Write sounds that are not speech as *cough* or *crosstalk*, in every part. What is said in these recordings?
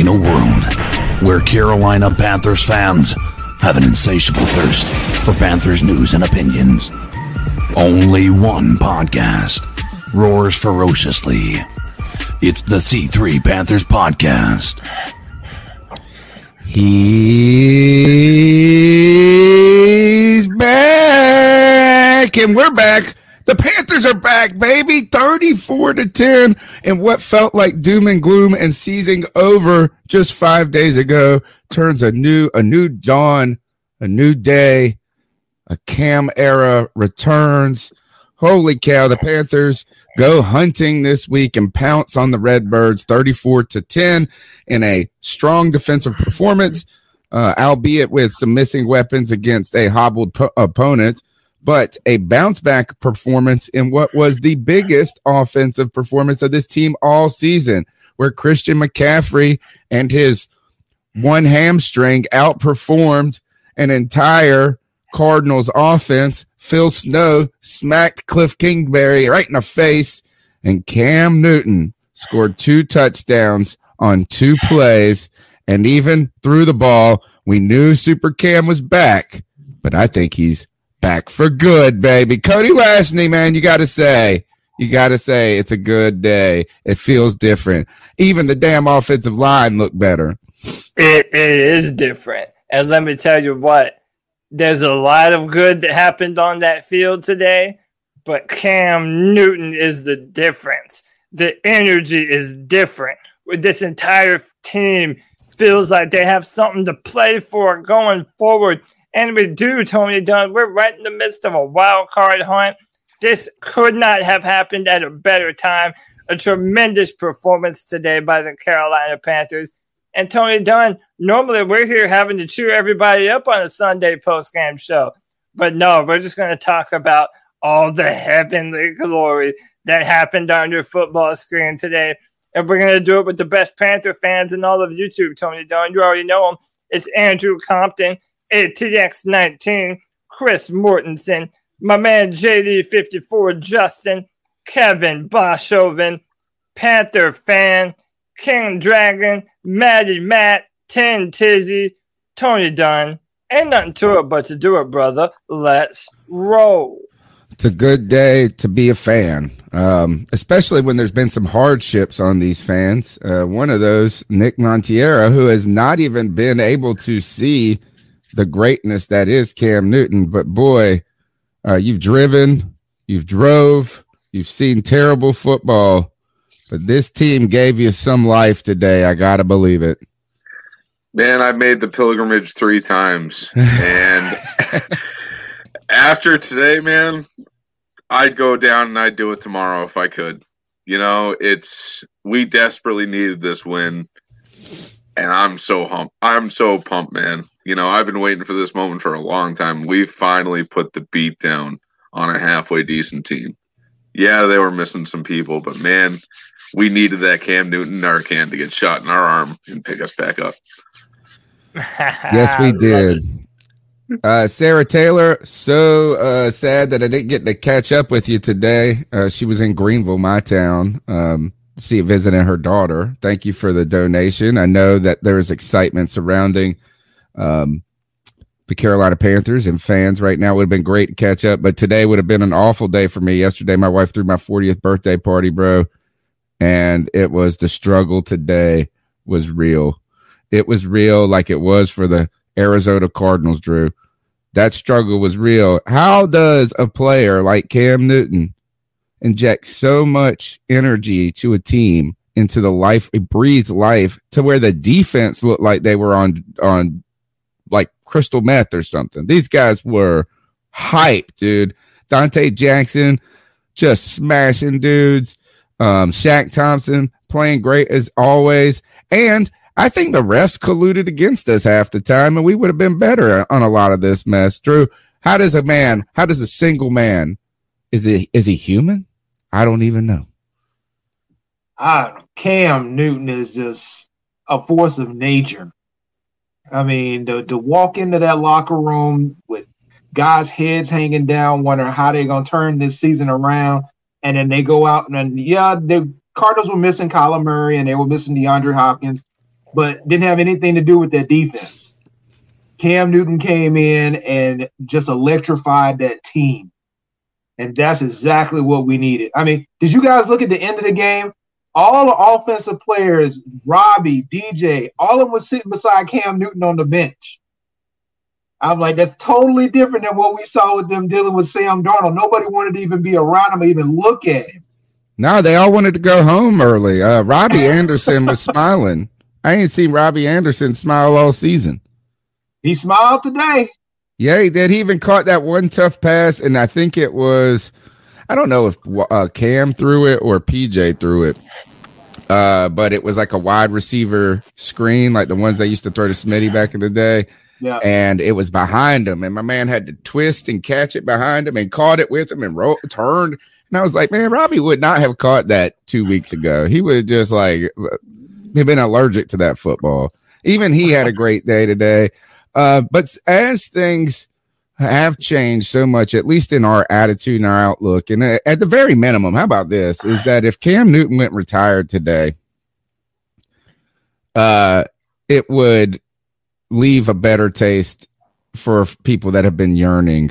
In a world where Carolina Panthers fans have an insatiable thirst for Panthers news and opinions, only one podcast roars ferociously. It's the C3 Panthers Podcast. He's back, and we're back. The Panthers are back, baby. 34 to 10 and what felt like doom and gloom and seizing over just five days ago turns a new a new dawn, a new day. A Cam era returns. Holy cow, the Panthers go hunting this week and pounce on the Redbirds 34 to 10 in a strong defensive performance, uh, albeit with some missing weapons against a hobbled po- opponent, but a bounce back performance in what was the biggest offensive performance of this team all season, where Christian McCaffrey and his one hamstring outperformed an entire Cardinals offense. Phil Snow smacked Cliff Kingsbury right in the face, and Cam Newton scored two touchdowns on two plays and even threw the ball. We knew Super Cam was back, but I think he's back for good, baby. Cody Lashney, man, you got to say, you got to say it's a good day. It feels different. Even the damn offensive line looked better. It, it is different. And let me tell you what, there's a lot of good that happened on that field today, but Cam Newton is the difference. The energy is different. With This entire team feels like they have something to play for going forward. And we do, Tony Dunn. We're right in the midst of a wild card hunt. This could not have happened at a better time. A tremendous performance today by the Carolina Panthers. And Tony Dunn, normally we're here having to cheer everybody up on a Sunday post game show. But no, we're just going to talk about all the heavenly glory that happened on your football screen today. And we're going to do it with the best Panther fans in all of YouTube, Tony Dunn. You already know them. It's Andrew Compton, ATX19, Chris Mortensen, my man JD54, Justin, Kevin Boshoven, Panther fan, King Dragon, Maddie Matt, Ten Tizzy, Tony Dunn. Ain't nothing to it but to do it, brother. Let's roll. It's a good day to be a fan, um, especially when there's been some hardships on these fans. Uh, one of those, Nick Montiera, who has not even been able to see the greatness that is Cam Newton. But boy, uh, you've driven, you've drove, you've seen terrible football, but this team gave you some life today. I gotta believe it. Man, I made the pilgrimage three times, and *laughs* after today, man, I'd go down and I'd do it tomorrow if I could. You know, it's we desperately needed this win, and I'm so hump. I'm so pumped, man. You know, I've been waiting for this moment for a long time. We finally put the beat down on a halfway decent team. Yeah, they were missing some people, but man, we needed that Cam Newton Narcan to get shot in our arm and pick us back up. *laughs* yes, we did. Uh, Sarah Taylor, so uh, sad that I didn't get to catch up with you today. Uh, she was in Greenville, my town, um, see visiting her daughter. Thank you for the donation. I know that there is excitement surrounding um, the Carolina Panthers and fans right now would have been great to catch up, but today would have been an awful day for me. Yesterday, my wife threw my 40th birthday party, bro, and it was the struggle today was real. It was real like it was for the Arizona Cardinals, Drew. That struggle was real. How does a player like Cam Newton inject so much energy to a team into the life it breathes life to where the defense looked like they were on on crystal meth or something. These guys were hype, dude. Donte Jackson just smashing dudes. Um, Shaq Thompson playing great as always. And I think the refs colluded against us half the time, and we would have been better on a lot of this mess. Drew, how does a man, how does a single man, is he is he human? I don't even know. Uh, Cam Newton is just a force of nature. I mean, to, to walk into that locker room with guys' heads hanging down, wondering how they're going to turn this season around, and then they go out and then, yeah, the Cardinals were missing Kyler Murray and they were missing DeAndre Hopkins, but didn't have anything to do with their defense. Cam Newton came in and just electrified that team. And that's exactly what we needed. I mean, did you guys look at the end of the game? All the offensive players, Robbie, DJ, all of them was sitting beside Cam Newton on the bench. I'm like, that's totally different than what we saw with them dealing with Sam Darnold. Nobody wanted to even be around him or even look at him. No, they all wanted to go home early. Uh, Robbie Anderson was smiling. I ain't seen Robbie Anderson smile all season. He smiled today. Yeah, he did. He even caught that one tough pass, and I think it was, I don't know if uh, Cam threw it or PJ threw it, uh, but it was like a wide receiver screen, like the ones they used to throw to Smitty back in the day. Yeah. And it was behind him, and my man had to twist and catch it behind him and caught it with him and roll, turned. And I was like, man, Robbie would not have caught that two weeks ago. He would just like been allergic to that football. Even he had a great day today. Uh, but as things have changed so much, at least in our attitude and our outlook, and at the very minimum, how about this? Is that if Cam Newton went retired today, uh, it would leave a better taste for people that have been yearning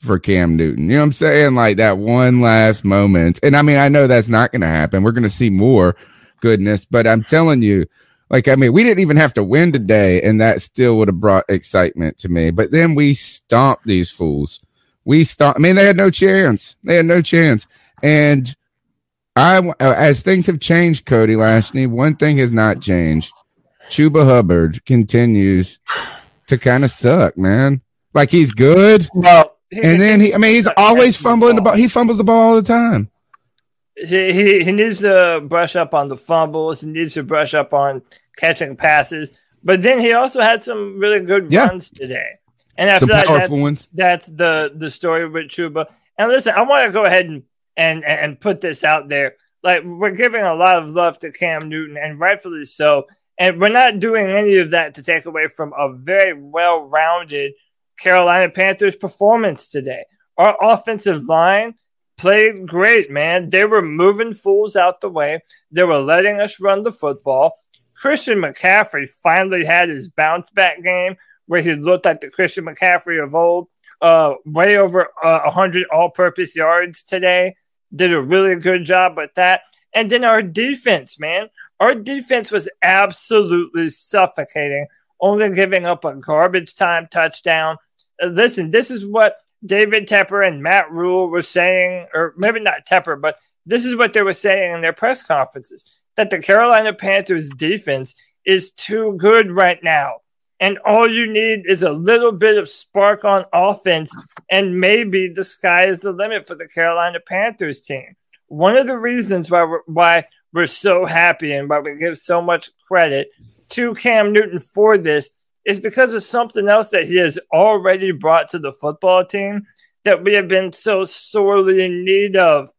for Cam Newton. You know what I'm saying? Like that one last moment. And I mean, I know that's not going to happen. We're going to see more goodness, but I'm telling you, like, I mean, we didn't even have to win today, and that still would have brought excitement to me. But then we stomped these fools. We stomped. I mean, they had no chance. They had no chance. And I, uh, as things have changed, Cody Lashney, one thing has not changed. Chuba Hubbard continues to kind of suck, man. Like he's good. Well, and then he, I mean, he's always fumbling the ball. He fumbles the ball all the time. He, he, needs to brush up on the fumbles. He needs to brush up on catching passes. But then he also had some really good yeah. runs today. And after that, that's, ones. that's the the story with Chuba. And listen, I want to go ahead and, and and put this out there. Like we're giving a lot of love to Cam Newton, and rightfully so. And we're not doing any of that to take away from a very well-rounded Carolina Panthers performance today. Our offensive line played great, man. They were moving fools out the way. They were letting us run the football. Christian McCaffrey finally had his bounce back game where he looked like the Christian McCaffrey of old. Uh, way over uh, 100 all purpose yards today. Did a really good job with that. And then our defense, man. Our defense was absolutely suffocating, only giving up a garbage time touchdown. Uh, listen, this is what David Tepper and Matt Rhule were saying, or maybe not Tepper, but this is what they were saying in their press conferences that the Carolina Panthers defense is too good right now. And all you need is a little bit of spark on offense, and maybe the sky is the limit for the Carolina Panthers team. One of the reasons why we're, why we're so happy and why we give so much credit to Cam Newton for this is because of something else that he has already brought to the football team that we have been so sorely in need of.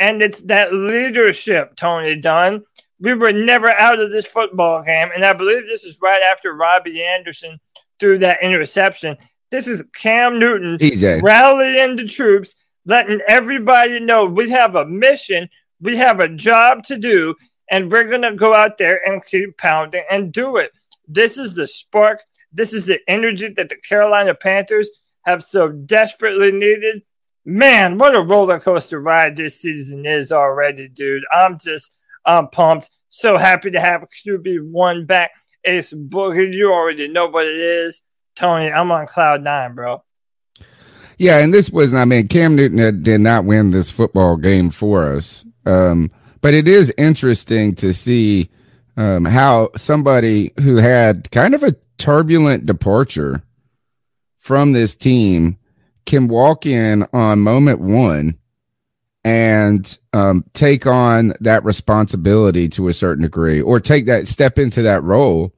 And it's that leadership, Tony Dunn. We were never out of this football game. And I believe this is right after Robbie Anderson threw that interception. This is Cam Newton DJ. rallying the troops, letting everybody know we have a mission, we have a job to do, and we're going to go out there and keep pounding and do it. This is the spark This is the energy that the Carolina Panthers have so desperately needed. Man, what a roller coaster ride this season is already, dude. I'm just, I'm pumped. So happy to have QB1 back. Ace Boogie, you already know what it is. Tony, I'm on cloud nine, bro. Yeah, and this was, I mean, Cam Newton did not win this football game for us. Um, but it is interesting to see um, how somebody who had kind of a turbulent departure from this team can walk in on moment one and um, take on that responsibility to a certain degree or take that step into that role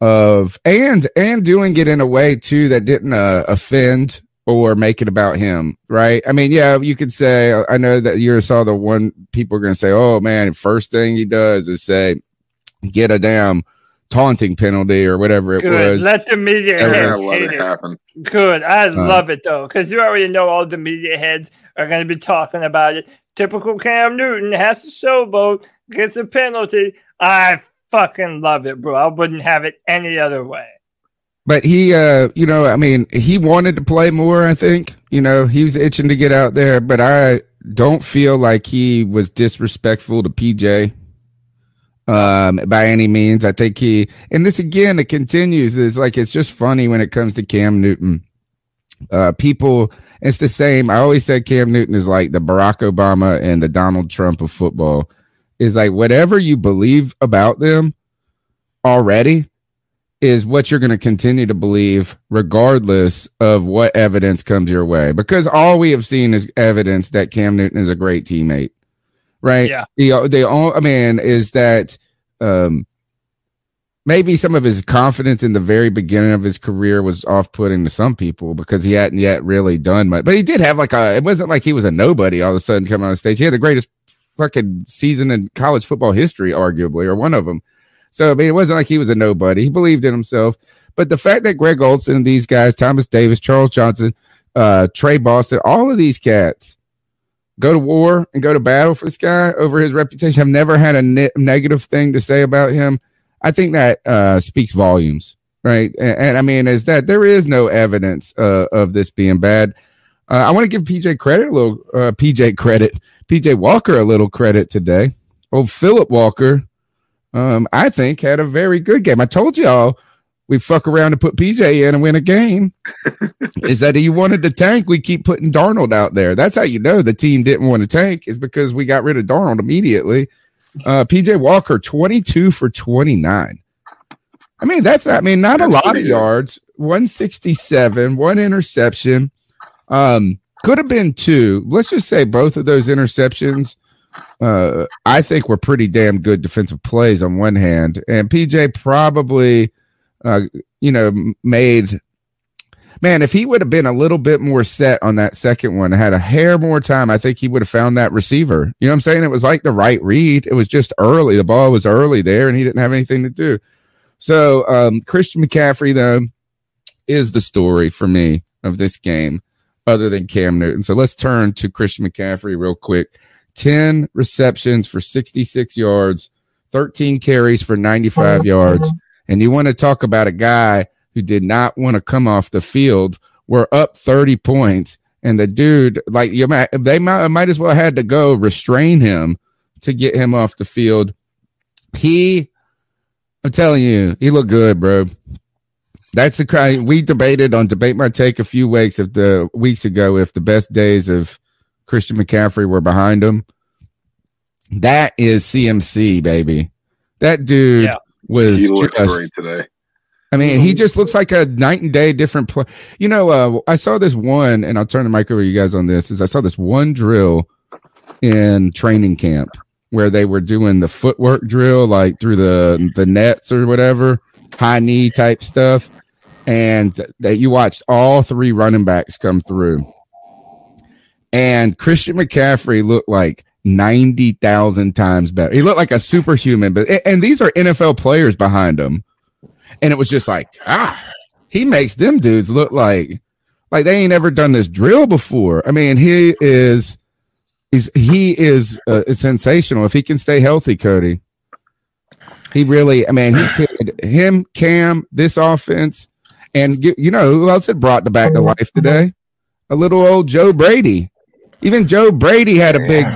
of and and doing it in a way too that didn't uh, offend or make it about him, right? I mean, yeah, you could say, I know that you saw the one people are going to say, oh man, first thing he does is say, get a damn taunting penalty or whatever it Good. was. Let the media Yeah, heads let hate it it. happen. Good. I Uh, love it though, because you already know all the media heads are going to be talking about it. Typical Cam Newton has to showboat, gets a penalty. I fucking love it, bro. I wouldn't have it any other way. But he, uh, you know, I mean, he wanted to play more. I think, you know, he was itching to get out there. But I don't feel like he was disrespectful to PJ um, by any means. I think he, and this again, it continues. Is like it's just funny when it comes to Cam Newton. Uh, people, it's the same. I always said Cam Newton is like the Barack Obama and the Donald Trump of football. Is like whatever you believe about them already is what you're going to continue to believe regardless of what evidence comes your way because all we have seen is evidence that Cam Newton is a great teammate right Yeah. the the I mean is that um maybe some of his confidence in the very beginning of his career was off-putting to some people because he hadn't yet really done much but he did have like a it wasn't like he was a nobody all of a sudden coming on stage he had the greatest fucking season in college football history arguably or one of them so I mean, it wasn't like he was a nobody. He believed in himself. But the fact that Greg Olsen and these guys, Thomas Davis, Charles Johnson, uh, Tre Boston, all of these cats go to war and go to battle for this guy over his reputation, I've never had a ne- negative thing to say about him. I think that uh, speaks volumes, right? And, and I mean, is that there is no evidence uh, of this being bad. Uh, I want to give PJ credit a little, uh, PJ credit, PJ Walker a little credit today. Old Philip Walker um, I think had a very good game. I told y'all we fuck around and put PJ in and win a game. *laughs* is that he wanted to tank? We keep putting Darnold out there. That's how you know the team didn't want to tank is because we got rid of Darnold immediately. Uh, PJ Walker, 22 for 29. I mean, that's I mean, not That's a lot of yards, 167, one interception. Um, could have been two. Let's just say both of those interceptions uh, I think were pretty damn good defensive plays on one hand, and PJ probably, uh, you know, made. Man, if he would have been a little bit more set on that second one, had a hair more time, I think he would have found that receiver. You know what I'm saying? It was like the right read. It was just early. The ball was early there, and he didn't have anything to do. So um, Christian McCaffrey, though, is the story for me of this game, other than Cam Newton. So let's turn to Christian McCaffrey real quick. 10 receptions for 66 yards, 13 carries for 95 yards. And you want to talk about a guy who did not want to come off the field. We're up 30 points. And the dude, like you might, they might, might as well had to go restrain him to get him off the field. He, I'm telling you, he looked good, bro. That's the cry we debated on debate my take a few weeks of the weeks ago if the best days of Christian McCaffrey were behind him. That is CMC, baby. That dude Yeah. Was He looked just great today. I mean, he just looks like a night and day different play. You know, uh, I saw this one, and I'll turn the mic over to you guys on this. Is I saw this one drill in training camp where they were doing the footwork drill, like through the the nets or whatever, high knee type stuff, and that you watched all three running backs come through, and Christian McCaffrey looked like. 90,000 times better. He looked like a superhuman, but and these are NFL players behind him and it was just like ah he makes them dudes look like like they ain't ever done this drill before i mean he is he's he is uh, sensational if he can stay healthy cody he really i mean he could him cam this offense And you, you know who else had brought the back to life today? A little old Joe Brady. Even Joe Brady had a big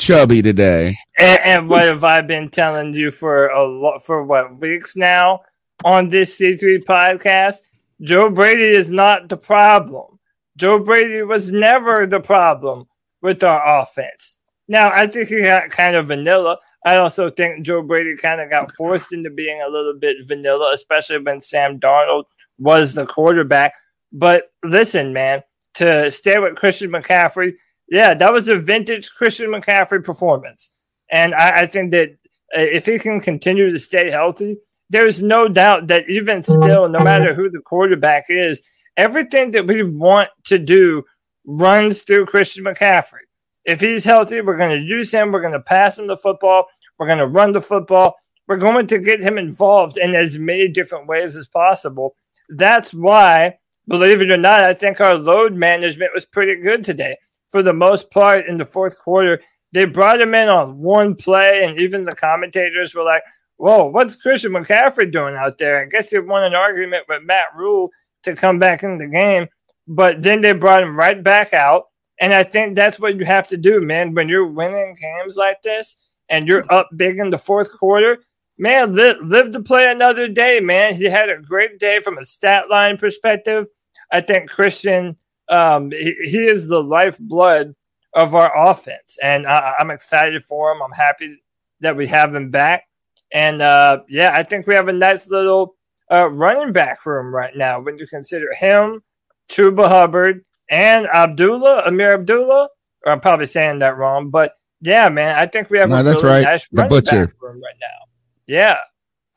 chubby today. And, and what have I been telling you for a lot for what weeks now on this C3 podcast? Joe Brady is not the problem. Joe Brady was never the problem with our offense. Now, I think he got kind of vanilla. I also think Joe Brady kind of got forced into being a little bit vanilla, especially when Sam Darnold was the quarterback. But listen, man, to stay with Christian McCaffrey, yeah, that was a vintage Christian McCaffrey performance. And I, I think that uh, if he can continue to stay healthy, there's no doubt that even still, no matter who the quarterback is, everything that we want to do runs through Christian McCaffrey. If he's healthy, we're going to use him. We're going to pass him the football. We're going to run the football. We're going to get him involved in as many different ways as possible. That's why, believe it or not, I think our load management was pretty good today. For the most part, in the fourth quarter, they brought him in on one play, and even the commentators were like, Whoa, what's Christian McCaffrey doing out there? I guess he won an argument with Matt Rhule to come back in the game, but then they brought him right back out. And I think that's what you have to do, man. When you're winning games like this and you're up big in the fourth quarter, man, live to play another day, man. He had a great day from a stat line perspective. I think Christian, um, he, he, is the lifeblood of our offense, and I, I'm excited for him. I'm happy that we have him back, and uh, yeah, I think we have a nice little uh, running back room right now when you consider him, Chuba Hubbard, and Abdullah, Ameer Abdullah. Or I'm probably saying that wrong, but yeah, man, I think we have no, a that's really right. nice the running butcher back room right now. Yeah.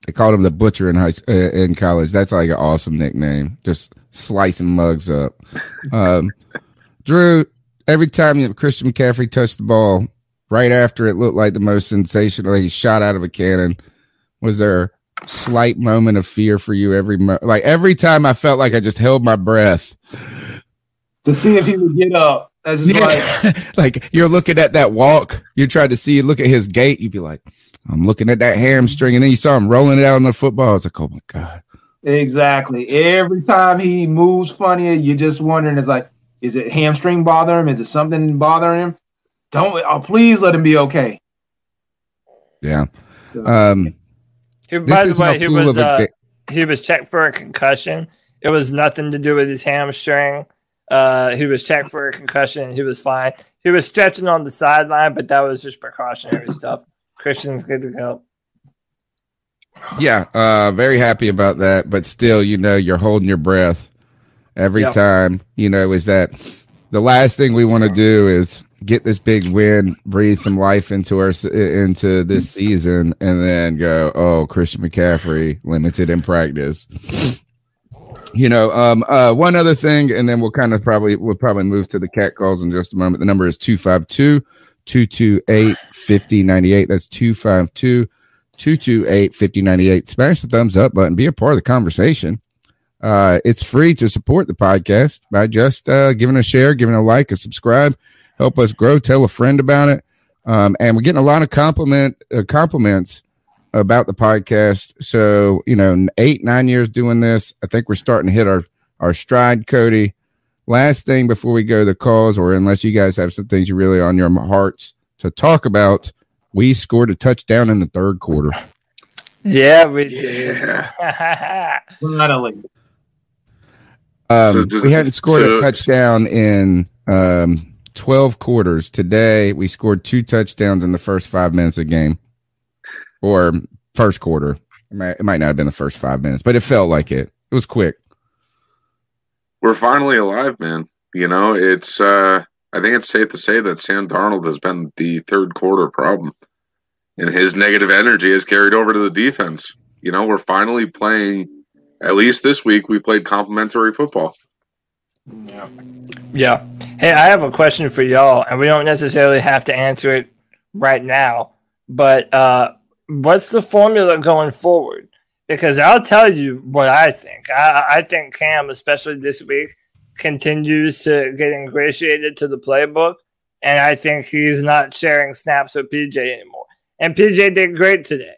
They called him the butcher in high uh, in college. That's like an awesome nickname. Just slicing mugs up. Um, Drew, every time Christian McCaffrey touched the ball, right after it looked like the most sensational, he shot out of a cannon. Was there a slight moment of fear for you every mo- like every time I felt like I just held my breath to see if he would get up. That's just like *laughs* like you're looking at that walk, you're trying to see, look at his gait, you'd be like, I'm looking at that hamstring, and then you saw him rolling it out on the football. I was like, oh my God. Exactly every time he moves funny, you're just wondering, is like, is it hamstring bothering him? Is it something bothering him? Don't oh please let him be okay. Yeah. Um He, by the is how way, he was of a uh, he was checked for a concussion. It was nothing to do with his hamstring. Uh, he was checked for a concussion. He was fine. He was stretching on the sideline, but that was just precautionary stuff. Christian's good to go. Yeah, uh very happy about that. But still, you know, you're holding your breath every Yep. time, you know, is that the last thing we want to do is get this big win, breathe some life into our into this season, and then go, oh, Christian McCaffrey limited in practice. You know, um, uh, one other thing, and then we'll kind of probably we'll probably move to the cat calls in just a moment. The number is 252 228 5098. That's 252 228 5098. Smash the thumbs up button, be a part of the conversation. Uh, it's free to support the podcast by just uh, giving a share, giving a like, a subscribe, help us grow. Tell a friend about it. Um, and we're getting a lot of compliment uh, compliments about the podcast. So you know, eight nine years doing this, I think we're starting to hit our our stride, Cody. Last thing before we go to the calls, or unless you guys have some things you really on your hearts to talk about, we scored a touchdown in the third quarter. Yeah, we did. *laughs* Finally. Um, So does- we hadn't scored a touchdown in um, 12 quarters. Today, we scored two touchdowns in the first five minutes of the game, or first quarter. It might, it might not have been the first five minutes, but it felt like it. It was quick. We're finally alive, man. You know, it's uh I think it's safe to say that Sam Darnold has been the third quarter problem. And his negative energy has carried over to the defense. You know, we're finally playing at least this week we played complimentary football. Yeah. Yeah. Hey, I have a question for y'all, and we don't necessarily have to answer it right now. But uh, what's the formula going forward? Because I'll tell you what I think. I, I think Cam, especially this week, continues to get ingratiated to the playbook, and I think he's not sharing snaps with PJ anymore. And PJ did great today.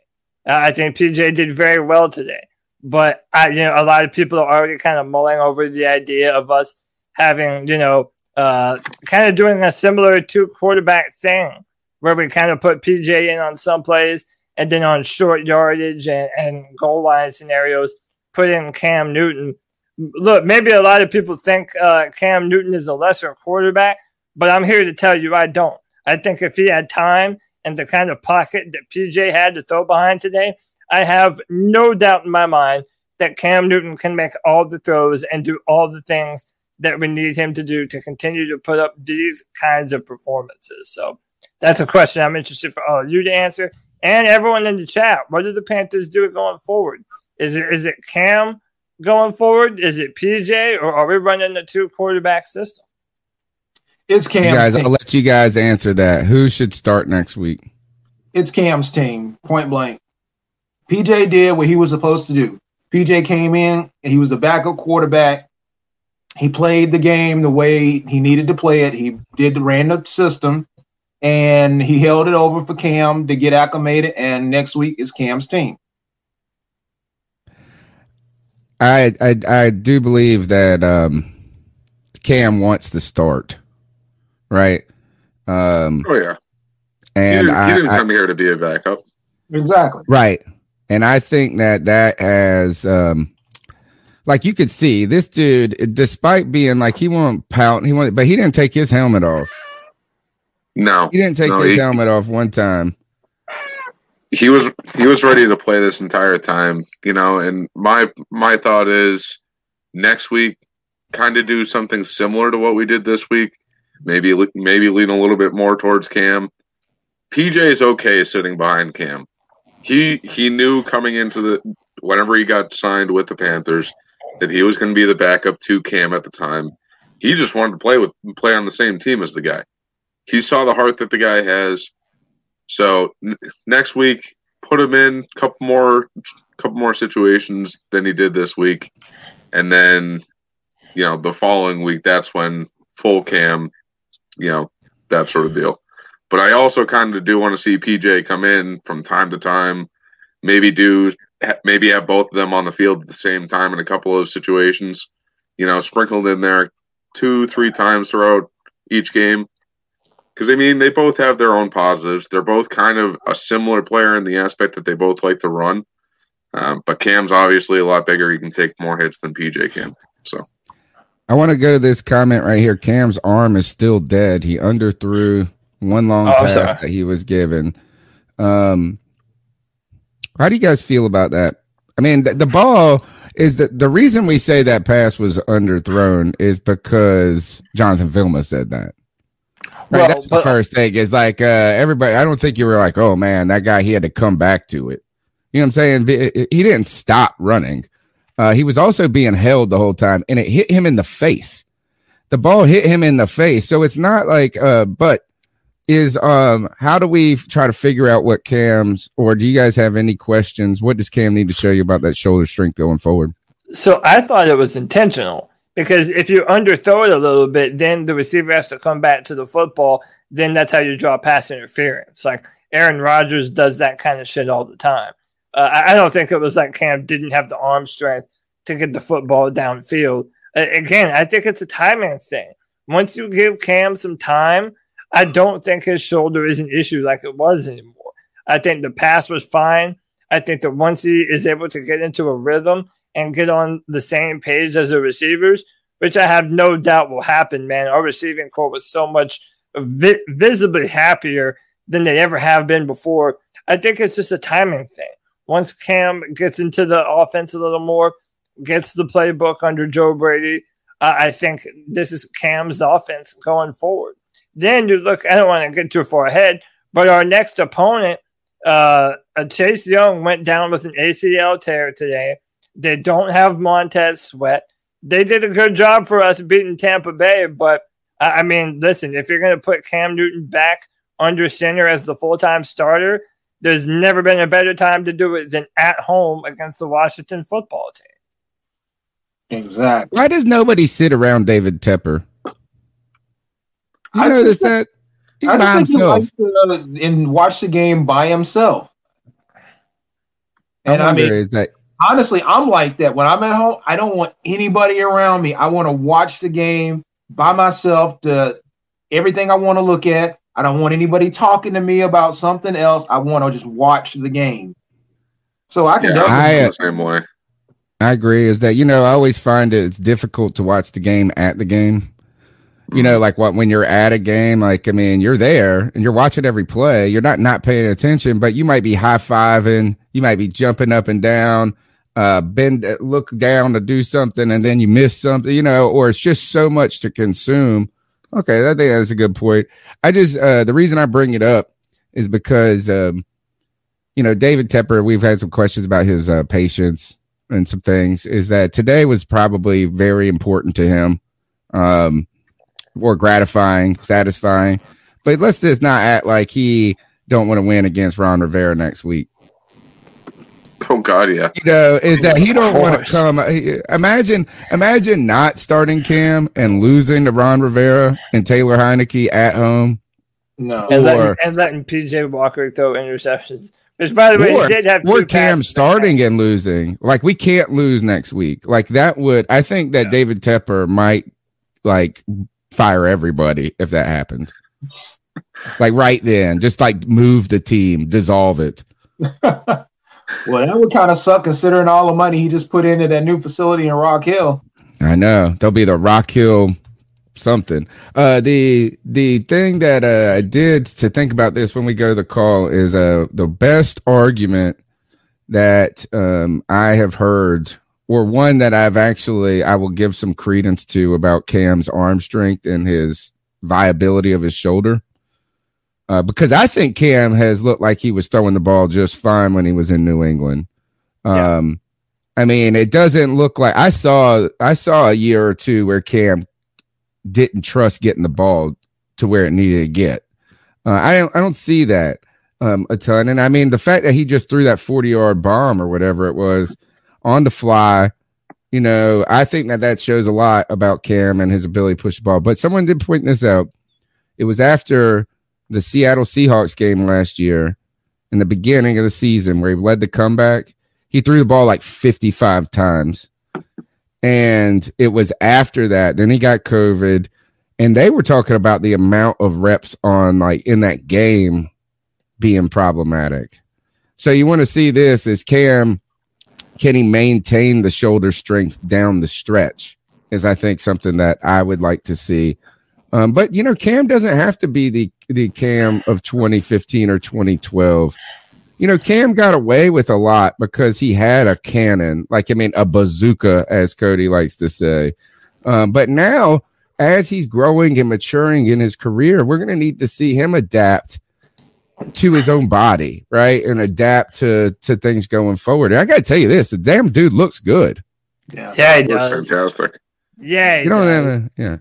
Uh, I think PJ did very well today. But I, you know, a lot of people are already kind of mulling over the idea of us having, you know, uh, kind of doing a similar two quarterback thing where we kind of put PJ in on some plays and then on short yardage and, and goal line scenarios, put in Cam Newton. Look, maybe a lot of people think uh, Cam Newton is a lesser quarterback, but I'm here to tell you I don't. I think if he had time and the kind of pocket that PJ had to throw behind today, I have no doubt in my mind that Cam Newton can make all the throws and do all the things that we need him to do to continue to put up these kinds of performances. So that's a question I'm interested for all of you to answer and everyone in the chat. What do the Panthers do going forward? Is it is it Cam going forward? Is it PJ or are we running the two quarterback system? It's Cam. Guys, I'll let you guys answer that. Who should start next week? It's Cam's team, point blank. PJ did what he was supposed to do. PJ came in, and he was the backup quarterback. He played the game the way he needed to play it. He did the random system and he held it over for Cam to get acclimated. And next week is Cam's team. I I, I do believe that um, Cam wants to start, right? Um, Oh yeah, and he didn't, I, he didn't I- come here to be a backup. Exactly. Right. And I think that that has, um, like you could see this dude, despite being like he won't pout, he won't, but he didn't take his helmet off. No, He didn't take No, his he- helmet off one time. He was he was ready to play this entire time, you know. And my my thought is next week, kind of do something similar to what we did this week. Maybe maybe lean a little bit more towards Cam. PJ is okay sitting behind Cam. He he knew coming into the whenever he got signed with the Panthers that he was going to be the backup to Cam at the time. He just wanted to play with play on the same team as the guy. He saw the heart that the guy has. So n- next week, put him in a couple more, couple more situations than he did this week, and then, you know, the following week, that's when full cam, you know, that sort of deal. But I also kind of do want to see PJ come in from time to time, maybe do, maybe have both of them on the field at the same time in a couple of situations, you know, sprinkled in there two, three times throughout each game because I mean they both have their own positives. They're both kind of a similar player in the aspect that they both like to run. Um, but Cam's obviously a lot bigger. He can take more hits than PJ can. So I want to go to this comment right here. Cam's arm is still dead. He underthrew one long Oh, pass sorry. that he was given. Um, how do you guys feel about that? I mean, the, the ball is the the reason we say that pass was underthrown is because Jonathan Vilma said that. Right, Well, that's the but- first thing. Is like uh, everybody. I don't think you were like, oh man, that guy. He had to come back to it. You know what I'm saying? He didn't stop running. Uh, he was also being held the whole time, and it hit him in the face. The ball hit him in the face, so it's not like. Uh, but is um, how do we try to figure out what Cam's, or do you guys have any questions? What does Cam need to show you about that shoulder strength going forward? So I thought it was intentional because if you underthrow it a little bit, then the receiver has to come back to the football. Then that's how you draw pass interference. Like Aaron Rodgers does that kind of shit all the time. Uh, I I don't think it was like Cam didn't have the arm strength to get the football downfield. Uh, again, I think it's a timing thing. Once you give Cam some time, I don't think his shoulder is an issue like it was anymore. I think the pass was fine. I think that once he is able to get into a rhythm and get on the same page as the receivers, which I have no doubt will happen, man. Our receiving corps was so much vi- visibly happier than they ever have been before. I think it's just a timing thing. Once Cam gets into the offense a little more, gets the playbook under Joe Brady, uh, I think this is Cam's offense going forward. Then you look, I don't want to get too far ahead, but our next opponent, uh, Chase Young, went down with an ACL tear today. They don't have Montez Sweat. They did a good job for us beating Tampa Bay, but I I mean, listen, if you're going to put Cam Newton back under center as the full time starter, there's never been a better time to do it than at home against the Washington football team. Exactly. Why does nobody sit around David Tepper? You I notice just that he's I by just think he himself. likes to, uh, and watch the game by himself. And I, wonder mean, is that honestly, I'm like that. When I'm at home, I don't want anybody around me. I want to watch the game by myself. To everything I want to look at. I don't want anybody talking to me about something else. I want to just watch the game. So I can Yeah, definitely. I'm I- the same way. I agree. Is that you know I always find it, it's difficult to watch the game at the game. You know, like what when you're at a game, like I mean, you're there and you're watching every play. You're not not paying attention, but you might be high fiving. You might be jumping up and down, uh, bend, look down to do something, and then you miss something. You know, or it's just so much to consume. Okay, I think that's a good point. I just uh, the reason I bring it up is because um, you know David Tepper. We've had some questions about his uh, patience and some things. Is that today was probably very important to him, um, or gratifying, satisfying. But let's just not act like he don't want to win against Ron Rivera next week. *laughs* Oh God, yeah. You know, is that he don't want to come? Imagine, imagine not starting Cam and losing to Ron Rivera and Taylor Heinicke at home. No. and, Or- letting, and letting PJ Walker throw interceptions. Which, by the way, or, he did have or two Cam starting and losing. Like we can't lose next week. Like that would I think that David Tepper might like fire everybody if that happened. like right then, just like move the team, dissolve it. *laughs* Well, that would kind of suck considering all the money he just put into that new facility in Rock Hill. I know. There'll be the Rock Hill something. Uh the the thing that uh I did to think about this when we go to the call is uh the best argument that um I have heard or one that I've actually I will give some credence to about Cam's arm strength and his viability of his shoulder. Uh, because I think Cam has looked like he was throwing the ball just fine when he was in New England. Yeah. Um, I mean, it doesn't look like I saw I saw a year or two where Cam didn't trust getting the ball to where it needed to get. Uh, I don't I don't see that um, a ton, and I mean the fact that he just threw that forty yard bomb or whatever it was on the fly. You know, I think that that shows a lot about Cam and his ability to push the ball. But someone did point this out. It was after the Seattle Seahawks game last year, in the beginning of the season, where he led the comeback. He threw the ball like 55 times. And it was after that. Then he got COVID. And they were talking about the amount of reps on like in that game being problematic. So you want to see this is Cam, can he maintain the shoulder strength down the stretch? Is I think something that I would like to see. Um, but you know, Cam doesn't have to be the the Cam of 2015 or 2012 you know, Cam got away with a lot because he had a cannon, like I mean, a bazooka, as Cody likes to say. Um, but now, as he's growing and maturing in his career, we're going to need to see him adapt to his own body, right, and adapt to to things going forward. And I got to tell you this: the damn dude looks good. Yeah. Yeah, he does. fantastic. Yeah, You know, does. uh, yeah.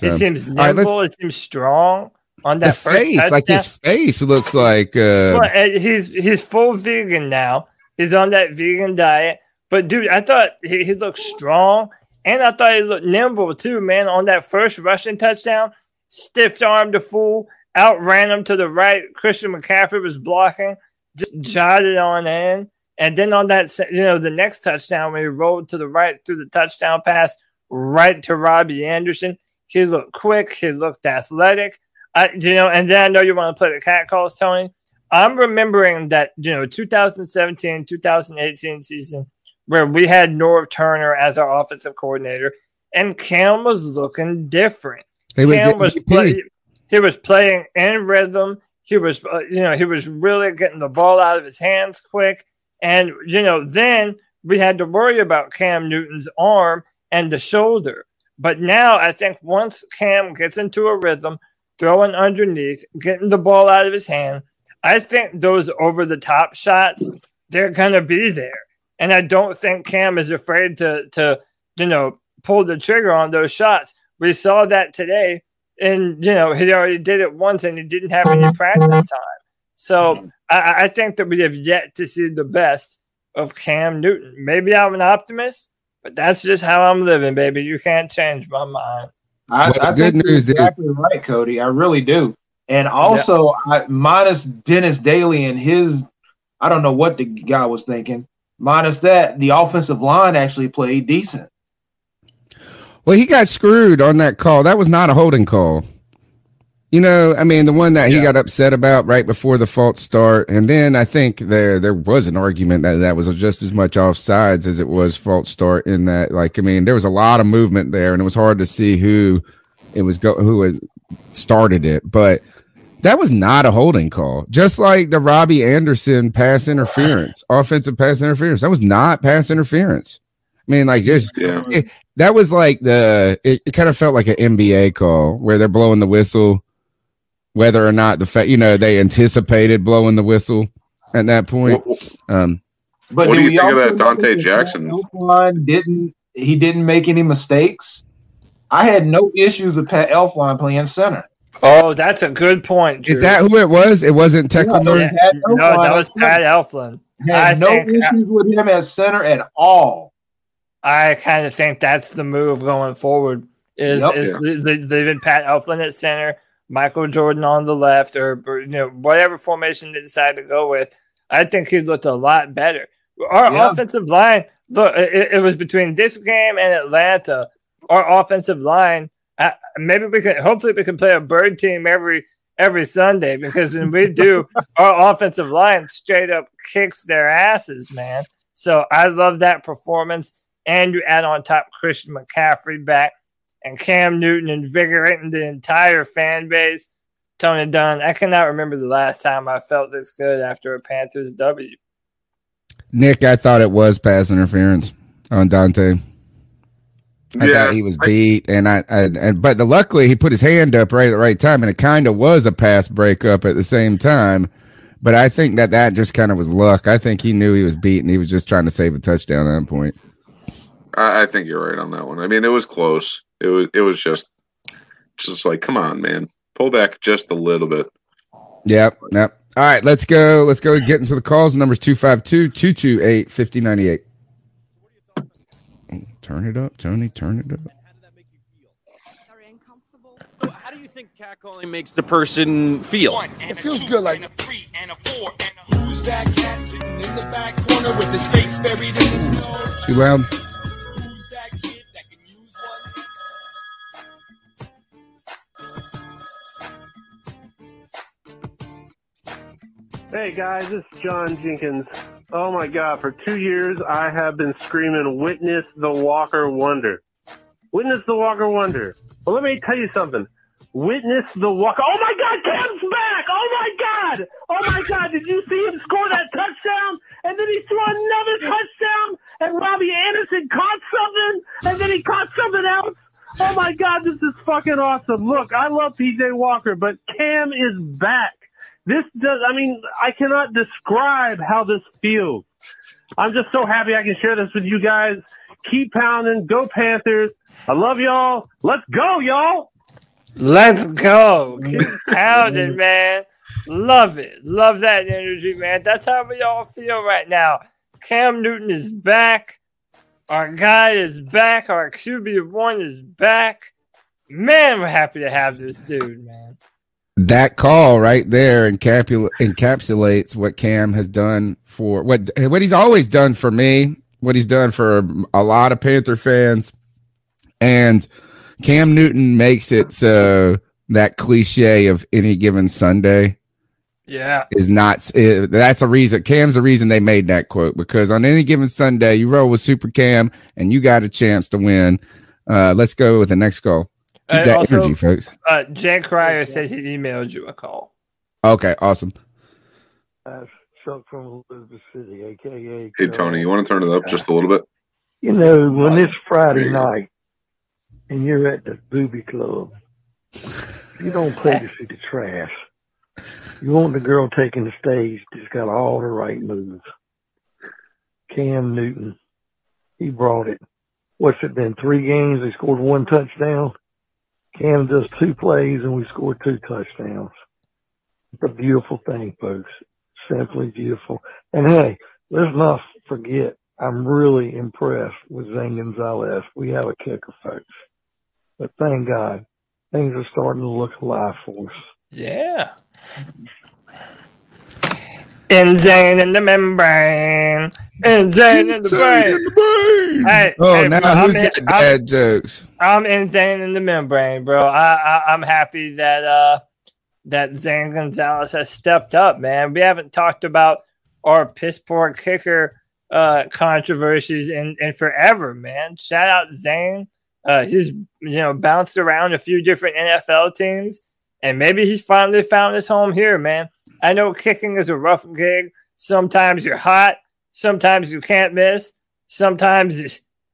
So, seems right, let's- nimble. he seems strong on that first face, touchdown. like his face, looks like. Uh, Well, uh, he's he's full vegan now. He's on that vegan diet. But dude, I thought he, he looked strong, and I thought he looked nimble too, man. On that first rushing touchdown, stiff armed the fool, outran him to the right. Christian McCaffrey was blocking, just jotted on in. And then on that, you know, the next touchdown when he rolled to the right threw the touchdown pass right to Robbie Anderson, he looked quick. He looked athletic. I, you know, and then I know you want to play the cat calls, Tony. I'm remembering that, you know, 2017, 2018 season where we had Norv Turner as our offensive coordinator and Cam was looking different. he was Cam was MVP. play, he was playing in rhythm. He was, uh, you know, he was really getting the ball out of his hands quick. And you know, then we had to worry about Cam Newton's arm and the shoulder. But now I think once Cam gets into a rhythm, throwing underneath, getting the ball out of his hand, I think those over the top shots they're gonna be there. And I don't think Cam is afraid to to you know pull the trigger on those shots. We saw that today, and you know he already did it once, and he didn't have any practice time. So I, I think that we have yet to see the best of Cam Newton. Maybe I'm an optimist, but that's just how I'm living, baby. You can't change my mind. I, Well, I the good news you're is- exactly right, Cody. I really do. And also, I, minus Dennis Daley and his, I don't know what the guy was thinking, minus that, the offensive line actually played decent. Well, he got screwed on that call. That was not a holding call. You know, I mean, the one that he Yeah. got upset about right before the false start, and then I think there there was an argument that that was just as much offsides as it was false start. In that, like, I mean, there was a lot of movement there, and it was hard to see who it was go who had started it, but that was not a holding call. Just like the Robbie Anderson pass interference, offensive pass interference, that was not pass interference. I mean, like, just Yeah. that was like the it, it kind of felt like an NBA call where they're blowing the whistle, whether or not the fact you know they anticipated blowing the whistle at that point. Um, But What do you think of that Donte Jackson? Pat Elflein didn't he didn't make any mistakes? I had no issues with Pat Elflein playing center. Oh, that's a good point. is that who it was? It wasn't Tecklenburg. Yeah. Pat No, that was. Pat Elflein. Had I no think- issues with him at center at all. I kind of think that's the move going forward. Is Yep. is the, the, leaving Pat Elflein at center, Michael Jordan on the left, or, or, you know whatever formation they decide to go with. I think he looked a lot better. Our Yeah. offensive line, look, it, it was between this game and Atlanta. Our offensive line, uh, maybe we can. Hopefully, we can play a bird team every every Sunday because when we do, *laughs* our offensive line straight up kicks their asses, man. So I love that performance. And you add on top Christian McCaffrey back and Cam Newton invigorating the entire fan base. Tony Dunn, I cannot remember the last time I felt this good after a Panthers W. Nick, I thought it was pass interference on Donte. I Yeah, thought he was I- beat, and I, I and but the, luckily he put his hand up right at the right time, and it kind of was a pass breakup at the same time. But I think that that just kind of was luck. I think he knew he was beat, and he was just trying to save a touchdown at that point. I, I think you're right on that one. I mean, it was close. It was it was just just like, come on, man, pull back just a little bit. Yep. Yep. All right, let's go. Let's go get into the calls. Numbers 252 228 5098. Turn it up, Tony. Turn it up. So How do you think catcalling makes the person feel? It feels good, like who's that cat sitting in the back corner with his face buried in his nose? Too loud. Hey guys, is John Jenkins. Oh my god, for two years I have been screaming, Witness the Walker Wonder. Witness the Walker Wonder. Well, let me tell you something. Witness the Walker. Oh my god, Cam's back! Oh my god! Oh my god, did you see him score that touchdown? And then he threw another touchdown, and Robbie Anderson caught something, and then he caught something else. Oh my god, this is fucking awesome. Look, I love PJ Walker, but Cam is back. This does, I mean, I cannot describe how this feels. I'm just so happy I can share this with you guys. Keep pounding. Go Panthers. I love y'all. Let's go, y'all. Let's go. Keep *laughs* pounding, man. Love it. Love that energy, man. That's how we all feel right now. Cam Newton is back. Our guy is back. Our QB1 is back. Man, we're happy to have this dude, man. That call right there encapsulates what Cam has done for what what he's always done for me, what he's done for a lot of Panther fans, and Cam Newton makes it so that cliche of any given Sunday Yeah. is not. eh, that's the reason. Cam's the reason they made that quote because on any given Sunday you roll with Super Cam and you got a chance to win. Uh, let's go with the next call. Keep And that also- energy, folks. Uh, Jake Cryer said he emailed you a call. Okay, awesome. Uh, Chuck from Elizabeth City, aka. Hey Tony, you want to turn it up just a little bit? You know, when it's Friday night and you're at the booby club, you don't play to see the trash. You want the girl taking the stage that's got all the right moves. Cam Newton, he brought it. What's it been? Three games, they scored one touchdown. Cam does two plays and we scored two touchdowns. It's a beautiful thing, folks. Simply beautiful. And hey, let's not forget, I'm really impressed with Zane Gonzalez. We have a kicker, folks. But thank God, things are starting to look alive for us. Yeah. Insane in the membrane. Insane in the brain. Hey, Oh, hey, now bro, who's I'm, got in- I'm- dad jokes? I'm insane in the membrane, bro. I, I I'm happy that uh that Zane Gonzalez has stepped up, man. We haven't talked about our piss poor kicker uh controversies in, in forever, man. Shout out Zane. Uh he's you know bounced around a few different NFL teams and maybe he's finally found his home here, man. I know kicking is a rough gig. Sometimes you're hot, sometimes you can't miss, sometimes you-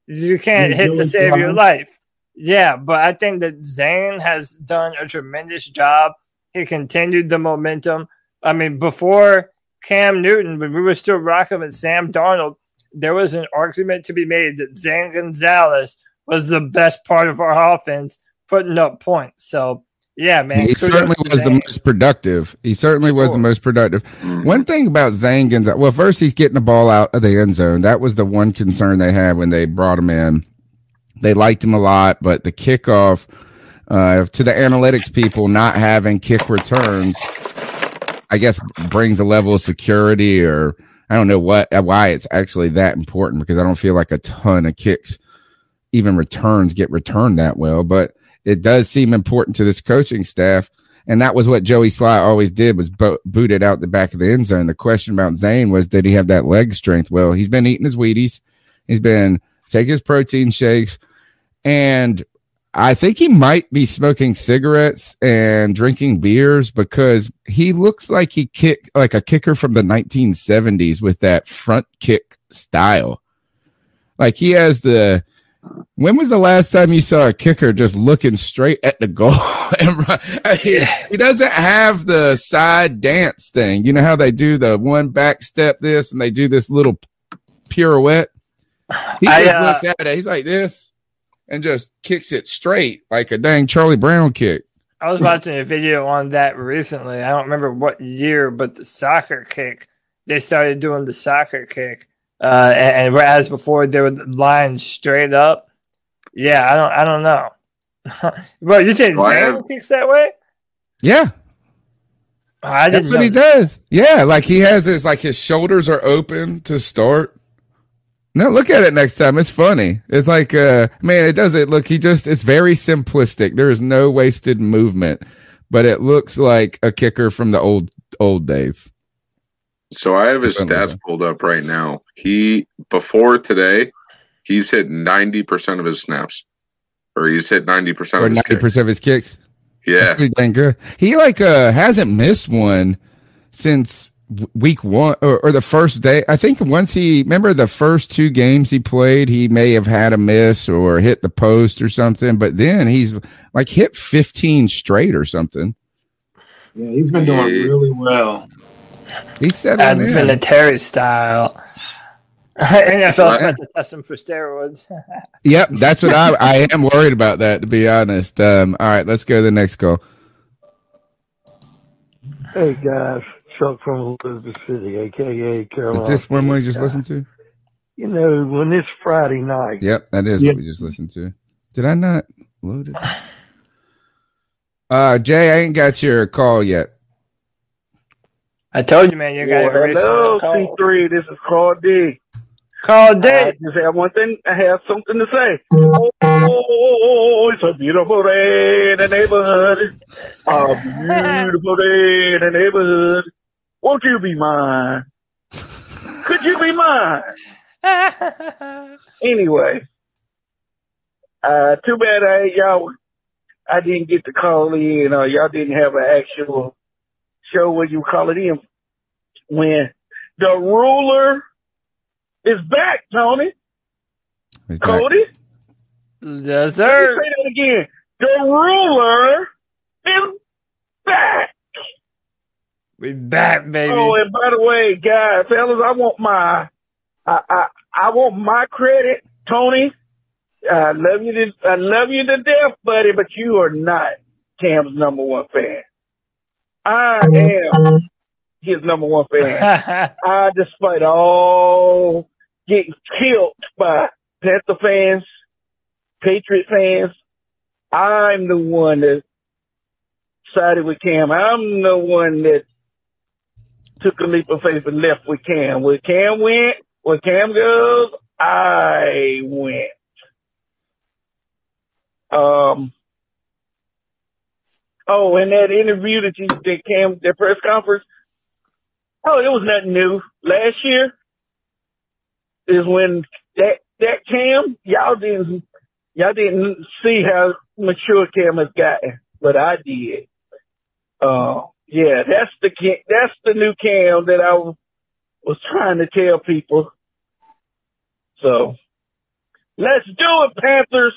you can't hit to save your life. Yeah, but I think that Zane has done a tremendous job. He continued the momentum. I mean, before Cam Newton, when we were still rocking with Sam Darnold, there was an argument to be made that Zane Gonzalez was the best part of our offense, putting up points. So, yeah, man. he kudos certainly was the most productive. He certainly was the most productive. One thing about Gonzalez, well, first he's getting the ball out of the end zone. That was the one concern they had when they brought him in. They liked him a lot, but the kickoff uh, to the analytics people not having kick returns, I guess, brings a level of security, or I don't know what why it's actually that important because I don't feel like a ton of kicks, even returns, get returned that well, but it does seem important to this coaching staff. And that was what Joey Slye always did was bo- boot it out the back of the end zone. The question about Zane was, did he have that leg strength? Well, he's been eating his Wheaties. He's been taking his protein shakes. And I think he might be smoking cigarettes and drinking beers because he looks like he kick like a kicker from the 1970s with that front kick style. Like he has the when was the last time you saw a kicker just looking straight at the goal? *laughs* and he, he doesn't have the side dance thing. You know how they do the one back step this and they do this little pirouette? He I, just uh, looks at it. He's like this and just kicks it straight like a dang Charlie Brown kick. I was watching a video on that recently. I don't remember what year, but the soccer kick. They started doing the soccer kick, uh, and, and whereas before they were line straight up. Yeah, I don't, I don't know. *laughs* Bro, you think Well, Zane have- kicks that way? Yeah, I that's didn't what know he that. does. Yeah, like he has his like his shoulders are open to start. No, look at it next time. It's funny. It's like uh man, it does it look he just it's very simplistic. There is no wasted movement, but it looks like a kicker from the old old days. So I have his stats pulled up right now. He before today, he's hit ninety percent of his snaps, or he's hit ninety percent of his ninety kicks. percent of his kicks. Yeah, That's pretty dang good. He like uh hasn't missed one since week one or, or the first day. I think once he remember the first two games he played, he may have had a miss or hit the post or something, but then he's like hit 15 straight or something. Yeah, he's been doing really well. He said it. Adam Vinatieri style. *laughs* NFL's Right. meant to test him for steroids. *laughs* Yep, that's what I I am worried about that to be honest. Um all right, let's go to the next call. Hey guys, Chuck from Elizabeth City, aka Carolina. Is this one we just Guy. listened to? You know, when it's Friday night, Yep, that is Yeah. what we just listened to. Did I not load it? Uh Jay, I ain't got your call yet. I told you, man, you got to Well, hello, call. C3. This is Carl D. Call I Dick. just have one thing. I have something to say. Oh, it's a beautiful day in the neighborhood. A beautiful day in the neighborhood. Won't you be mine? Could you be mine? *laughs* Anyway, uh, too bad I y'all. I didn't get to call in, or y'all didn't have an actual show where you call it in when the ruler is back, Tony. He's back. Cody, yes, let me sir. say that again. The ruler is back. We back, baby. Oh, and by the way, guys, fellas, I want my, I, I, I want my credit, Tony. I love you to, I love you to death, buddy, but you are not Cam's number one fan. I am his number one fan. *laughs* I, despite all getting killed by Panther fans, Patriot fans, I'm the one that sided with Cam. I'm the one that took a leap of faith and left with Cam. Where Cam went, where Cam goes, I went. Um. Oh, and that interview that you did, Cam, that press conference. Oh, it was nothing new. Last year is when that that Cam, y'all didn't y'all didn't see how mature Cam has gotten, but I did. Uh, yeah, that's the that's the new Cam that I was, was trying to tell people. So let's do it, Panthers.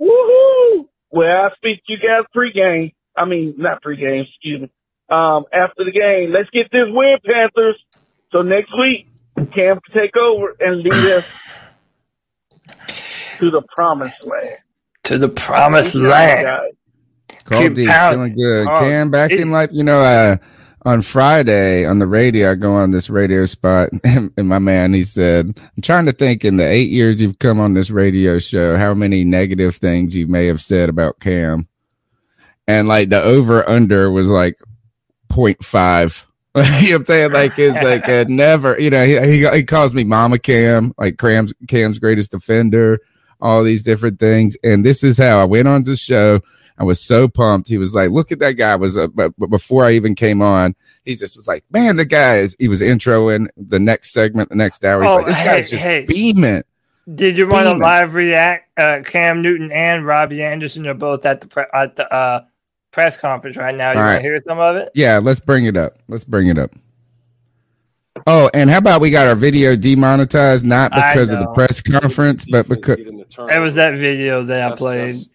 Woohoo! Well, I speak to you guys pregame. I mean, not pregame, excuse me. Um, after the game, let's get this win, Panthers. So next week, Cam can take over and lead us *sighs* to the promised land. To the promised land. Carl Keep D pounding. feeling good. Oh, Cam back it- in life. You know, uh, on Friday on the radio, I go on this radio spot, and, *laughs* and my man he said, "I'm trying to think in the eight years you've come on this radio show, how many negative things you may have said about Cam." And like the over under was like 0.5. *laughs* you know what I'm saying? Like it's like uh, never, you know, he, he he calls me Mama Cam, like Cam's Cam's greatest defender, all these different things. And this is how I went on the show. I was so pumped. He was like, "Look at that guy!" Was uh, but, but before I even came on, he just was like, "Man, the guy is." He was introing the next segment, the next hour. He's Oh, like, "This hey, guy's just hey. beaming." Did you want to live react? Uh, Cam Newton and Robbie Anderson are both at the pre- at the uh, press conference right now. You All want right. to hear some of it? Yeah, let's bring it up. Let's bring it up. Oh, and how about we got our video demonetized not because of the press conference, but because It was that video that I That's- played. that's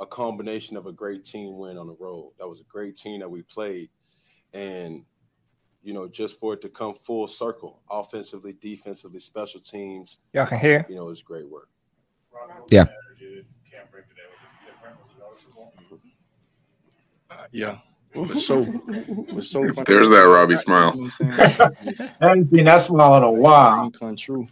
a combination of a great team win on the road. That was a great team that we played, and you know, just for it to come full circle, offensively, defensively, special teams. Y'all can hear? You know, it's great work. Yeah. Uh, yeah. It was so it was so funny. There's that Robbie smile. You know I'm saying? I haven't seen that smile in a while. Come true.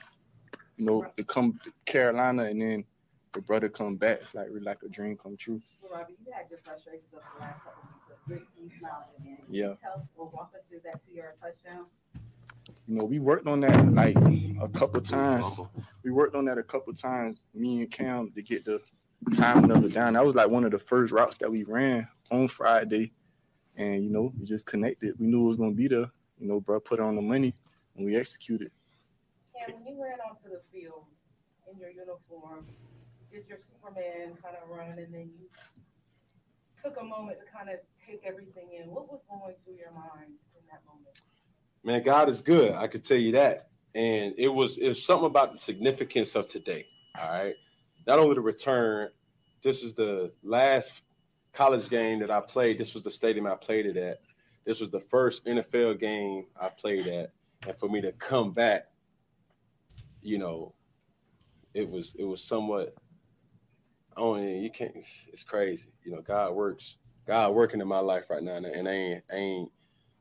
You know, to come to Carolina and then the brother come back. It's like really like a dream come true. Robbie, you had your frustrations the last couple weeks of great smiling again. Can Yeah. you tell or walk us through that to your touchdown? You know, we worked on that like a couple times. We worked on that a couple times, me and Cam, to get the timing of it down. That was like one of the first routes that we ran on Friday. And you know, we just connected. We knew it was gonna be there. You know, bro put on the money and we executed. Cam, when you ran onto the field in your uniform, did your Superman kind of run and then you took a moment to kind of take everything in? What was going through your mind in that moment? Man, God is good. I could tell you that. And it was it was something about the significance of today. All right. Not only the return, this is the last college game that I played. This was the stadium I played it at. This was the first NFL game I played at. And for me to come back, you know, it was it was somewhat oh yeah, you can't it's, it's crazy. You know, God works, God working in my life right now, and, and I ain't I ain't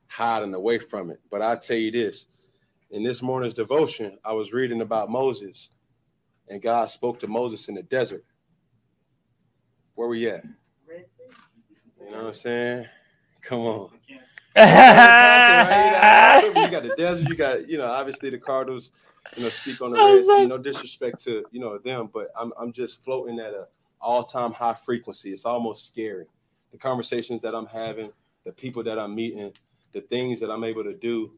hiding away from it. But I tell you this, in this morning's devotion, I was reading about Moses, and God spoke to Moses in the desert. Where we at? You know what I'm saying? Come on. *laughs* you got the desert, you got, you know, obviously the Cardinals, you know, speak on the Red Sea. No disrespect to, you know, them, but I'm I'm just floating at a all-time high frequency. It's almost scary. The conversations that I'm having, the people that I'm meeting, the things that I'm able to do,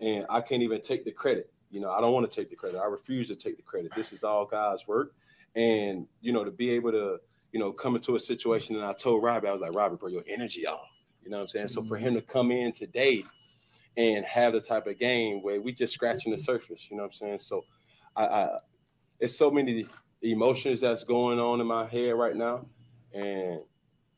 and I can't even take the credit. You know, I don't want to take the credit. I refuse to take the credit. This is all God's work. And, you know, to be able to, you know, come into a situation and I told Robbie, I was like, Robbie, bro, your energy off. You know what I'm saying? So for mm-hmm. him to come in today and have the type of game where we just scratching the surface, you know what I'm saying? So I, I it's so many emotions that's going on in my head right now. And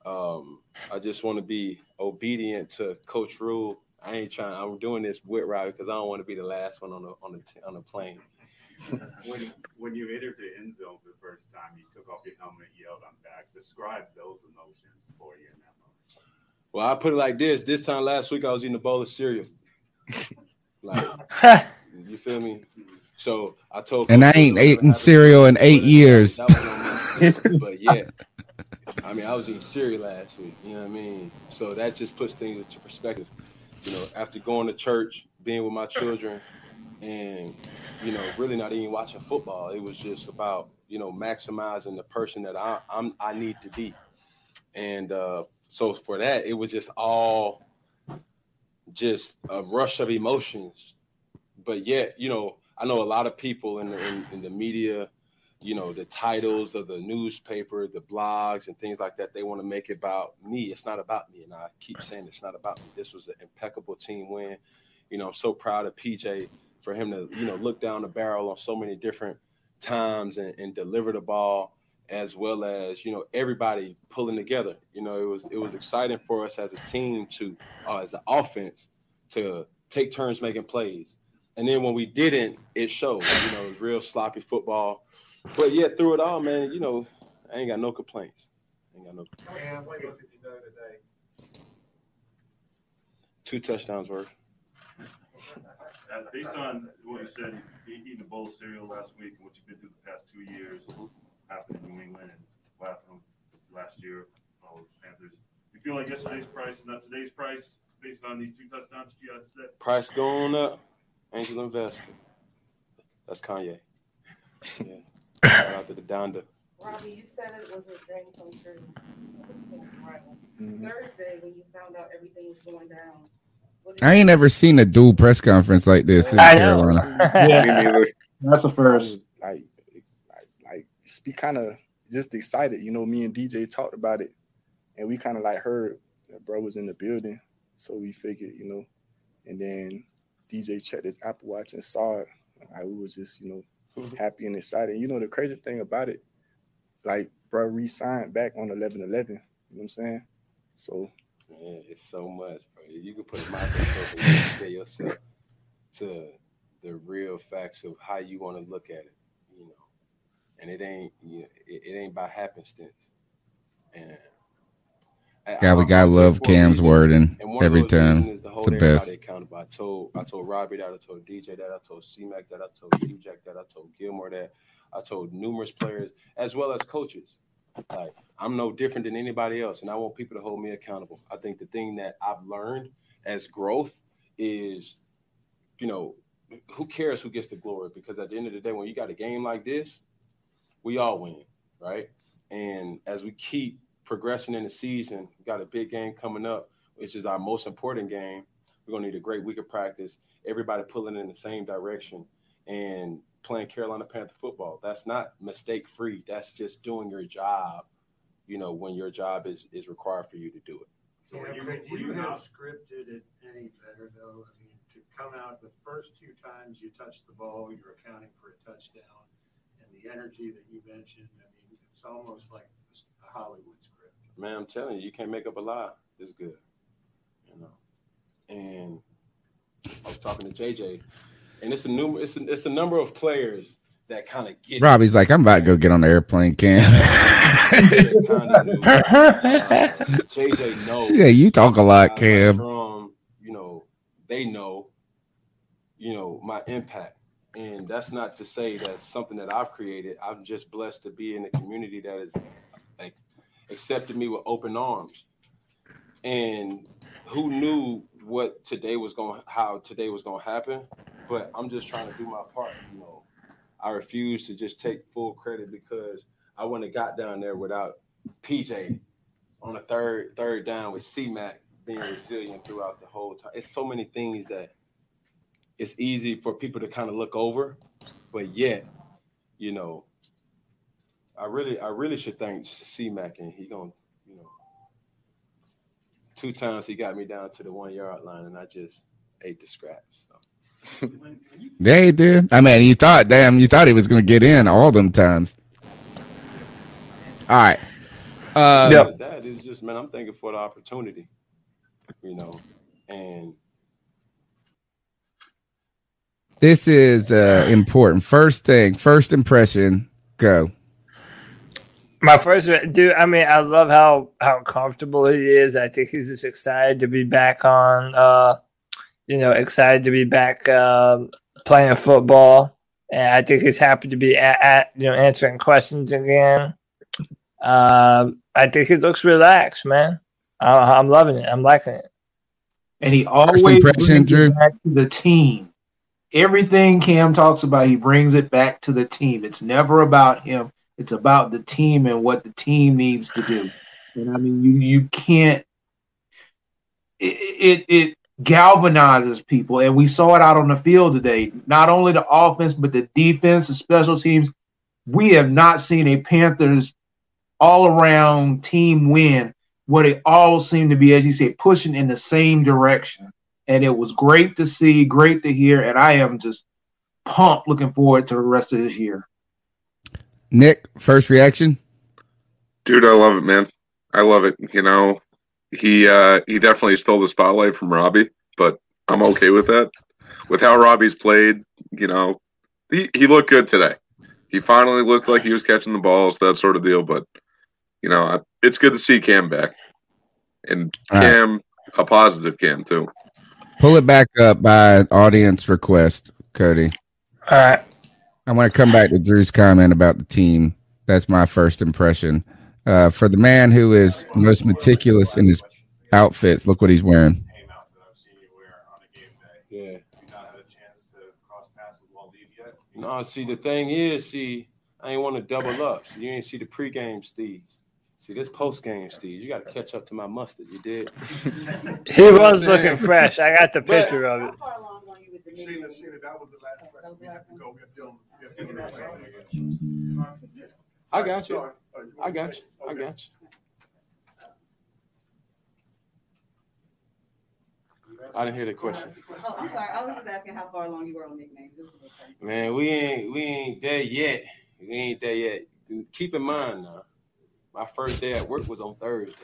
um, I just want to be obedient to Coach Rhule. I ain't trying. I'm doing this with Robbie because I don't want to be the last one on the on the on the plane. *laughs* when, when you entered the end zone for the first time, you took off your helmet, yelled, "I'm back." Describe those emotions for you in that moment. Well, I put it like this. This time last week, I was eating a bowl of cereal. *laughs* like, *laughs* you feel me? So I told. And I ain't Rhule, eating cereal in eight years. That was on me. *laughs* but yeah, I mean, I was eating cereal last week. You know what I mean? So that just puts things into perspective. you know, after going to church, being with my children, and you know, really not even watching football. It was just about you know maximizing the person that I, I'm I need to be, and uh, so for that, it was just all just a rush of emotions. But yet, you know, I know a lot of people in the, in, in the media, you know, the titles of the newspaper, the blogs, and things like that. They want to make it about me. It's not about me, and I keep saying it's not about me. This was an impeccable team win. You know, I'm so proud of PJ for him to you know look down the barrel on so many different times and, and deliver the ball as well as you know everybody pulling together. You know, it was it was exciting for us as a team to uh, as an offense to take turns making plays. And then when we didn't, it showed. You know, it was real sloppy football. But yet through it all, man, you know, I ain't got no complaints. I ain't got no Man, what did you do today? two touchdowns worth. Uh, based on what you said, eating a bowl of cereal last week and what you've been through the past two years, happened in New England and Latham last year, all the Panthers. You feel like yesterday's price is not today's price based on these two touchdowns you got today? Price going up. Angel investor. That's Kanye. *laughs* Yeah. Shout out to the Donda. Robbie, you said it was a dream come true. Mm-hmm. Thursday, when you found out everything was going down, I ain't ever seen a dual press conference like this in I know. Carolina. *laughs* That's the first. Like, like, like be kind of just excited. You know, me and DJ talked about it, and we kind of like heard that bro was in the building, so we figured, you know, and then DJ checked his Apple Watch and saw it. I was just, you know, mm-hmm. happy and excited. You know, the crazy thing about it, like, bro, re-signed back on 11 11. You know what I'm saying? So, Man, it's so much, bro. You can put a and you can yourself to the real facts of how you want to look at it, you know. And it ain't, you know, it, it ain't by happenstance. And God, we gotta love here for a Cam's wording And every time. reasons is to It's the best. accountable. I told I told Robbie that, I told DJ that, I told C-Mac that, I told Q-Jack that, I told Gilmore that, I told numerous players as well as coaches. Like I'm no different than anybody else, and I want people to hold me accountable. I think the thing that I've learned as growth is, you know, who cares who gets the glory? Because at the end of the day, when you got a game like this, we all win, right? And as we keep progressing in the season, we got a big game coming up, which is our most important game. We're gonna need a great week of practice. Everybody pulling in the same direction and playing Carolina Panther football. That's not mistake free. That's just doing your job. You know, when your job is is required for you to do it. So yeah, you- could were you you have scripted it any better though? I mean, to come out the first two times you touch the ball, you're accounting for a touchdown, and the energy that you mentioned. I mean, it's almost like a Hollywood script. Man, I'm telling you, you can't make up a lie. It's good. You know. And I was talking to JJ, and it's a number it's a, it's a number of players that kind of get it. Robbie's like, I'm about to go get on the airplane, Cam. *laughs* JJ knows. Yeah, you talk a lot, Cam. Drum, you know, they know, you know, my impact. And that's not to say that's something that I've created. I'm just blessed to be in a community that is like, accepted me with open arms. And who knew what today was going, how today was going to happen? But I'm just trying to do my part. You know, I refuse to just take full credit because I wouldn't have got down there without PJ on a third third down with C-Mac being resilient throughout the whole time. It's so many things that it's easy for people to kind of look over, but yet, you know, I really I really should thank C-Mac and he gonna, you know, two times he got me down to the one yard line and I just ate the scraps. So. *laughs* Yeah, he did. I mean, you thought, damn, you thought he was going to get in all them times. All right. Uh, But That is just man, I'm thanking for the opportunity, you know, and This is uh, important. First thing, first impression, go. My first, dude. I mean, I love how how comfortable he is. I think he's just excited to be back on. Uh, you know, excited to be back um, playing football, and I think he's happy to be at, at you know answering questions again. Um, I think he looks relaxed, man. I, I'm loving it. I'm liking it. and he always impression, brings Drew? it back to the team. Everything Cam talks about, he brings it back to the team. It's never about him. It's about the team and what the team needs to do. And I mean, you you can't. It it, it galvanizes people, and we saw it out on the field today. Not only the offense, but the defense, the special teams. We have not seen a Panthers all around team win where they all seem to be, as you say, pushing in the same direction. And it was great to see, great to hear, and I am just pumped looking forward to the rest of this year. Nick, first reaction? Dude, I love it, man. I love it. You know, he uh he definitely stole the spotlight from Robbie, but I'm okay with that. With how Robbie's played, you know, he, he looked good today. He finally looked like he was catching the balls, that sort of deal. But you know, I, it's good to see Cam back, and All right. Cam a positive Cam too. Pull it back up by audience request, Cody. All right. I want to come back to Drew's comment about the team. That's my first impression. Uh, for the man who is most meticulous in his outfits, look what he's wearing. Yeah. No, see the thing is, see, I ain't want to double up. So you ain't see the pregame Steves. See this postgame Steve. You got to catch up to my mustard. You did. *laughs* He was looking fresh. I got the picture of it. I got you. I got you. I got you. I didn't hear the question. Oh, I'm sorry. I was just asking how far along you were on nicknames. This is okay. Man, we ain't we ain't there yet. We ain't there yet. Keep in mind now, my first day at work was on Thursday.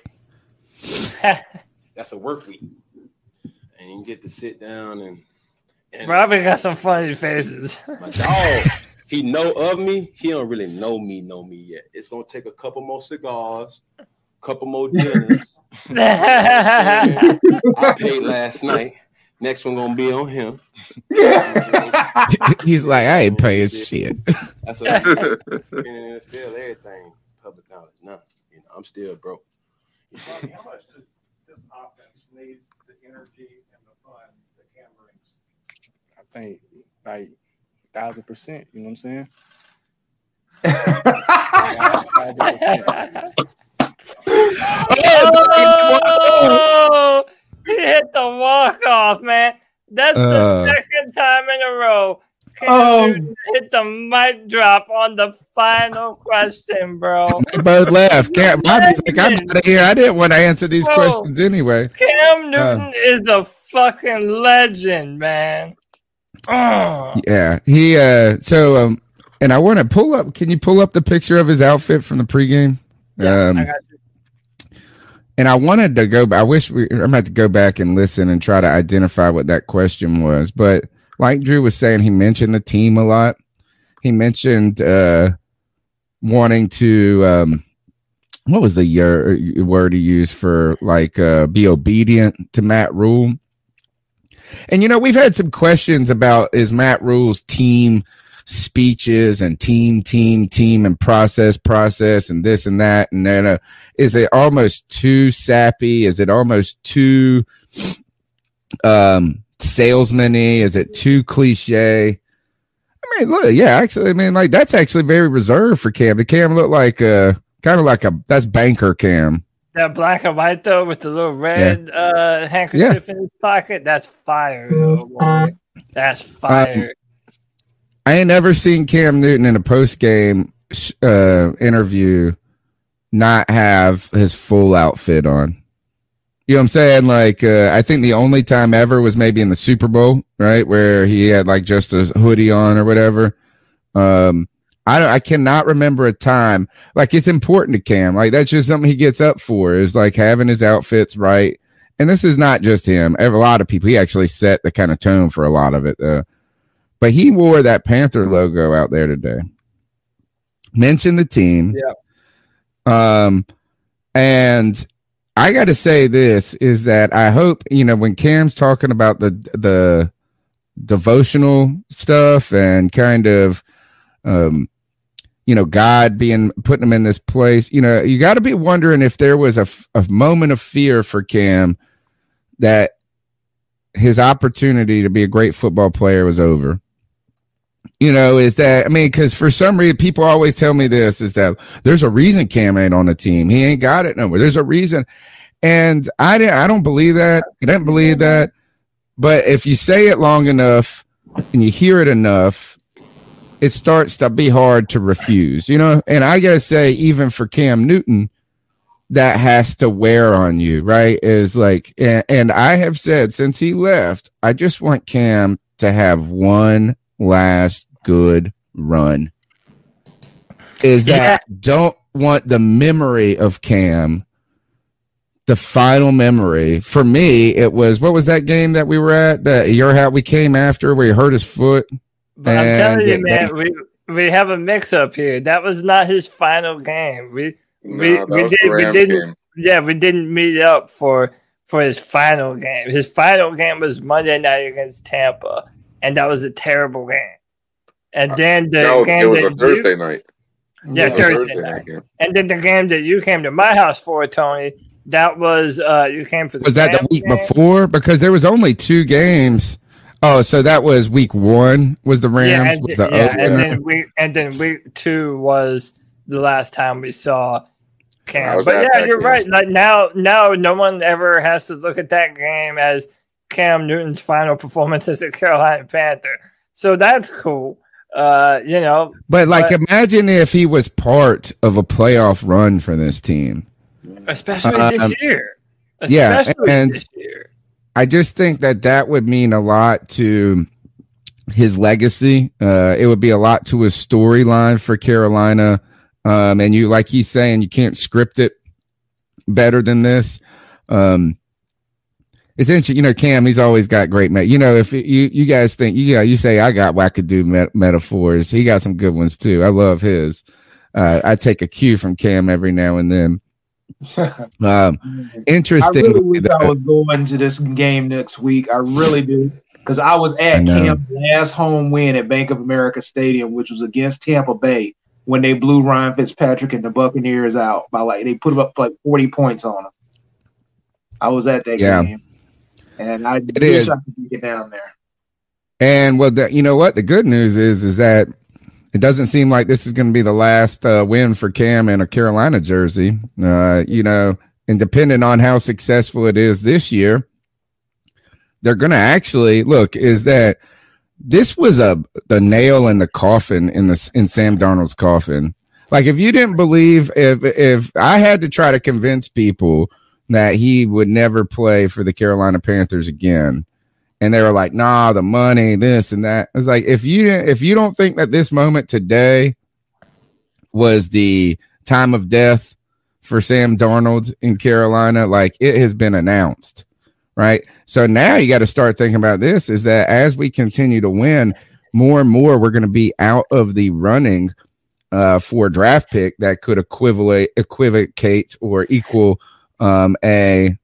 *laughs* That's a work week. And you get to sit down and, and Robin got some funny faces. my dog, he know of me. He don't really know me, know me yet. It's gonna take a couple more cigars, couple more dinners. *laughs* I paid last night. Next one gonna be on him. *laughs* he's like, I ain't paying shit. That's what I'm saying. *laughs* Being in the field, everything public knowledge. Now, you know, I'm still broke. Bobby, how much does this offense need the energy and the fun that Cam brings? I think like thousand percent. You know what I'm saying? Oh, he hit the walk off, man. That's the Uh. second time in a row. Cam Oh. Hit the mic drop on the final question, bro. They both left. Cam, Bobby's like, I'm out of here. I didn't want to answer these Bro. questions anyway. Cam Newton is a fucking legend, man. Oh. Yeah, he. uh So, um, and I want to pull up. Can you pull up the picture of his outfit from the pregame? um, I got and I wanted to go. I wish we. I'm about to go back and listen and try to identify what that question was. But like Drew was saying, he mentioned the team a lot. He mentioned uh wanting to. um What was the year, word he used for like uh be obedient to Matt Rhule? And you know, we've had some questions about is Matt Rhule's team speeches and team, team, team, and process, process, and this and that. And then, uh, is it almost too sappy? Is it almost too um salesman-y? Is it too cliche? I mean, look, yeah, actually, I mean, like that's actually very reserved for Cam. The Cam looked like uh kind of like a that's banker Cam. That black and white though, with the little red uh, handkerchief in his pocket, that's fire, boy. That's fire. I ain't never seen Cam Newton in a post game uh, interview not have his full outfit on. You know what I'm saying? Like, uh, I think the only time ever was maybe in the Super Bowl, right, where he had like just a hoodie on or whatever. Um, I don't, I cannot remember a time like it's important to Cam. Like that's just something he gets up for is like having his outfits right. And this is not just him. A lot of people. He actually set the kind of tone for a lot of it. Uh, but he wore that Panther logo out there today. Mention the team. Yeah. Um, and I got to say this is that I hope you know when Cam's talking about the the devotional stuff and kind of um you know God being putting him in this place. You know, you got to be wondering if there was a, a moment of fear for Cam that his opportunity to be a great football player was over. You know, is that I mean, because for some reason people always tell me this is that there's a reason Cam ain't on the team. He ain't got it nowhere. There's a reason, and I didn't. I don't believe that. I didn't believe that. But if you say it long enough and you hear it enough, it starts to be hard to refuse. You know, and I gotta say, even for Cam Newton, that has to wear on you, right? Is like, and, and I have said since he left, I just want Cam to have one last good run. Is that don't want the memory of Cam, the final memory. For me, it was what was that game that we were at that your hat we came after where he hurt his foot. But I'm telling you, it- man, we we have a mix up here. That was not his final game. We we No, we did, we didn't game. yeah we didn't meet up for for his final game. His final game was Monday night against Tampa, and that was a terrible game. And then the No, game it was that a you- Thursday night. yeah, It was a Thursday, Thursday night. night. And then the game that you came to my house for, Tony, that was uh you came for the was that the week game? before? Because there was only two games. Oh, so that was week one. Was the Rams? Yeah, and, was the yeah, opener? and then week and then week two was the last time we saw Cam. But yeah, you're game. right. Like now, now no one ever has to look at that game as Cam Newton's final performance as a Carolina Panther. So that's cool. Uh, you know, But like, imagine if he was part of a playoff run for this team. especially Um, this year. yeah, Especially and this year. I just think that that would mean a lot to his legacy. Uh, it would be a lot to his storyline for Carolina. Um, and you, like he's saying, you can't script it better than this. Um, it's interesting, you know. Cam, he's always got great. Met- you know, if you you guys think you yeah, you say I got wackadoo met- metaphors, he got some good ones too. I love his. Uh, I take a cue from Cam every now and then. *laughs* Um, I interesting. really wish I was going to this game next week. I really do. Because I was at know. Cam's last home win at Bank of America Stadium, which was against Tampa Bay, when they blew Ryan Fitzpatrick and the Buccaneers out by like they put up like 40 points on them. I was at that Yeah. game. And I It wish is. I could get down there. And well, the, you know what? The good news is, is that it doesn't seem like this is going to be the last uh, win for Cam in a Carolina jersey. Uh, you know, and depending on how successful it is this year, they're going to actually look. Is that this was a the nail in the coffin in the in Sam Darnold's coffin? Like, if you didn't believe, if if I had to try to convince people that he would never play for the Carolina Panthers again, and they were like, "Nah, the money, this and that." It's like if you if you don't think that this moment today was the time of death for Sam Darnold in Carolina, like it has been announced, right? So now you got to start thinking about this: is that as we continue to win, more and more we're going to be out of the running uh, for draft pick that could equivalent equivocate or equal um, a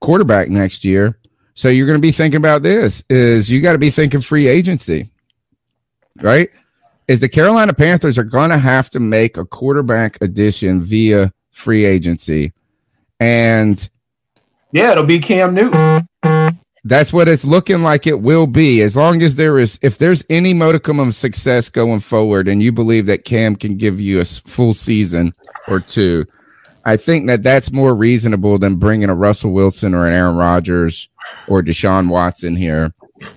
quarterback next year. So you're going to be thinking about this is you got to be thinking free agency, right? Is the Carolina Panthers are going to have to make a quarterback addition via free agency. And Yeah, it'll be Cam Newton. that's what it's looking like it will be. As long as there is, if there's any modicum of success going forward, and you believe that Cam can give you a full season or two, I think that that's more reasonable than bringing a Russell Wilson or an Aaron Rodgers or Deshaun Watson here,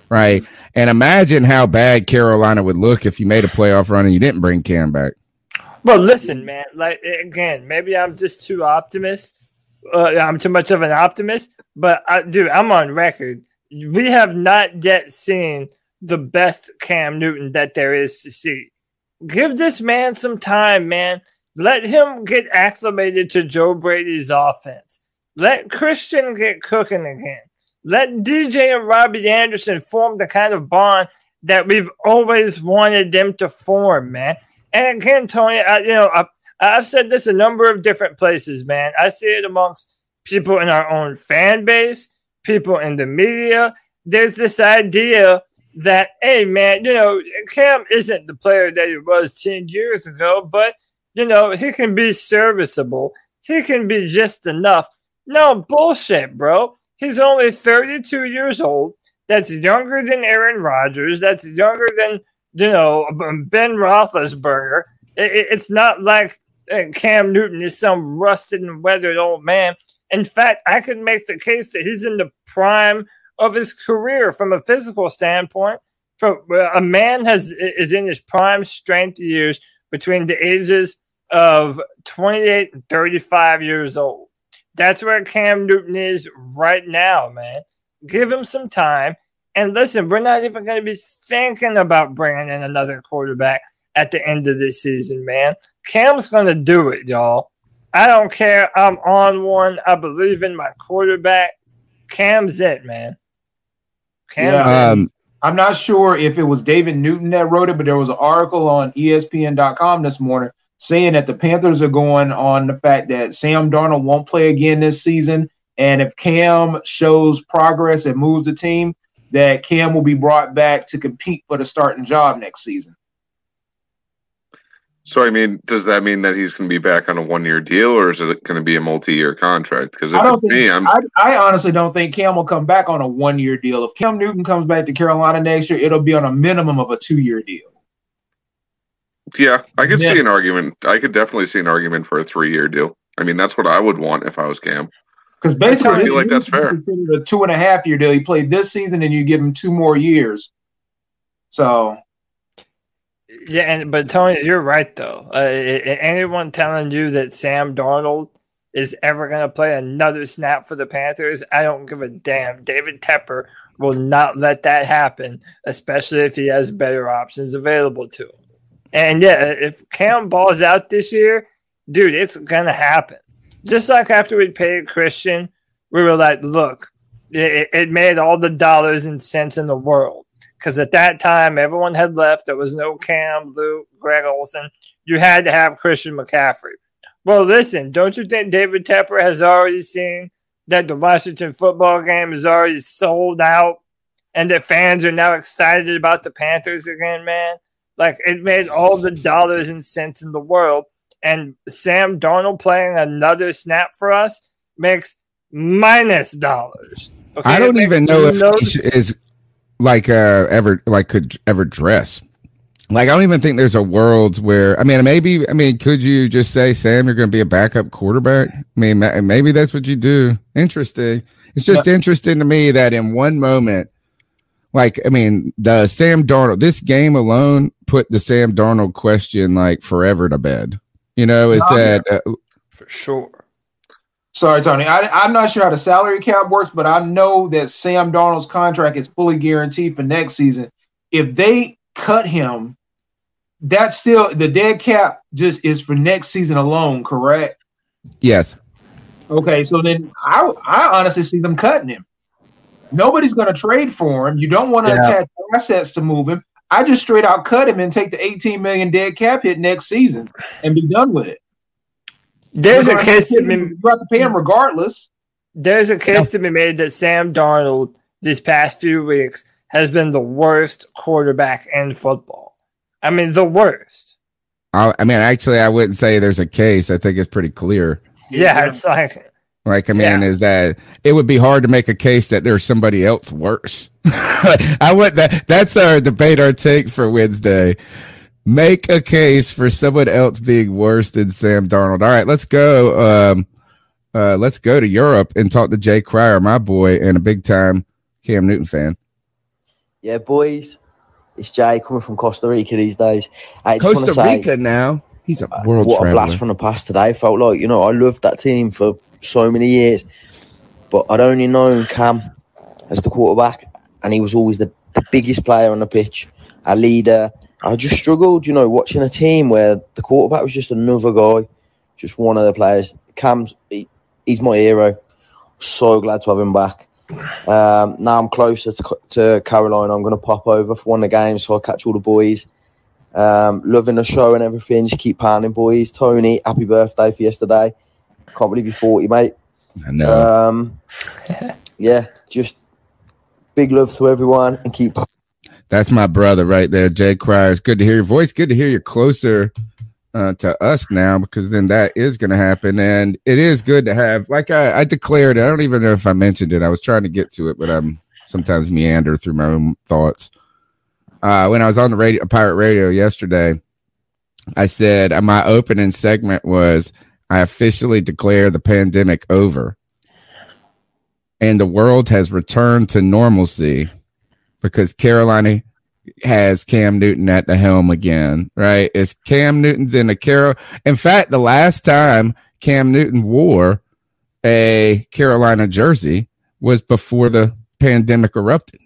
right? And imagine how bad Carolina would look if you made a playoff run and you didn't bring Cam back. Well, listen, man. Like again, maybe I'm just too optimist. Uh, I'm too much of an optimist. But I, dude, I'm on record. We have not yet seen the best Cam Newton that there is to see. Give this man some time, man. Let him get acclimated to Joe Brady's offense. Let Christian get cooking again. Let DJ and Robbie Anderson form the kind of bond that we've always wanted them to form, man. And again, Tony, I, you know, I, I've said this a number of different places, man. I see it amongst people in our own fan base, people in the media. There's this idea that, hey, man, you know, Cam isn't the player that he was 10 years ago, but, you know, he can be serviceable. He can be just enough. No, bullshit, bro. He's only 32 years old. That's younger than Aaron Rodgers. That's younger than, you know, Ben Roethlisberger. It, it, it's not like uh, Cam Newton is some rusted and weathered old man. In fact, I could make the case that he's in the prime of his career from a physical standpoint. From uh, a man has is in his prime strength years between the ages of 28 and 35 years old. That's where Cam Newton is right now, man. Give him some time. And listen, we're not even going to be thinking about bringing in another quarterback at the end of this season, man. Cam's going to do it, y'all. I don't care. I'm on one. I believe in my quarterback. Cam's it, man. Cam's yeah, um, I'm not sure if it was David Newton that wrote it, but there was an article on ESPN.com this morning saying that the Panthers are going on the fact that Sam Darnold won't play again this season. And if Cam shows progress and moves the team, that Cam will be brought back to compete for the starting job next season. So, I mean, does that mean that he's going to be back on a one-year deal, or is it going to be a multi-year contract? Because if I, it's think, me, I, I honestly don't think Cam will come back on a one-year deal. If Cam Newton comes back to Carolina next year, it'll be on a minimum of a two-year deal. Yeah, I could see an argument. I could definitely see an argument for a three-year deal. I mean, that's what I would want if I was Cam. Because basically, I feel like that's fair. A two and a half year deal. He played this season, and you give him two more years. So, yeah, and but Tony, you're right though. Uh, anyone telling you that Sam Darnold is ever going to play another snap for the Panthers, I don't give a damn. David Tepper will not let that happen, especially if he has better options available to him. And yeah, if Cam balls out this year, dude, it's gonna happen. Just like after we paid Christian, we were like, look, it, it made all the dollars and cents in the world. Because at that time, everyone had left. There was no Cam, Luke, Greg Olsen. You had to have Christian McCaffrey. Well, listen, don't you think David Tepper has already seen that the Washington football game is already sold out and that fans are now excited about the Panthers again, man? Like it made all the dollars and cents in the world. And Sam Darnold playing another snap for us makes minus dollars. Okay? I don't even know if he is like uh, ever like could ever dress. Like I don't even think there's a world where I mean maybe I mean could you just say Sam you're going to be a backup quarterback? I mean maybe that's what you do. Interesting. It's just interesting to me that in one moment like I mean, the Sam Darnold, this game alone put the Sam Darnold question like forever to bed. You know, is no, that uh, for sure? Sorry, Tony. I, am not sure how the salary cap works, but I know that Sam Darnold's contract is fully guaranteed for next season. If they cut him, that's still the dead cap just is for next season alone, correct? Yes. Okay, so then I I honestly see them cutting him. Nobody's going to trade for him. You don't want to yeah. attach assets to move him. I just straight out cut him and take the 18 million dead cap hit next season and be done with it. There's a case to be you have to pay him regardless. There's a case to be made that Sam Darnold these past few weeks has been the worst quarterback in football. I mean, the worst. I, I mean, actually, I wouldn't say there's a case. I think it's pretty clear. Yeah, it's like like, I mean, yeah. is that it would be hard to make a case that there's somebody else worse. *laughs* I would that that's our debate, our take for Wednesday. Make a case for someone else being worse than Sam Darnold. All right, let's go. Um, uh, let's go to Europe and talk to Jay Cryer, my boy, and a big time Cam Newton fan. Yeah, boys, it's Jay coming from Costa Rica these days. I Costa Rica say, now. He's a world What traveler. a blast from the past today. Felt like you know I loved that team for so many years. But I'd only known Cam as the quarterback, and he was always the, the biggest player on the pitch, a leader. I just struggled, you know, watching a team where the quarterback was just another guy, just one of the players. Cam's, he, he's my hero. So glad to have him back. Um, now I'm closer to, to Carolina. I'm going to pop over for one of the games so I'll catch all the boys. Um, loving the show and everything. Just keep pounding, boys. Tony, happy birthday for yesterday. Can't believe you're 40, mate. I know. Um, *laughs* yeah, just big love to everyone and keep. That's my brother right there, Jay Cryer. It's good to hear your voice. Good to hear you're closer uh, to us now because then that is going to happen, and it is good to have. Like I, I declared, I don't even know if I mentioned it. I was trying to get to it, but I'm sometimes meander through my own thoughts. Uh, when I was on the radio, pirate radio yesterday, I said uh, my opening segment was I officially declare the pandemic over and the world has returned to normalcy because Carolina has Cam Newton at the helm again, right? It's Cam Newton's in the Carol. In fact, the last time Cam Newton wore a Carolina jersey was before the pandemic erupted.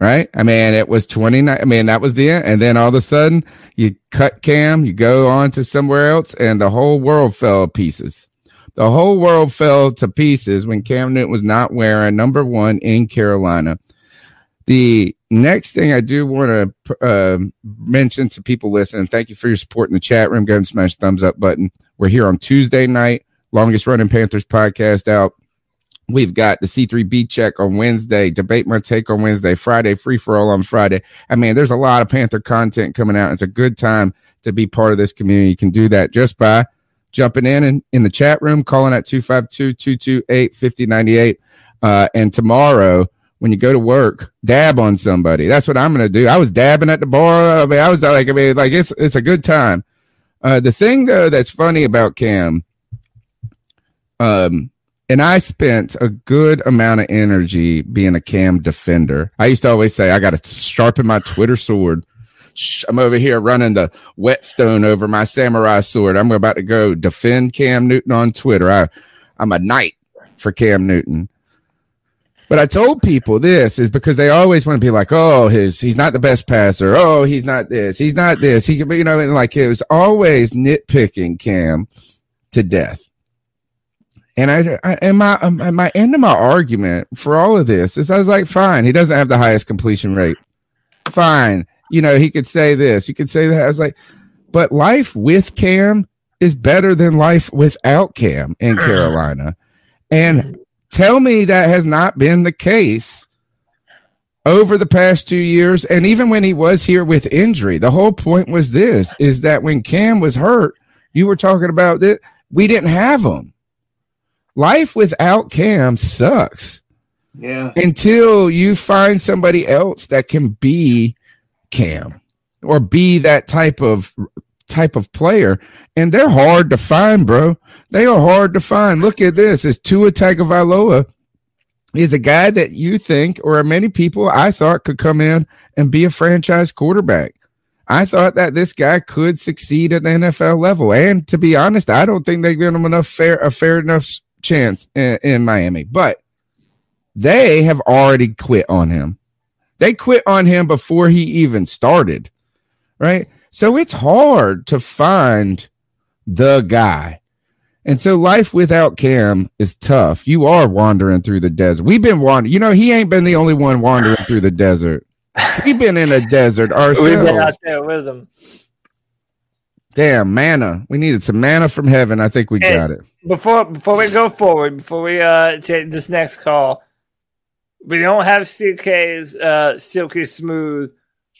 Right? I mean, it was 29. I mean, that was the end. And then all of a sudden, you cut Cam, you go on to somewhere else, and the whole world fell to pieces. The whole world fell to pieces when Cam Newton was not wearing number one in Carolina. The next thing I do want to uh, mention to people listening, thank you for your support in the chat room. Go ahead and smash the thumbs up button. We're here on Tuesday night, longest running Panthers podcast out. We've got the C3B check on Wednesday, debate my take on Wednesday, Friday, free for all on Friday. I mean, there's a lot of Panther content coming out. It's a good time to be part of this community. You can do that just by jumping in and in the chat room, calling at 252 228 5098. Uh, and tomorrow, when you go to work, dab on somebody. That's what I'm going to do. I was dabbing at the bar. I mean, I was like, I mean, like it's it's a good time. Uh, the thing though that's funny about Cam, um, and I spent a good amount of energy being a Cam defender. I used to always say I got to sharpen my Twitter sword I'm over here running the whetstone over my samurai sword. I'm about to go defend Cam Newton on Twitter. I, I'm a knight for Cam Newton. But I told people this is because they always want to be like, oh, his he's not the best passer. Oh, he's not this. He's not this. He could you know, and like it was always nitpicking Cam to death. And I, I and my um, my end of my argument for all of this is I was like, fine, he doesn't have the highest completion rate. Fine, you know, he could say this, you could say that. I was like, but life with Cam is better than life without Cam in *clears throat* Carolina. And tell me that has not been the case over the past two years. And even when he was here with injury, the whole point was this is that when Cam was hurt, you were talking about that we didn't have him. Life without Cam sucks. Yeah. Until you find somebody else that can be Cam or be that type of type of player. And they're hard to find, bro. They are hard to find. Look at this. It's Tua Tagovailoa is a guy that you think, or many people I thought could come in and be a franchise quarterback. I thought that this guy could succeed at the NFL level. And to be honest, I don't think they give him enough fair a fair enough chance in, in Miami. But they have already quit on him. They quit on him before he even started, right? So it's hard to find the guy. And so life without Cam is tough. You are wandering through the desert. We've been wandering. You know, he ain't been the only one wandering through the desert. We've been in a desert ourselves. *laughs* We've been out there with him. Damn, manna. We needed some manna from heaven. I think we Hey, got it. Before before we go forward, before we uh take this next call, we don't have CK's uh silky smooth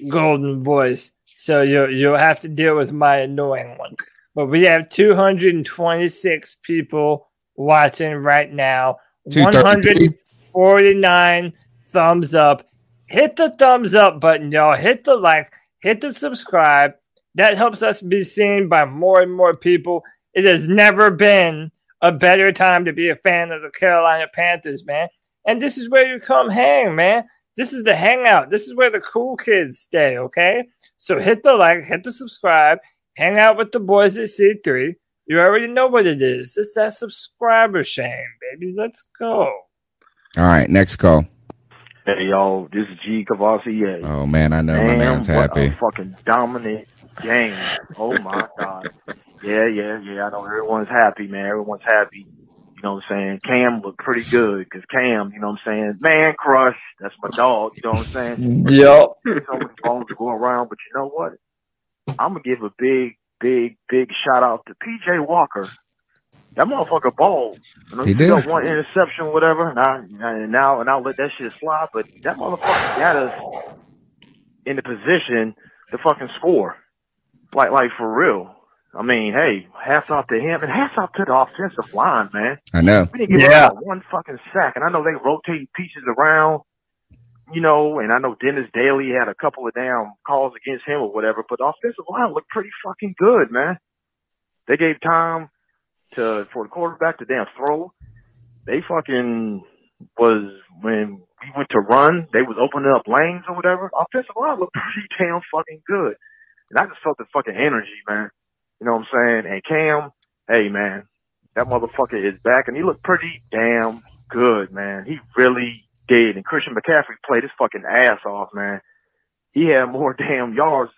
golden voice, so you'll you'll have to deal with my annoying one. But we have 226 people watching right now. 233. 149 thumbs up. Hit the thumbs up button, y'all. Hit the like, hit the subscribe. That helps us be seen by more and more people. It has never been a better time to be a fan of the Carolina Panthers, man. And this is where you come hang, man. This is the hangout. This is where the cool kids stay, okay? So hit the like, hit the subscribe, hang out with the boys at C3. You already know what it is. It's that subscriber shame, baby. Let's go. All right, next call. Hey y'all. this is G Cavassier. Oh man, I know my Damn, man's what happy. a fucking dominant game. Oh my god. Yeah, yeah, yeah. I know everyone's happy, man. Everyone's happy. You know what I'm saying? Cam looked pretty good because Cam, you know what I'm saying? Man crush. That's my dog. You know what I'm saying? *laughs* Yep. so many phones to go around, but you know what? I'm gonna give a big, big, big shout out to PJ Walker. That motherfucker balled. You know, He he got did. one interception, whatever. And, I, and now, and I'll let that shit slide. But that motherfucker got us in the position to fucking score. Like like for real. I mean, hey, hats off to him and hats off to the offensive line, man. I know. We didn't give Yeah. up one fucking sack, and I know they rotate pieces around, you know, and I know Dennis Daley had a couple of damn calls against him or whatever, but the offensive line looked pretty fucking good, man. They gave time to for the quarterback to damn throw. They fucking was when we went to run, they was opening up lanes or whatever. Offensive line looked pretty damn fucking good, and I just felt the fucking energy, man. You know what I'm saying? And Cam, hey man, that motherfucker is back, and he looked pretty damn good, man. He really did. And Christian McCaffrey played his fucking ass off, man. He had more *laughs* damn yards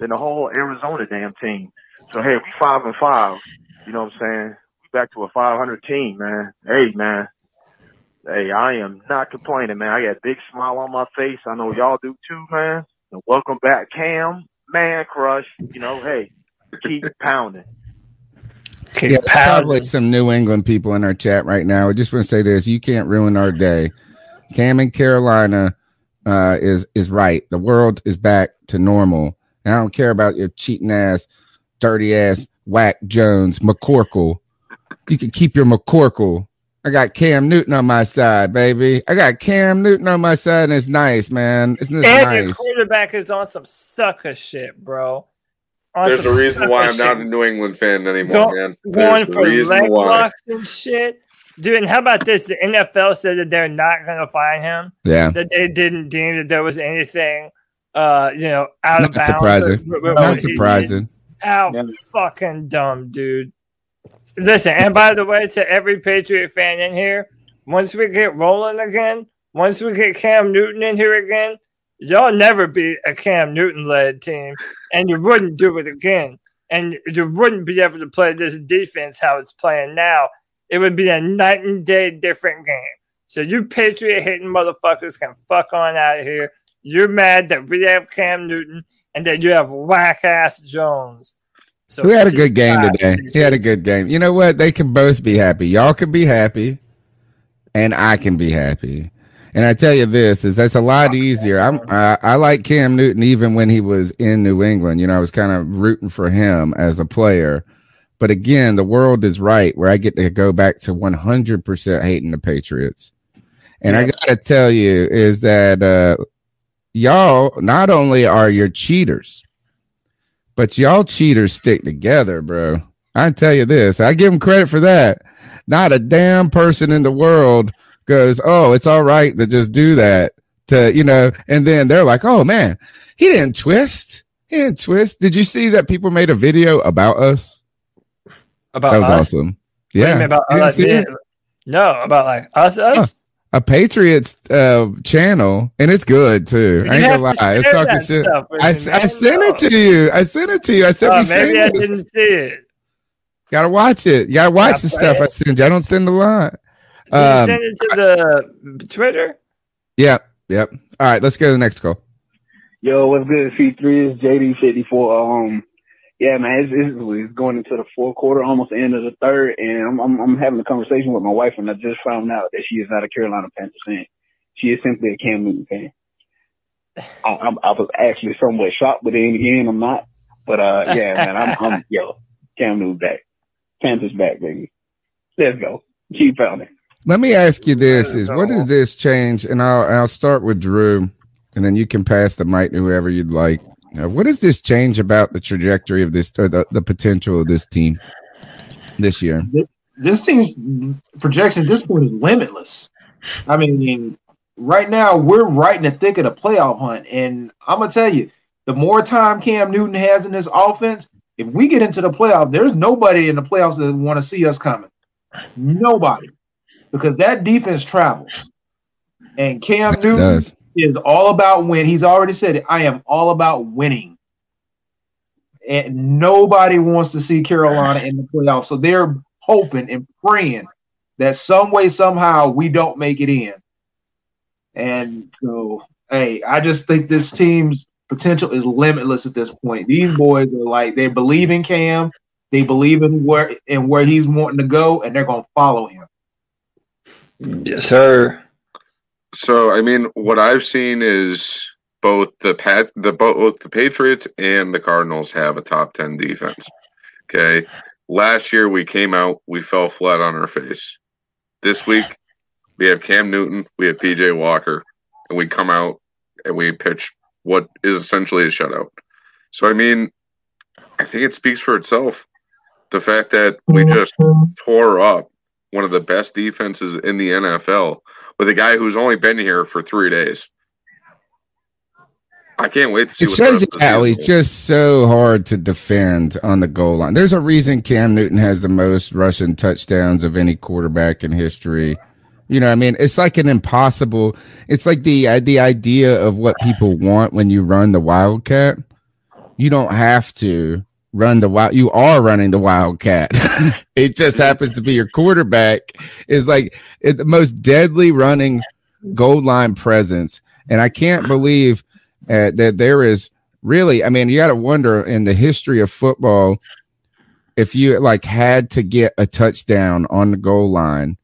than the whole Arizona damn team. So hey, we five and five. You know what I'm saying? We back to a 500 team, man. Hey, man. Hey, I am not complaining, man. I got a big smile on my face. I know y'all do too, man. And welcome back, Cam. Man crush. You know, hey, keep pounding. Yeah, there's probably some New England people in our chat right now. I just want to say this: you can't ruin our day. Cam in Carolina uh, is is right. The world is back to normal. And I don't care about your cheating ass, dirty ass, whack Jones, McCorkle. You can keep your McCorkle. I got Cam Newton on my side, baby. I got Cam Newton on my side, and it's nice, man. Isn't this and your quarterback is on some sucker shit, bro. On There's a reason why I'm sucker not a New England fan anymore, Go- man. going There's a for leg why. locks and shit. Dude, and how about this? The NFL said that they're not going to fine him. Yeah. That they didn't deem that there was anything, uh, you know, out Not of bounds. surprising. with- with Not what he did. surprising. How fucking dumb, dude. Listen, and by the way, to every Patriot fan in here, once we get rolling again, once we get Cam Newton in here again, y'all never be a Cam Newton led team, and you wouldn't do it again. And you wouldn't be able to play this defense how it's playing now. It would be a night and day different game. So you Patriot hating motherfuckers can fuck on out of here. You're mad that we have Cam Newton and that you have whack ass Jones. So Who had a good game today? He had a good game. You know what? They can both be happy. Y'all can be happy, and I can be happy. And I tell you this is that's a lot easier. I'm I, I like Cam Newton even when he was in New England. You know, I was kind of rooting for him as a player. But again, the world is right where I get to go back to 100% hating the Patriots. And I got to tell you is that uh, y'all not only are your cheaters, but y'all cheaters stick together, bro. I tell you this, I give them credit for that. Not a damn person in the world goes, "Oh, it's all right to just do that." To you know, and then they're like, "Oh man, he didn't twist. He didn't twist." Did you see that people made a video about us? About that was us? awesome. What do you Yeah, about us? see it? No, about like us, us. A Patriots uh, channel, and it's good too. I You ain't gonna to lie, it's talking shit. stuff with I, me, s- I man. sent it to you. I sent it to you. I said Oh, we maybe I didn't see it. Gotta watch it. You gotta watch Yeah, the stuff I send you. I don't send a lot. Did Um, you send it to the Twitter? Yep, yep. All right, let's go to the next call. Yo, what's good? C3 is JD54. Um, yeah, man, it's, it's, it's going into the fourth quarter, almost the end of the third, and I'm, I'm, I'm having a conversation with my wife, and I just found out that she is not a Carolina Panthers fan. She is simply a Cam Newton fan. I, I'm, I was actually somewhat shocked, but then again, I'm not. But uh, yeah, man, I'm, I'm *laughs* yo, Cam Newton back, Panthers back, baby. Let's go. Keep pounding. Let me ask you this: Is what does this change? And I'll I'll start with Drew, and then you can pass the mic to whoever you'd like. Uh, what does this change about the trajectory of this or the, the potential of this team this year? this team's projection at this point is limitless. I mean, right now we're right in the thick of the playoff hunt, and I'm gonna tell you, the more time Cam Newton has in this offense, if we get into the playoff, there's nobody in the playoffs that want to see us coming. Nobody, because that defense travels, and Cam Newton does. Is all about win. He's already said it. I am all about winning and nobody wants to see Carolina in the playoffs. So they're hoping and praying that some way, somehow, we don't make it in. And so, hey, I just think this team's potential is limitless at this point. These boys are like they believe in Cam, they believe in where and where he's wanting to go, and they're gonna follow him. Yes, sir. So, I mean, what I've seen is both the pat the both the Patriots and the Cardinals have a top ten defense. Okay. Last year we came out, we fell flat on our face. This week we have Cam Newton, we have PJ Walker, and we come out and we pitch what is essentially a shutout. So I mean, I think it speaks for itself. The fact that we just tore up one of the best defenses in the NFL with a guy who's only been here for three days. I can't wait to see It what the shows you how he's just so hard to defend on the goal line. There's a reason Cam Newton has the most rushing touchdowns of any quarterback in history. You know, what I mean, it's like an impossible. It's like the uh, the idea of what people want when you run the Wildcat. You don't have to run the wild. You are running the Wildcat. *laughs* it just happens to be your quarterback is like it, the most deadly running goal line presence. And I can't believe uh, that there is really. I mean, you got to wonder in the history of football if you like had to get a touchdown on the goal line,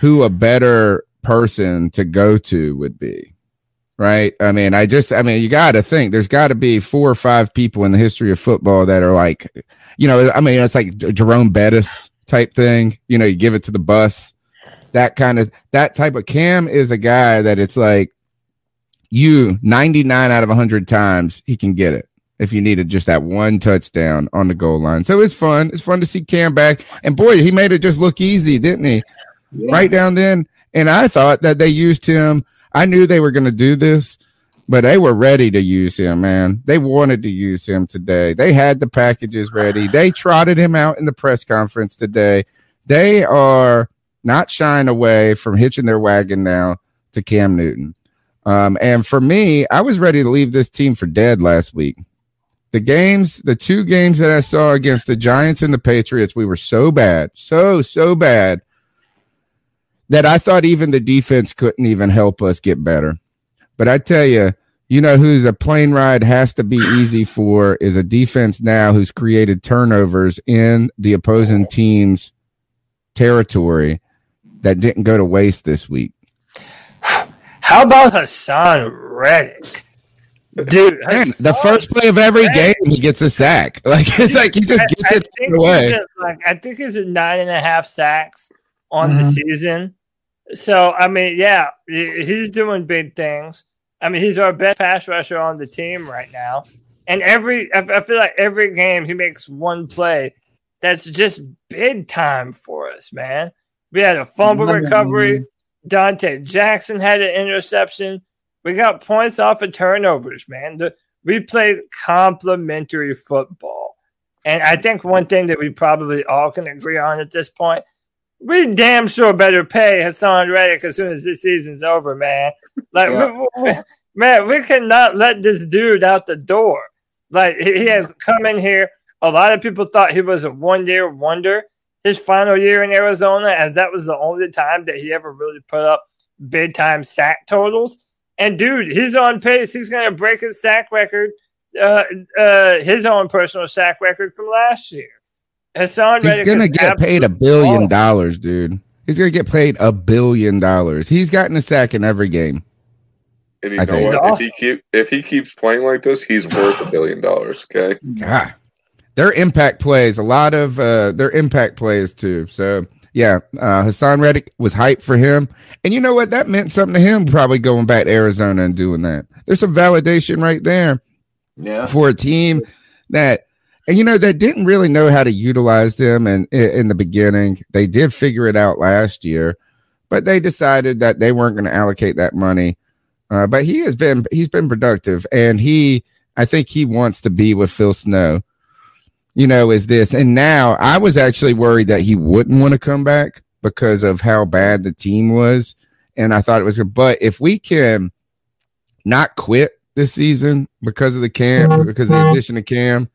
who a better person to go to would be. Right. I mean, I just, I mean, you got to think there's got to be four or five people in the history of football that are like, you know, I mean, it's like Jerome Bettis type thing. You know, you give it to the bus, that kind of, that type of Cam is a guy that it's like you 99 out of 100 times he can get it if you needed just that one touchdown on the goal line. So it's fun. It's fun to see Cam back. And boy, he made it just look easy, didn't he? Right down then. And I thought that they used him. I knew they were going to do this, but they were ready to use him, man. They wanted to use him today. They had the packages ready. They trotted him out in the press conference today. They are not shying away from hitching their wagon now to Cam Newton. Um, and for me, I was ready to leave this team for dead last week. The games, the two games that I saw against the Giants and the Patriots, we were so bad, so, so bad that I thought even the defense couldn't even help us get better. But I tell you, you know who's a plane ride has to be easy for is a defense now who's created turnovers in the opposing team's territory that didn't go to waste this week. How about Haason Reddick? Dude, Man, the first play of every game, he gets a sack. *laughs* Like it's like he just gets I it think away. like I think he's at nine and a half sacks on the Mhm. season. So I mean, yeah, he's doing big things. I mean, he's our best pass rusher on the team right now. And every I feel like every game he makes one play that's just big time for us, man. We had a fumble recovery. Donte Jackson had an interception. We got points off of turnovers, man. The, we played complementary football. And I think one thing that we probably all can agree on at this point, we damn sure better pay Haason Reddick as soon as this season's over, man. Like, Yeah. we- *laughs* we- man, we cannot let this dude out the door. Like, he has come in here. A lot of people thought he was a one year wonder. His final year in Arizona, as that was the only time that he ever really put up big time sack totals. And dude, he's on pace. He's going to break his sack record, uh, uh, his own personal sack record from last year. Haason He's Reddick gonna get paid a billion baller. dollars, dude. He's gonna get paid a billion dollars. He's gotten a sack in every game. And you I know think- what? If he keep if he keeps playing like this, he's worth a billion dollars. Okay. God, their impact plays a lot of uh, their impact plays too. So yeah, uh, Haason Reddick was hyped for him, and you know what? That meant something to him. Probably going back to Arizona and doing that. There's some validation right there. Yeah. for a team that and you know they didn't really know how to utilize them and in, in the beginning. They did figure it out last year but they decided that they weren't going to allocate that money. Uh, but he has been he's been productive and he i think he wants to be with phil snow. You know is this and now i was actually worried that he wouldn't want to come back because of how bad the team was and i thought it was good but if we can not quit this season because of the cam because of the addition of cam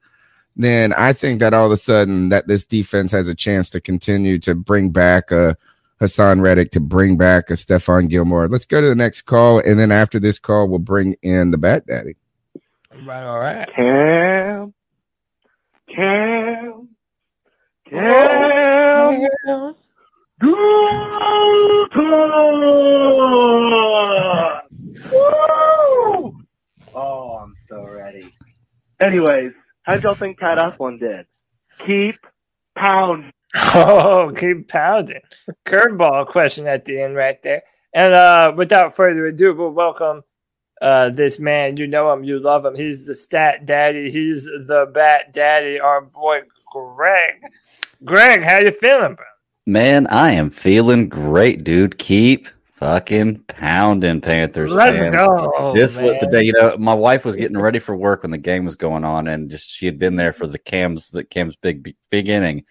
then i think that all of a sudden that this defense has a chance to continue to bring back a Haason Reddick to bring back a Stephon Gilmore let's go to the next call and then after this call we'll bring in the bat daddy Right, all right. Cam, Cam, oh, Cam, Woo! Oh, I'm so ready. Anyways, how did y'all think Pat Elflein did? Keep pound. *laughs* Oh, keep pounding. Curveball question at the end right there. And uh, without further ado, we'll welcome uh, this man. You know him, you love him. He's the stat daddy. He's the bat daddy. Our boy Greg. Greg, how you feeling, bro? Man, I am feeling great, dude. Keep fucking pounding Panthers. Let's fans. go, This was the day. You know, my wife was getting ready for work when the game was going on, and just she had been there for the Cam's the Cam's big big inning.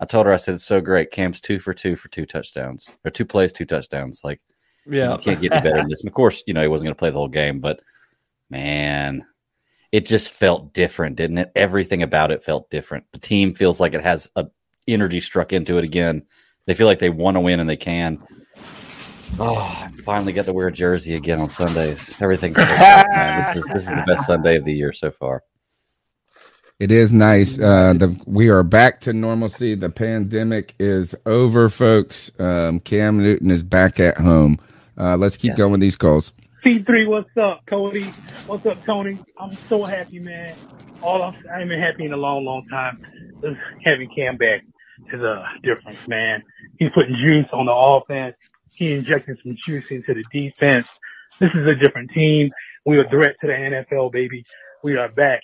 I told her, I said, "It's so great. Cam's two for two for two touchdowns, or two plays, two touchdowns. Like, Yeah. you can't get any better than this." And of course, you know, he wasn't going to play the whole game, but man, it just felt different, didn't it? Everything about it felt different. The team feels like it has a energy struck into it again. They feel like they want to win and they can. Oh, I finally get to wear a jersey again on Sundays. Everything's *laughs* so this is this is the best Sunday of the year so far. It is nice. Uh, the we are back to normalcy. The pandemic is over, folks. Um, Cam Newton is back at home. Uh, let's keep going with these calls. C3, what's up, Cody? What's up, Tony? I'm so happy, man. All I'm, I ain't been happy in a long, long time. This having Cam back is a difference, man. He's putting juice on the offense. He injecting some juice into the defense. This is a different team. We are a threat to the NFL, baby. We are back.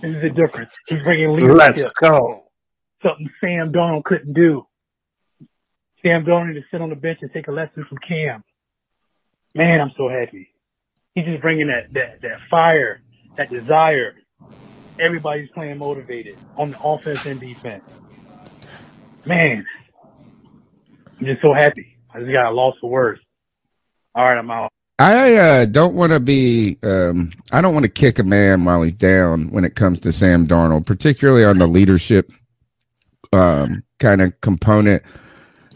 This is a difference. He's bringing leadership. Let's go. Something Sam Donald couldn't do. Sam Donald to sit on the bench and take a lesson from Cam. Man, I'm so happy. He's just bringing that that that fire, that desire. Everybody's playing motivated on the offense and defense. Man, I'm just so happy. I just got a loss for words. All right, I'm out. I uh, don't want to be. Um, I don't want to kick a man while he's down when it comes to Sam Darnold, particularly on the leadership um, kind of component.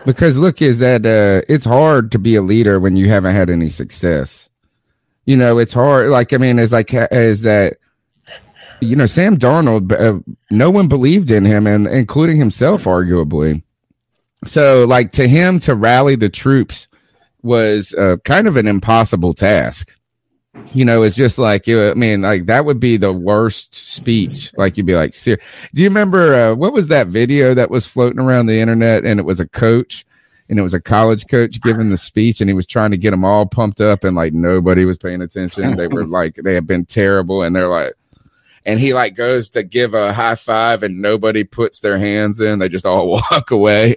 Because look, is that uh, it's hard to be a leader when you haven't had any success. You know, it's hard. Like I mean, it's like is that you know Sam Darnold. Uh, no one believed in him, and including himself, arguably. So, like to him to rally the troops was uh, kind of an impossible task. You know, it's just like you. I mean, like that would be the worst speech. Like you'd be like, "Ser- "Do you remember uh, what was that video that was floating around the internet?" And it was a coach, and it was a college coach giving the speech, and he was trying to get them all pumped up, and like nobody was paying attention. They were *laughs* like, they had been terrible, and they're like, and he like goes to give a high five, and nobody puts their hands in. They just all *laughs* walk away.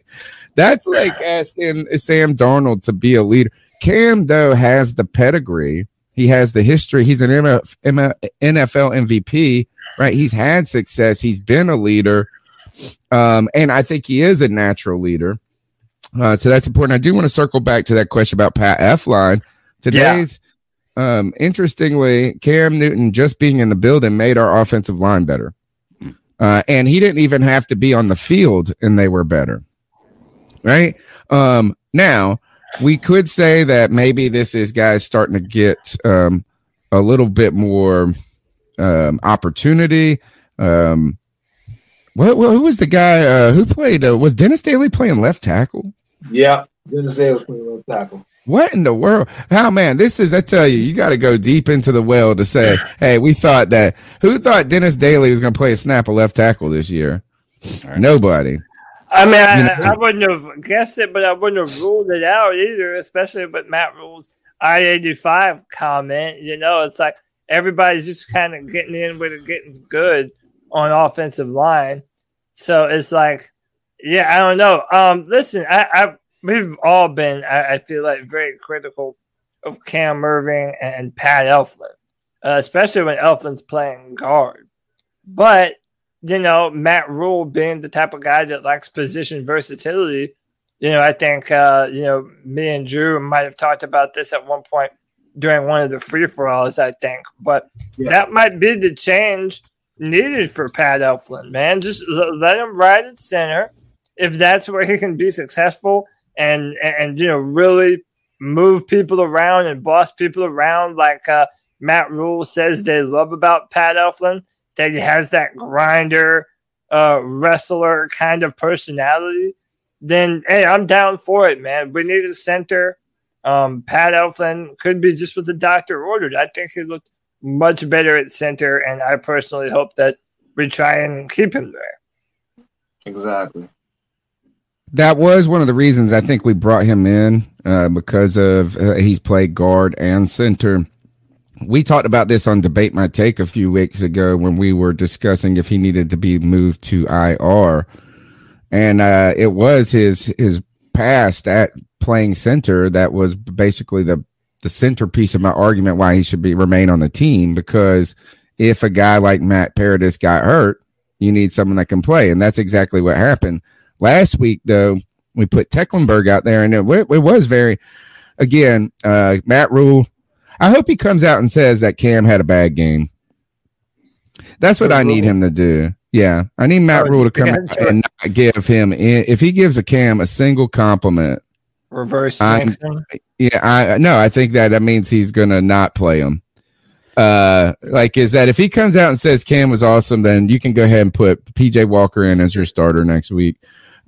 That's like asking Sam Darnold to be a leader. Cam though has the pedigree. He has the history. He's an MF, MF, NFL MVP, right? He's had success. He's been a leader, um, and I think he is a natural leader. Uh, so that's important. I do want to circle back to that question about Pat Elflein. Today's, um, interestingly, Cam Newton just being in the building made our offensive line better, uh, and he didn't even have to be on the field, and they were better right? Um, now we could say that maybe this is guys starting to get um, a little bit more um, opportunity. Um, what, what, who was the guy uh, who played? Uh, was Dennis Daley playing left tackle? Yeah, Dennis Daley was playing left tackle. What in the world? How man, this is I tell you, you got to go deep into the well to say, hey, we thought that who thought Dennis Daley was going to play a snap of left tackle this year? Nobody. I mean, I, You know- I wouldn't have guessed it, but I wouldn't have ruled it out either, especially with Matt Rhule's I 85 comment. You know, it's like everybody's just kind of getting in with it, getting good on offensive line. So it's like, yeah, I don't know. Um, listen, I, I we've all been, I, I feel like, very critical of Cam Erving and Pat Elflein, uh, especially when Elflein's playing guard. But you know, Matt Rhule being the type of guy that likes position versatility, you know, I think, uh, you know, me and Drew might have talked about this at one point during one of the free for alls, I think. But that might be the change needed for Pat Elflein, man. Just l- let him ride at center. If that's where he can be successful and, and, you know, really move people around and boss people around like uh, Matt Rhule says they love about Pat Elflein, that he has that grinder, uh, wrestler kind of personality, then hey, I'm down for it, man. We need a center. Um, Pat Elflein could be just what the doctor ordered. I think he looked much better at center, and I personally hope that we try and keep him there. Exactly. That was one of the reasons I think we brought him in uh, because of uh, he's played guard and center. We talked about this on Debate My Take a few weeks ago when we were discussing if he needed to be moved to IR, and uh, it was his his past at playing center that was basically the the centerpiece of my argument why he should be remain on the team because if a guy like Matt Paradis got hurt, you need someone that can play, and that's exactly what happened last week. Though we put Tecklenburg out there, and it, it was very, again, uh, Matt Rhule. I hope he comes out and says that Cam had a bad game. That's what I need him to do. Yeah, I need Matt Oh, Rhule to come yeah, out sure. and not give him if he gives a Cam a single compliment. Reverse. Yeah, I no, I think that that means he's gonna not play him. Uh, like is that if he comes out and says Cam was awesome, then you can go ahead and put PJ Walker in as your starter next week.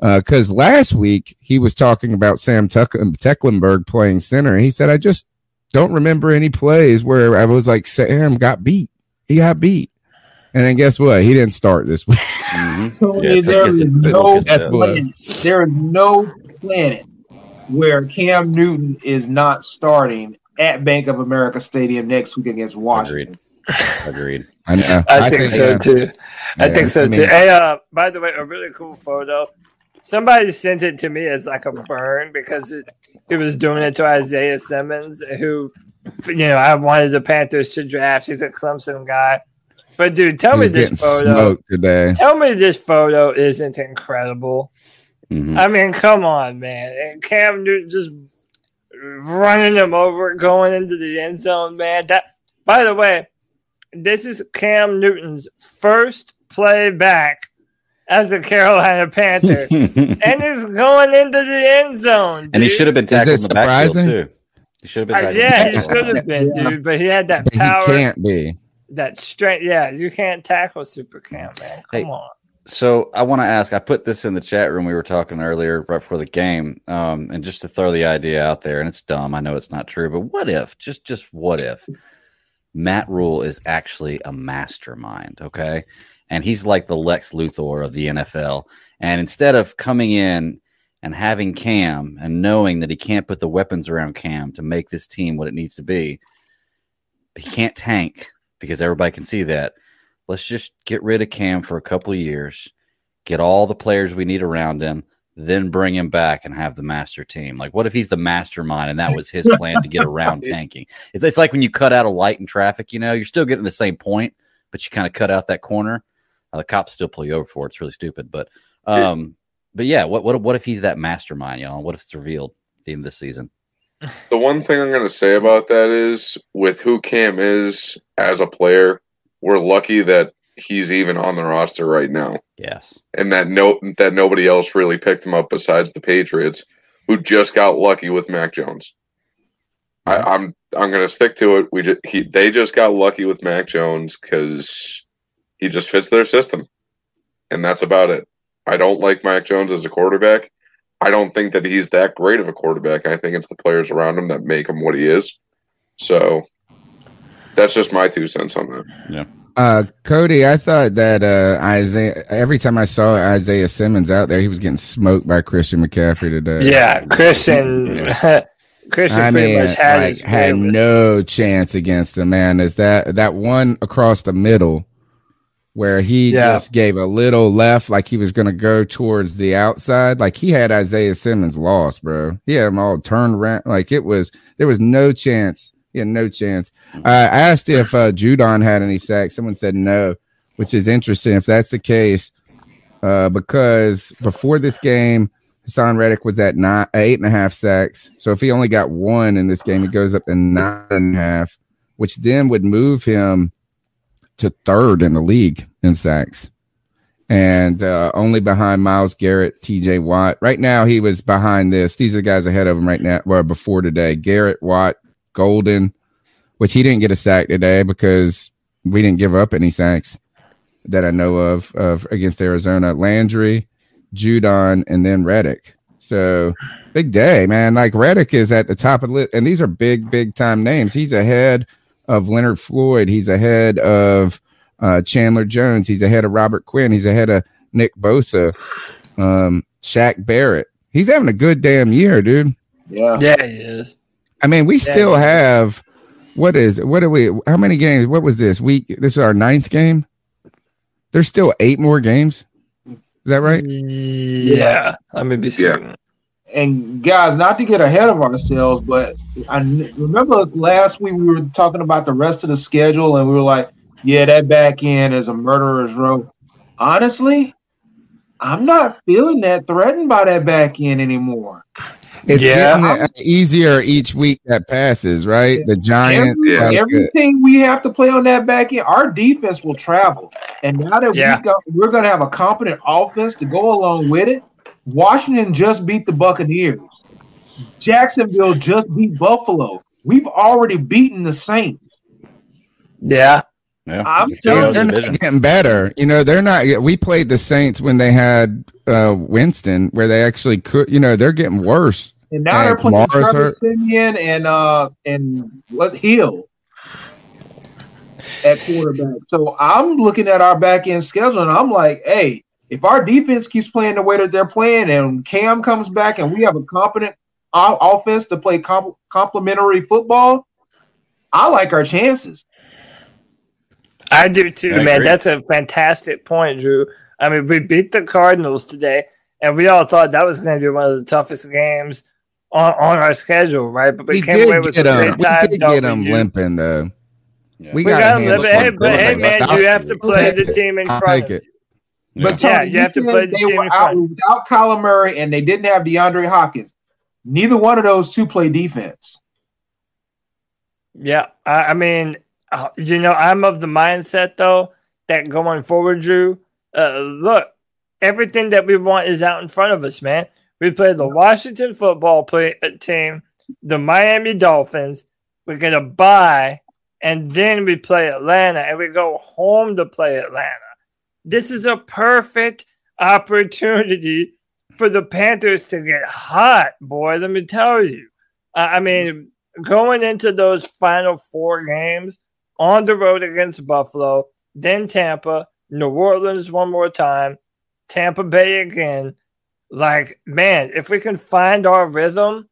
Uh, because last week he was talking about Sam Tuck- Tecklenburg playing center. He said, "I just don't remember any plays where I was like Sam got beat. He got beat." And then guess what? He didn't start this week. *laughs* Tony, there is no planet, there is no planet where Cam Newton is not starting at Bank of America Stadium next week against Washington. Agreed. I know. I, think, so too. I Yeah, think so I mean- too. Hey, uh, by the way, a really cool photo. Somebody sent it to me as like a burn because it, it was doing it to Isaiah Simmons, who, you know, I wanted the Panthers to draft. He's a Clemson guy. But dude, tell He me this photo. today. Tell me this photo isn't incredible. Mhm. I mean, come on, man. And Cam Newton just running him over, going into the end zone, man. That, by the way, this is Cam Newton's first play back as a Carolina Panther, *laughs* and he's going into the end zone. And he should have been Is tackled in the backfield too. He should have been Uh, tackled. in the yeah, he should have been, dude. But he had that But he power, can't be. that strength. Yeah, you can't tackle Super Cam, man. Come Hey, on. So I want to ask. I put this in the chat room. We were talking earlier right before the game, um, and just to throw the idea out there, and it's dumb. I know it's not true, but what if? Just, just what if? Matt Rhule is actually a mastermind. Okay, and he's like the Lex Luthor of the NFL. And instead of coming in and having Cam and knowing that he can't put the weapons around Cam to make this team what it needs to be, he can't tank because everybody can see that. Let's just get rid of Cam for a couple of years, get all the players we need around him, then bring him back and have the master team. Like, what if he's the mastermind and that was his plan to get around *laughs* tanking? It's, it's like when you cut out a light in traffic, you know, you're still getting the same point, but you kind of cut out that corner. Uh, the cops still pull you over for it. It's really stupid. But, um, *laughs* but yeah, what, what, what if he's that mastermind, y'all? What if it's revealed at the end of this season? *laughs* The one thing I'm going to say about that is with who Cam is as a player, we're lucky that he's even on the roster right now. Yes. And that no that nobody else really picked him up besides the Patriots, who just got lucky with Mac Jones. I, I'm I'm going to stick to it. We just, he they just got lucky with Mac Jones because he just fits their system, and that's about it. I don't like Mac Jones as a quarterback. I don't think that he's that great of a quarterback. I think it's the players around him that make him what he is. So that's just my two cents on that. Yeah. Uh, Cody, I thought that uh, Isaiah. Every time I saw Isaiah Simmons out there, he was getting smoked by Christian McCaffrey today. Yeah, Christian. *laughs* Christian I pretty mean, much had like, his had no chance against him. Man, is that that one across the middle where he Yeah. just gave a little left, like he was going to go towards the outside? Like he had Isaiah Simmons lost, bro. He had him all turned around. Like it was there was no chance. He had no chance. I asked if uh, Judon had any sacks. Someone said no, which is interesting if that's the case, uh, because before this game, Haason Reddick was at nine, eight and a half sacks. So if he only got one in this game, he goes up to nine and a half, which then would move him to third in the league in sacks, and uh, only behind Myles Garrett, T.J. Watt. Right now, he was behind this. These are the guys ahead of him right now. Well, before today, Garrett, Watt, Golden, which he didn't get a sack today because we didn't give up any sacks that I know of of against Arizona. Landry, Judon, and then Reddick. So big day, man. Like Reddick is at the top of the list, and these are big, big time names. He's ahead of Leonard Floyd. He's ahead of uh, Chandler Jones. He's ahead of Robert Quinn. He's ahead of Nick Bosa, um, Shaq Barrett. He's having a good damn year, dude. Yeah. Yeah, he is. I mean, we Yeah, still have what is what are we? How many games? What was this week? This is our ninth game. There's still eight more games. Is that right? Yeah. Let me be certain. And guys, not to get ahead of ourselves, but I remember last week we were talking about the rest of the schedule, and we were like, "Yeah, that back end is a murderer's row." Honestly, I'm not feeling that threatened by that back end anymore. It's Yeah. getting easier each week that passes, right? The Giants. Every, like, everything we have to play on that back end, our defense will travel. And now that Yeah. we got, we're going to have a competent offense to go along with it. Washington just beat the Buccaneers. Jacksonville just beat Buffalo. We've already beaten the Saints. Yeah. Yeah. I'm they're, telling they're not getting better. You know, they're not. We played the Saints when they had uh Winston, where they actually could. You know, they're getting worse. and now they're playing Kamara's Trevor hurt. Siemian and uh and what Hill at quarterback. So I'm looking at our back end schedule and I'm like, hey, if our defense keeps playing the way that they're playing and Cam comes back and we have a competent o- offense to play comp- complementary football, I like our chances. I do too, I man. agree. That's a fantastic point, Drew. I mean, we beat the Cardinals today, and we all thought that was going to be one of the toughest games on, on our schedule, right? But we, We came away with get a them. great We did get them limping though. We, got them limping. Hey, but hey, man, you have to play the team in I'll front take of it. But Yeah, Tony, you have to said play the they team were out front. without Kyler Murray and they didn't have DeAndre Hopkins. Neither one of those two play defense. Yeah, I, I mean, uh, you know, I'm of the mindset though that going forward, Drew. Uh, look, everything that we want is out in front of us, man. We play the Washington football play, uh, team, the Miami Dolphins. We're gonna buy, and then we play Atlanta, and we go home to play Atlanta. This is a perfect opportunity for the Panthers to get hot, boy. Let me tell you. I I mean, going into those final four games on the road against Buffalo, then Tampa, New Orleans one more time, Tampa Bay again. Like, man, if we can find our rhythm,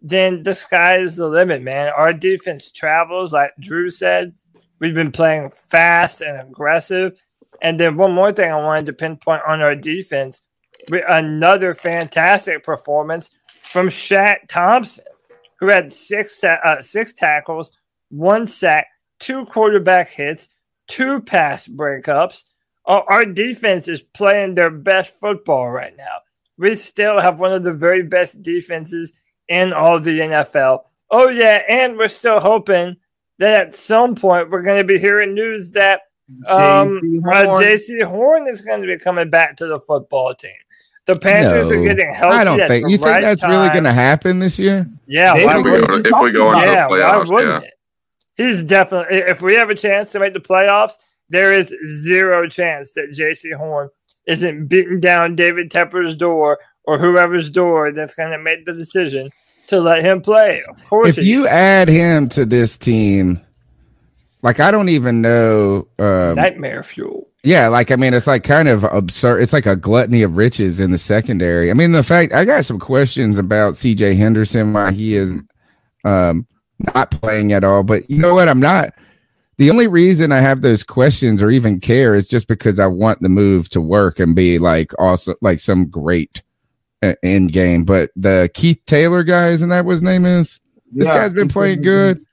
then the sky is the limit, man. Our defense travels, like Drew said. We've been playing fast and aggressive. And then one more thing I wanted to pinpoint on our defense another fantastic performance from Shaq Thompson, who had six uh, six tackles, one sack, two quarterback hits, two pass breakups. Our, our defense is playing their best football right now. We still have one of the very best defenses in all the NFL. Oh yeah, and we're still hoping that at some point we're going to be hearing news that um, Jaycee uh, Horn. Jaycee Horn is going to be coming back to the football team. The Panthers are getting healthy. I don't think the you think right that's really going to happen this year. Yeah, why If we go if we go into the yeah, why playoffs, wouldn't yeah. it? He's definitely. If we have a chance to make the playoffs, there is zero chance that Jaycee Horn isn't beating down David Tepper's door or whoever's door that's going to make the decision to let him play. Of course, If he you add him to this team, like I don't even know. Um, nightmare fuel. Yeah, like I mean, it's like kind of absurd. It's like a gluttony of riches in the secondary. I mean, the fact I got some questions about C.J. Henderson why he is um, not playing at all. But you know what? I'm not. The only reason I have those questions or even care is just because I want the move to work and be like also like some great uh, end game. But the Keith Taylor guy, isn't that what his name is? This Yeah, guy's been Keith playing good.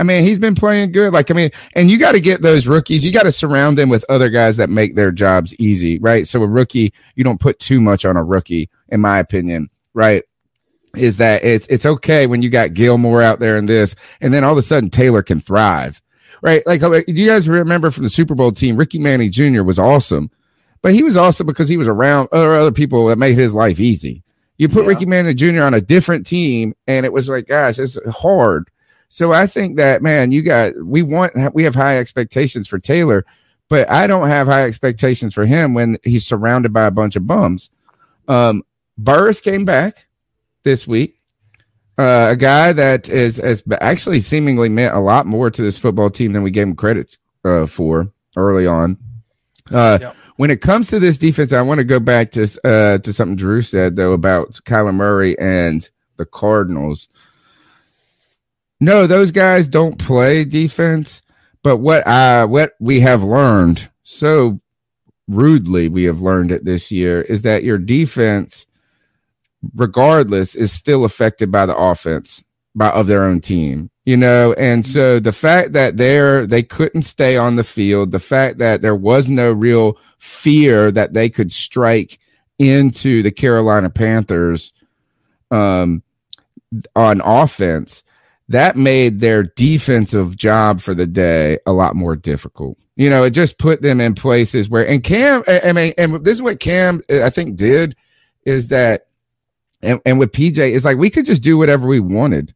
I mean, he's been playing good. Like, I mean, and you got to get those rookies. You got to surround them with other guys that make their jobs easy, right? So a rookie, you don't put too much on a rookie, in my opinion, right? Is that it's it's okay when you got Gilmore out there and this, and then all of a sudden Taylor can thrive, right? Like, do you guys remember from the Super Bowl team, Ricky Manning Jr. was awesome, but he was awesome because he was around other other people that made his life easy. You put Ricky Manning Jr. on a different team, and it was like, gosh, it's hard. So I think that man, you got we want we have high expectations for Taylor, but I don't have high expectations for him when he's surrounded by a bunch of bums. Um, Burris came back this week. uh, a guy that is has actually seemingly meant a lot more to this football team than we gave him credit uh, for early on. Uh, When it comes to this defense, I want to go back to uh, to something Drew said though about Kyler Murray and the Cardinals. No, those guys don't play defense. But what I what we have learned so rudely, we have learned it this year is that your defense, regardless, is still affected by the offense by of their own team. You know, and so the fact that they're they couldn't stay on the field, the fact that there was no real fear that they could strike into the Carolina Panthers um on offense that made their defensive job for the day a lot more difficult. You know, it just put them in places where, and Cam, I mean, and this is what Cam, I think, did is that, and, and with PJ, it's like we could just do whatever we wanted.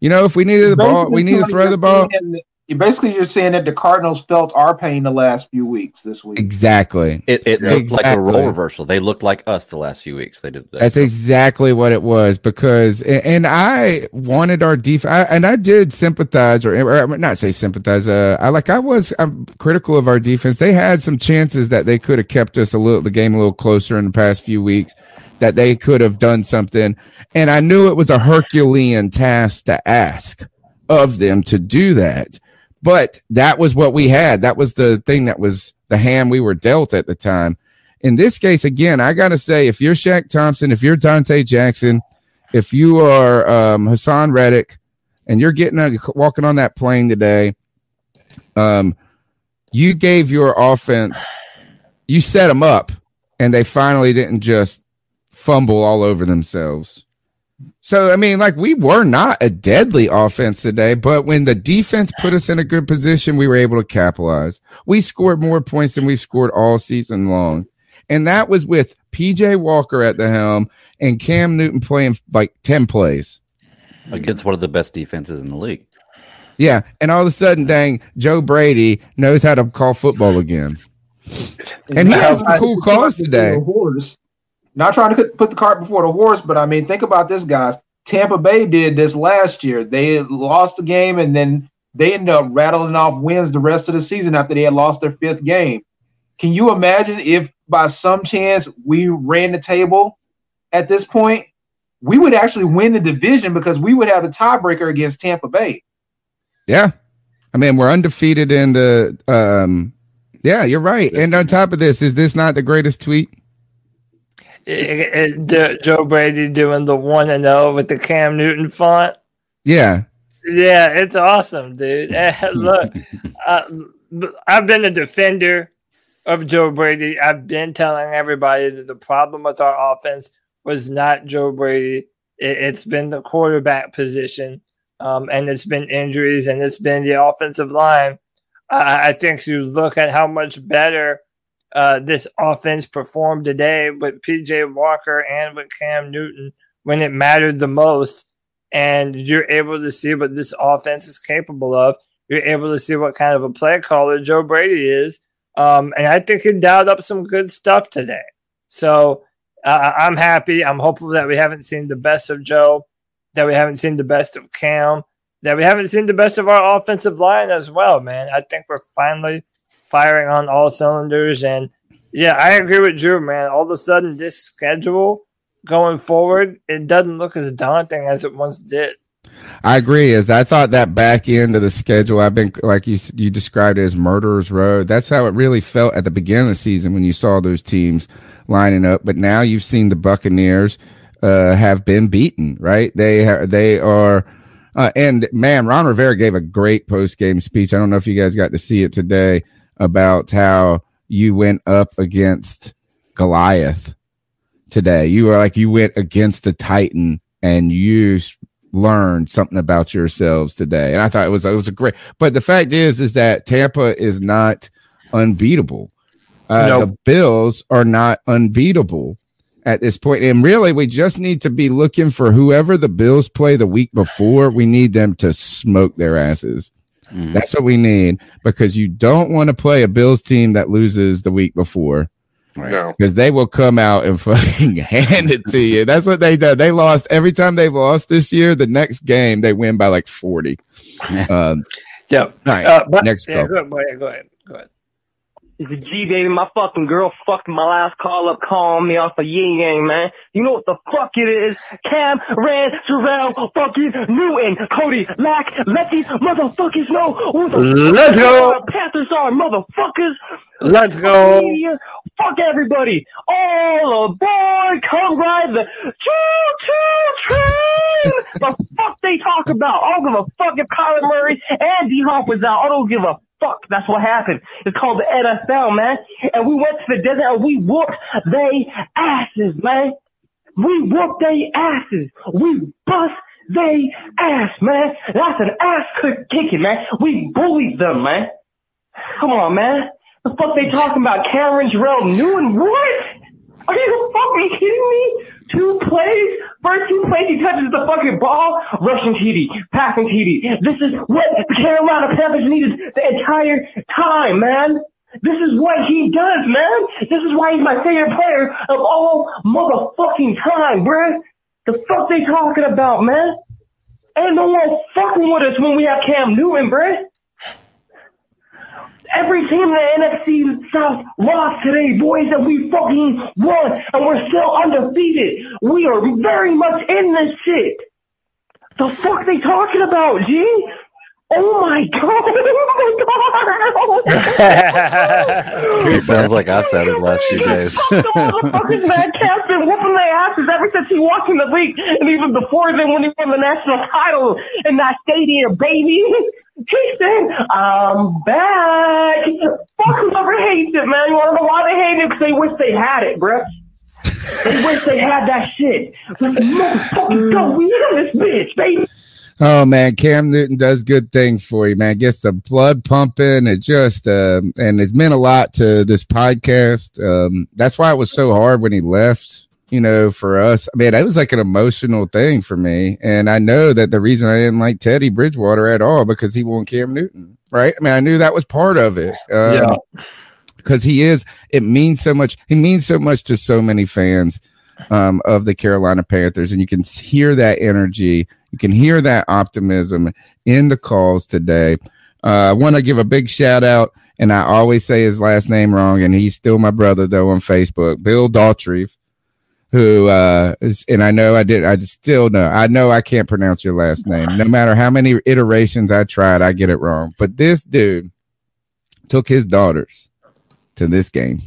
You know, if we needed the ball, we need to throw the ball. You basically you're saying that the Cardinals felt our pain the last few weeks this week. Exactly. It, it looked like a role reversal. They looked like us the last few weeks. They did that. That's exactly what it was because, and and I wanted our defense, and I did sympathize, or, or not say sympathize. Uh, I like I was I'm critical of our defense. They had some chances that they could have kept us a little, the game a little closer in the past few weeks. That they could have done something, and I knew it was a Herculean task to ask of them to do that. But that was what we had. That was the thing that was the hand we were dealt at the time. In this case, again, I got to say, if you're Shaq Thompson, if you're Donte Jackson, if you are um, Haason Reddick, and you're getting on, walking on that plane today, um, you gave your offense, you set them up, and they finally didn't just fumble all over themselves. So I mean, like we were not a deadly offense today, but when the defense put us in a good position, we were able to capitalize. We scored more points than we've scored all season long. And that was with PJ Walker at the helm and Cam Newton playing like 10 plays. against one of the best defenses in the league. Yeah. And all of a sudden, dang, Joe Brady knows how to call football again. And he has some cool calls today. Horse. Not trying to put- put the cart before the horse, but I mean, think about this, guys. Tampa Bay did this last year. They lost the game, and then they ended up rattling off wins the rest of the season after they had lost their fifth game. Can you imagine if by some chance we ran the table at this point? We would actually win the division because we would have a tiebreaker against Tampa Bay. Yeah. I mean, we're undefeated in the um yeah, you're right. And on top of this, is this not the greatest tweet? It- Jo- Joe Brady doing the one and zero with the Cam Newton font. Yeah. Yeah, it's awesome, dude. Eh, *laughs* Look, *laughs* uh, I've been a defender of Joe Brady. I've been telling everybody that the problem with our offense was not Joe Brady. It, it's been the quarterback position, um, and it's been injuries, and it's been the offensive line. I, I think you look at how much better uh, this offense performed today with PJ Walker and with Cam Newton when it mattered the most. And you're able to see what this offense is capable of. You're able to see what kind of a play caller Joe Brady is. Um, and I think he dialed up some good stuff today. So uh, I'm happy. I'm hopeful that we haven't seen the best of Joe, that we haven't seen the best of Cam, that we haven't seen the best of our offensive line as well, man. I think we're finally firing on all cylinders. And yeah, I agree with Drew, man. All of a sudden, this schedule going forward, it doesn't look as daunting as it once did. I agree. As I thought that back end of the schedule, I've been like you you described it as murderers road. That's how it really felt at the beginning of the season when you saw those teams lining up. But now you've seen the Buccaneers uh, have been beaten. Right? They ha- they are. Uh, and man, Ron Rivera gave a great post game speech. I don't know if you guys got to see it today about how you went up against Goliath today. You were like you went against the Titan and you learned something about yourselves today. And I thought it was it was a great. But the fact is, is that Tampa is not unbeatable. Uh, Nope. The Bills are not unbeatable at this point. And really, we just need to be looking for whoever the Bills play the week before. We need them to smoke their asses. That's what we need because you don't want to play a Bills team that loses the week before. No. because they will come out and *laughs* fucking hand it to you. That's what they did. They lost every time they've lost this year. The next game they win by like forty. *laughs* Um, yeah. All right. Uh, but- next Yeah, go, go ahead. Go ahead. Go ahead. It's a G baby. My fucking girl fucked my last call up, calling me off a yin yang, man. You know what the fuck it is? Cam, Rand, Terrell, fucking Newton, Cody, Lack, let these motherfuckers know who the Let's go. Panthers are, motherfuckers. Let's go. Fuck Fuck everybody. All aboard. Come ride the choo-choo train. the fuck they talk about? I don't give a fuck if Kyler Murray and D-Hop was out. I don't give a fuck. That's what happened. It's called the NFL, man. And we went to the desert and we whooped they asses, man. We whooped they asses. We bust they ass, man. That's an ass kick- kicking, man. We bullied them, man. Come on, man. The fuck they talking about? Cameron Jerrell Newton? What? Are you fucking kidding me? Two plays? First two plays he touches the fucking ball, rushing TD, passing TD. This is what the Carolina Panthers needed the entire time, man. This is what he does, man. This is why he's my favorite player of all motherfucking time, bruh. The fuck they talking about, man? Ain't no one fucking with us when we have Cam Newton, bruh. Every team in the NFC South lost today, boys, and we fucking won, and we're still undefeated. We are very much in this shit. The fuck they talking about, G? Oh my god! *laughs* Oh my god! It sounds like I've said it last few days. Motherfuckers, man, Cam's been whooping their asses ever since he walked in the league, and even before then when he won the national title in that stadium, baby. He said, I'm back. Fuck whoever hates it, man. You wanna know why they hate it? Because they wish they had it, bruh. They wish they had that shit. Motherfuckers, go, we in this bitch, baby. Oh man, Cam Newton does good things for you, man. Gets the blood pumping. It just um, and it's meant a lot to this podcast. Um, that's why it was so hard when he left. You know, for us, I mean, it was like an emotional thing for me, and I know that the reason I didn't like Teddy Bridgewater at all because he won Cam Newton, right? I mean, I knew that was part of it. Um, Yeah. because he is it means so much he means so much to so many fans um, of the carolina panthers and you can hear that energy you can hear that optimism in the calls today uh, i want to give a big shout out and i always say his last name wrong and he's still my brother though on facebook bill daltrey who uh is, and i know i did i just still know i know i can't pronounce your last name no matter how many iterations i tried i get it wrong but this dude took his daughters to this game.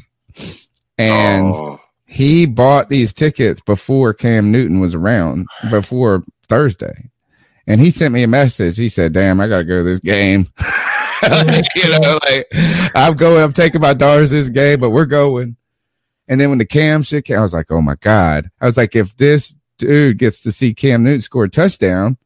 And Oh. He bought these tickets before Cam Newton was around, before Thursday. And he sent me a message. He said, Damn, I got to go to this game. *laughs* you know, like I'm going, I'm taking my daughters this game, but we're going. And then when the Cam shit came, I was like, Oh my God. I was like, if this dude gets to see Cam Newton score a touchdown,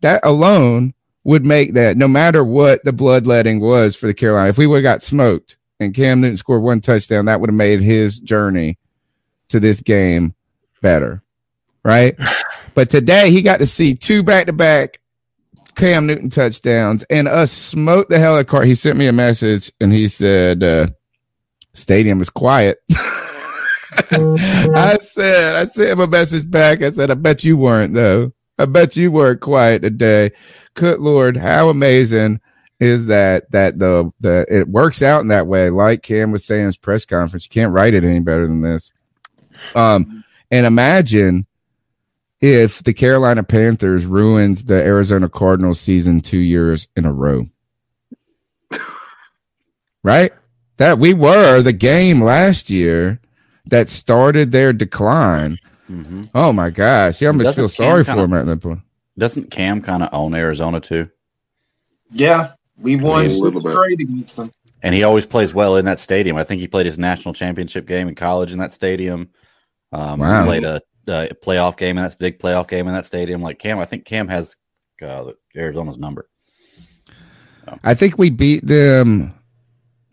that alone would make that no matter what the bloodletting was for the Carolina, if we would have got smoked and Cam Newton scored one touchdown, that would have made his journey to this game better. Right. *laughs* but today he got to see two back to back Cam Newton touchdowns and us smoke the hell out of car. He sent me a message and he said, uh, stadium is quiet. *laughs* I *laughs* said, I sent him a message back. I said, I bet you weren't though. I bet you weren't quiet today. Good Lord, how amazing is that that the the it works out in that way. Like Cam was saying in his press conference, you can't write it any better than this. Um, and imagine if the Carolina Panthers ruins the Arizona Cardinals season two years in a row. *laughs* right? That we were the game last year that started their decline. Oh my gosh. Yeah, I'm Doesn't feel sorry kinda- for him at that point. Doesn't Cam kind of own Arizona too? Yeah, we won a six little bit. straight against them. And he always plays well in that stadium. I think he played his national championship game in college in that stadium. Um, Wow. Played a, a playoff game in that big playoff game in that stadium. Like Cam, I think Cam has uh, Arizona's number. I think we beat them.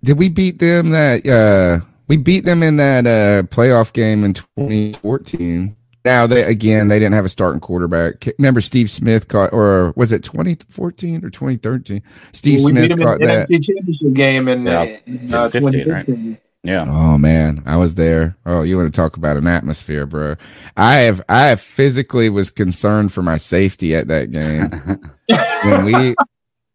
Did we beat them that uh we beat them in that uh playoff game in 2014. Now they again they didn't have a starting quarterback. Remember Steve Smith caught or was it 2014 or 2013? Steve Well, we Smith beat them caught in that. NFC Championship game in, Yeah, uh, in uh, 15, right? 2015. Yeah. Oh man, I was there. Oh, you want to talk about an atmosphere, bro? I have I have physically was concerned for my safety at that game. *laughs* when we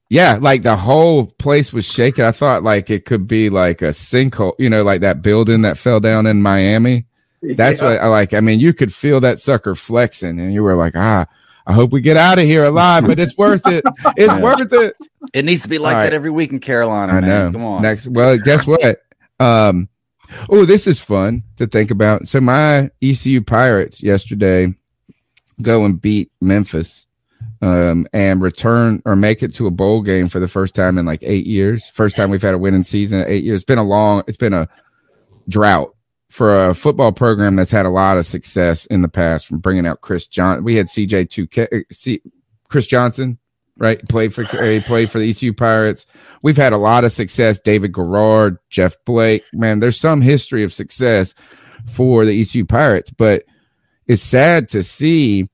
yeah, like the whole place was shaking. I thought like it could be like a sinkhole, you know, like that building that fell down in Miami. That's Yeah. what I like. I mean, you could feel that sucker flexing, and you were like, ah, I hope we get out of here alive, but it's worth it. It's Yeah. worth it. It needs to be like All that every week in Carolina. I man. know. Come on. Next, well, guess what? Um, oh, this is fun to think about. So my ECU Pirates yesterday go and beat Memphis, um, and return or make it to a bowl game for the first time in like eight years. First time we've had a winning season in eight years. It's been a long. It's been a drought for a football program that's had a lot of success in the past from bringing out Chris John. We had CJ two K, C, Chris Johnson, right? Played for he played for the ECU Pirates. We've had a lot of success. David Garrard, Jeff Blake. Man, there's some history of success for the ECU Pirates, but it's sad to see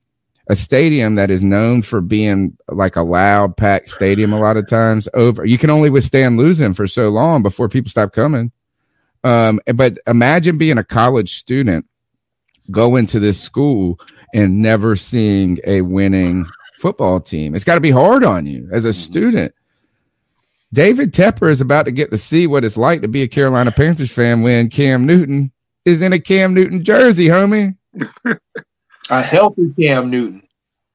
a stadium that is known for being like a loud packed stadium a lot of times over you can only withstand losing for so long before people stop coming um but imagine being a college student going to this school and never seeing a winning football team it's got to be hard on you as a mm-hmm. student david tepper is about to get to see what it's like to be a carolina panthers fan when cam newton is in a cam newton jersey homie *laughs* A healthy Cam Newton.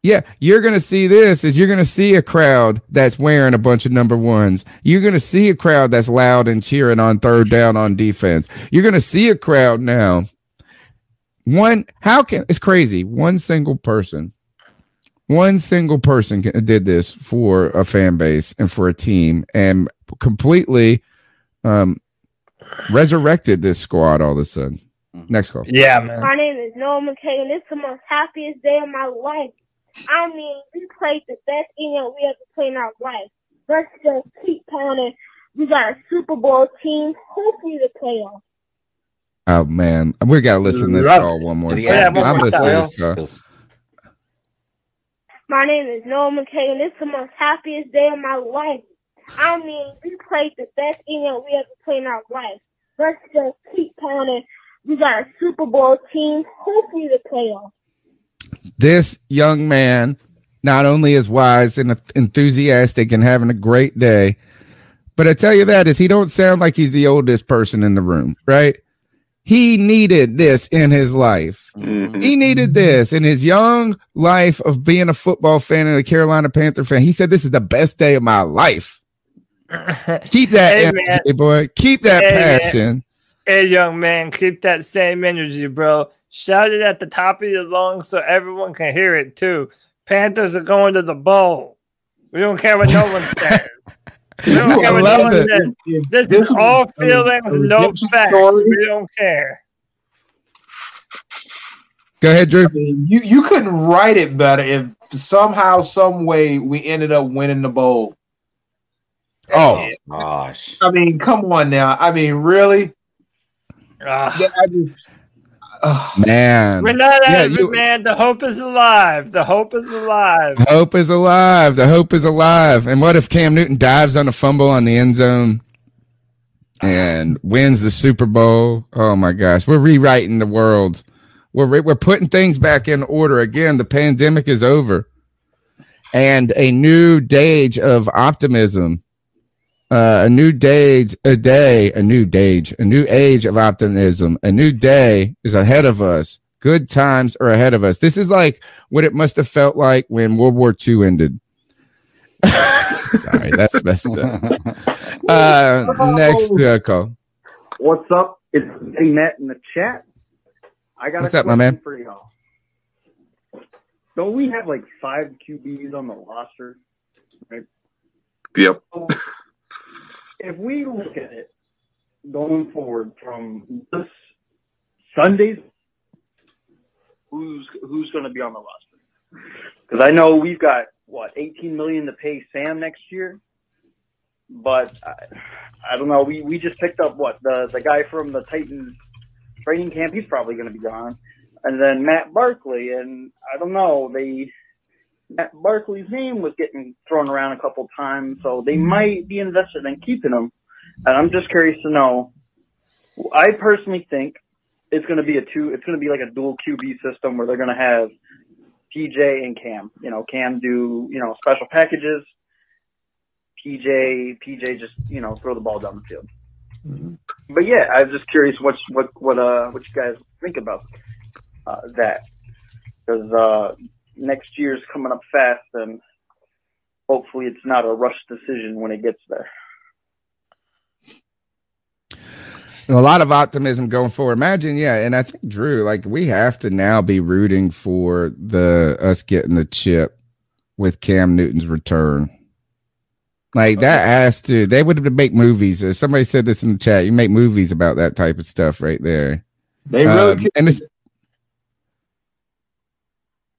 yeah, you're gonna see this is you're gonna see a crowd that's wearing a bunch of number ones. You're gonna see a crowd that's loud and cheering on third down on defense. You're gonna see a crowd now. One, how can it's crazy? One single person, one single person did this for a fan base and for a team, and completely um resurrected this squad all of a sudden. Next call. Yeah, man. My name is Noah McKay, and it's the most happiest day of my life. I mean, we played the best game we ever played in our life. Let's just keep pounding. We got a Super Bowl team, hopefully the playoffs. Oh man, we gotta listen to this Right. call one more time. ask me I'm listening to this call. My name is Noah McKay, and it's the most happiest day of my life. I mean, we played the best game we ever played in our life. Let's just keep pounding. We got a Super Bowl team, hopefully the playoffs. This young man not only is wise and enthusiastic and having a great day, but I tell you that is he don't sound like he's the oldest person in the room, right? He needed this in his life. Mm-hmm. He needed this in his young life of being a football fan and a Carolina Panther fan. He said, "This is the best day of my life." *laughs* Keep that Hey, energy, man. boy. Keep that Hey, man. passion. Hey, young man, keep that same energy, bro. Shout it at the top of your lungs so everyone can hear it too. Panthers are going to the bowl. We don't care what no one *laughs* says. We don't You care what love it. says. If This this is was all feelings, a no facts. story- We don't care. Go ahead, Drew. You you couldn't write it better if somehow, some way, we ended up winning the bowl. Oh gosh! I mean, come on now. I mean, really? Ah. I just, Oh, man, We're not Yeah, out of you- it, man. The hope is alive. The hope is alive. Hope is alive. The hope is alive. And what if Cam Newton dives on a fumble on the end zone and wins the Super Bowl? Oh my gosh, we're rewriting the world. We're re- we're putting things back in order again. The pandemic is over, and a new age of optimism. Uh, a new day, a day, a new age, a new age of optimism. A new day is ahead of us. Good times are ahead of us. This is like what it must have felt like when World War II ended. *laughs* Sorry, that's messed up. *laughs* Uh, next uh, call. What's up? It's Eddie Matt in the chat. I got What's a up, my man? for y'all. Don't we have like five QBs on the roster? Right? Yep. If we look at it going forward from this Sundays, who's who's going to be on the roster? Because I know we've got what 18 million to pay Sam next year, but I, I don't know. We we just picked up what the the guy from the Titans training camp. He's probably going to be gone, and then Matt Barkley. And I don't know. They Matt Barkley's name was getting thrown around a couple times, so they might be invested in keeping him. And I'm just curious to know I personally think it's going to be a two. It's going to be like a dual QB system where they're going to have PJ and Cam. You know, Cam do you know special packages. PJ PJ just you know throw the ball down the field. But yeah, I'm just curious what what what uh what you guys think about uh, that because uh, next year's coming up fast and hopefully it's not a rush decision when it gets there. a lot of optimism going forward. Imagine, yeah, and I think Drew, like we have to now be rooting for the us getting the chip with Cam Newton's return. Like that has to. They would have make movies. Somebody said this in the chat. You make movies about that type of stuff right there. They really Um, and it's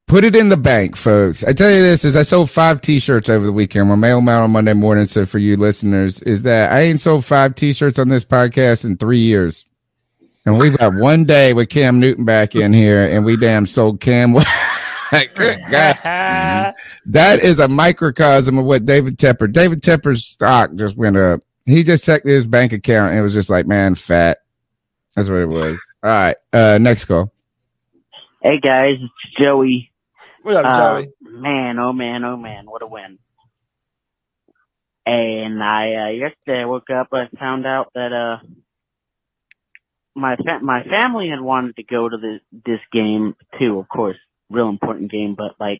put it in the bank, folks. I tell you this: is I sold five T-shirts over the weekend. My mail out on Monday morning. So for you listeners, is that I ain't sold five T-shirts on this podcast in three years, and we've got one day with Cam Newton back in here, and we damn sold Cam. *laughs* Good God. *laughs* That is a microcosm of what David Tepper. David Tepper's stock just went up. He just checked his bank account and it was just like, man, fat. That's what it was. All right. Uh next call. Hey guys, it's Joey. What up, Uh, Joey? Man, oh man, oh man, what a win! And I uh, yesterday I woke up, I found out that uh my fa- my family had wanted to go to the, this game too. Of course, real important game, but like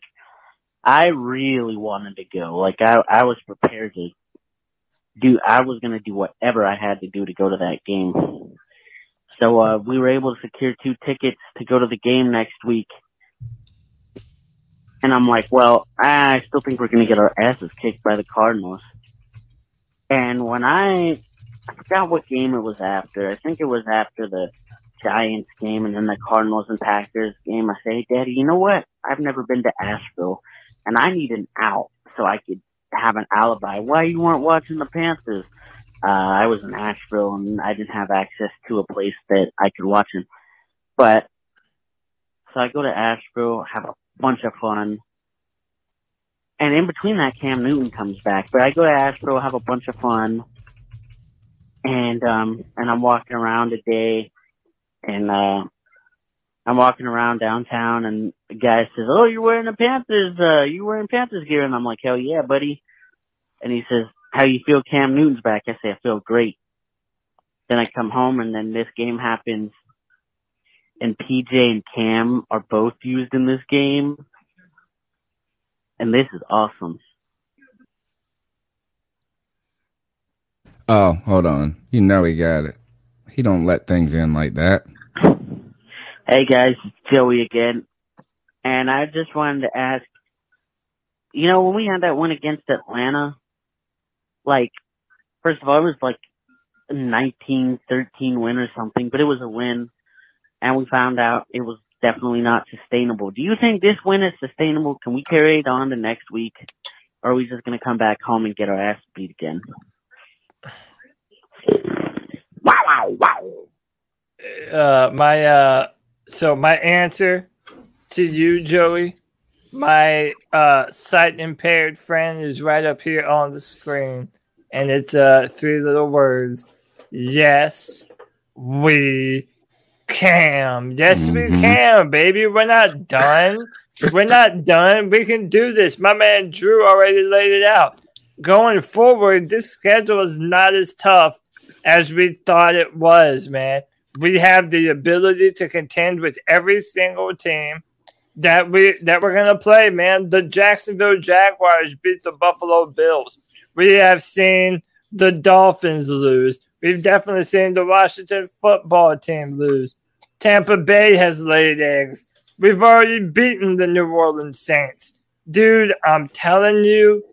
I really wanted to go. Like I I was prepared to do. I was gonna do whatever I had to do to go to that game. So uh, we were able to secure two tickets to go to the game next week. And I'm like, well, I still think we're going to get our asses kicked by the Cardinals. And when I, I forgot what game it was after. I think it was after the Giants game and then the Cardinals and Packers game. I say, Daddy, you know what? I've never been to Asheville and I need an out so I could have an alibi. Why you weren't watching the Panthers? Uh, I was in Asheville and I didn't have access to a place that I could watch him. But so I go to Asheville, have a bunch of fun. And in between that, Cam Newton comes back. But I go to Asheville, have a bunch of fun. And, um, and I'm walking around today and, uh, I'm walking around downtown and the guy says, Oh, you're wearing a Panthers, uh, you wearing Panthers gear. And I'm like, hell yeah, buddy. And he says, how you feel Cam Newton's back? I say, I feel great. Then I come home and then this game happens and PJ and Cam are both used in this game. And this is awesome. Oh, hold on. You know he got it. He don't let things in like that. Hey guys, it's Joey again. And I just wanted to ask, you know, when we had that win against Atlanta, like, first of all, it was like a 19-13 win or something, but it was a win. And we found out it was definitely not sustainable. Do you think this win is sustainable? Can we carry it on to next week? Or are we just going to come back home and get our ass beat again? Wow, wow, wow. uh my uh so my answer to you joey my uh sight impaired friend is right up here on the screen and it's uh three little words yes we can yes we mm-hmm. can baby we're not done we're not done we can do this my man drew already laid it out going forward this schedule is not as tough as we thought it was man we have the ability to contend with every single team that we that we're gonna play, man. The Jacksonville Jaguars beat the Buffalo Bills. We have seen the Dolphins lose. We've definitely seen the Washington football team lose. Tampa Bay has laid eggs. We've already beaten the New Orleans Saints. Dude, I'm telling you,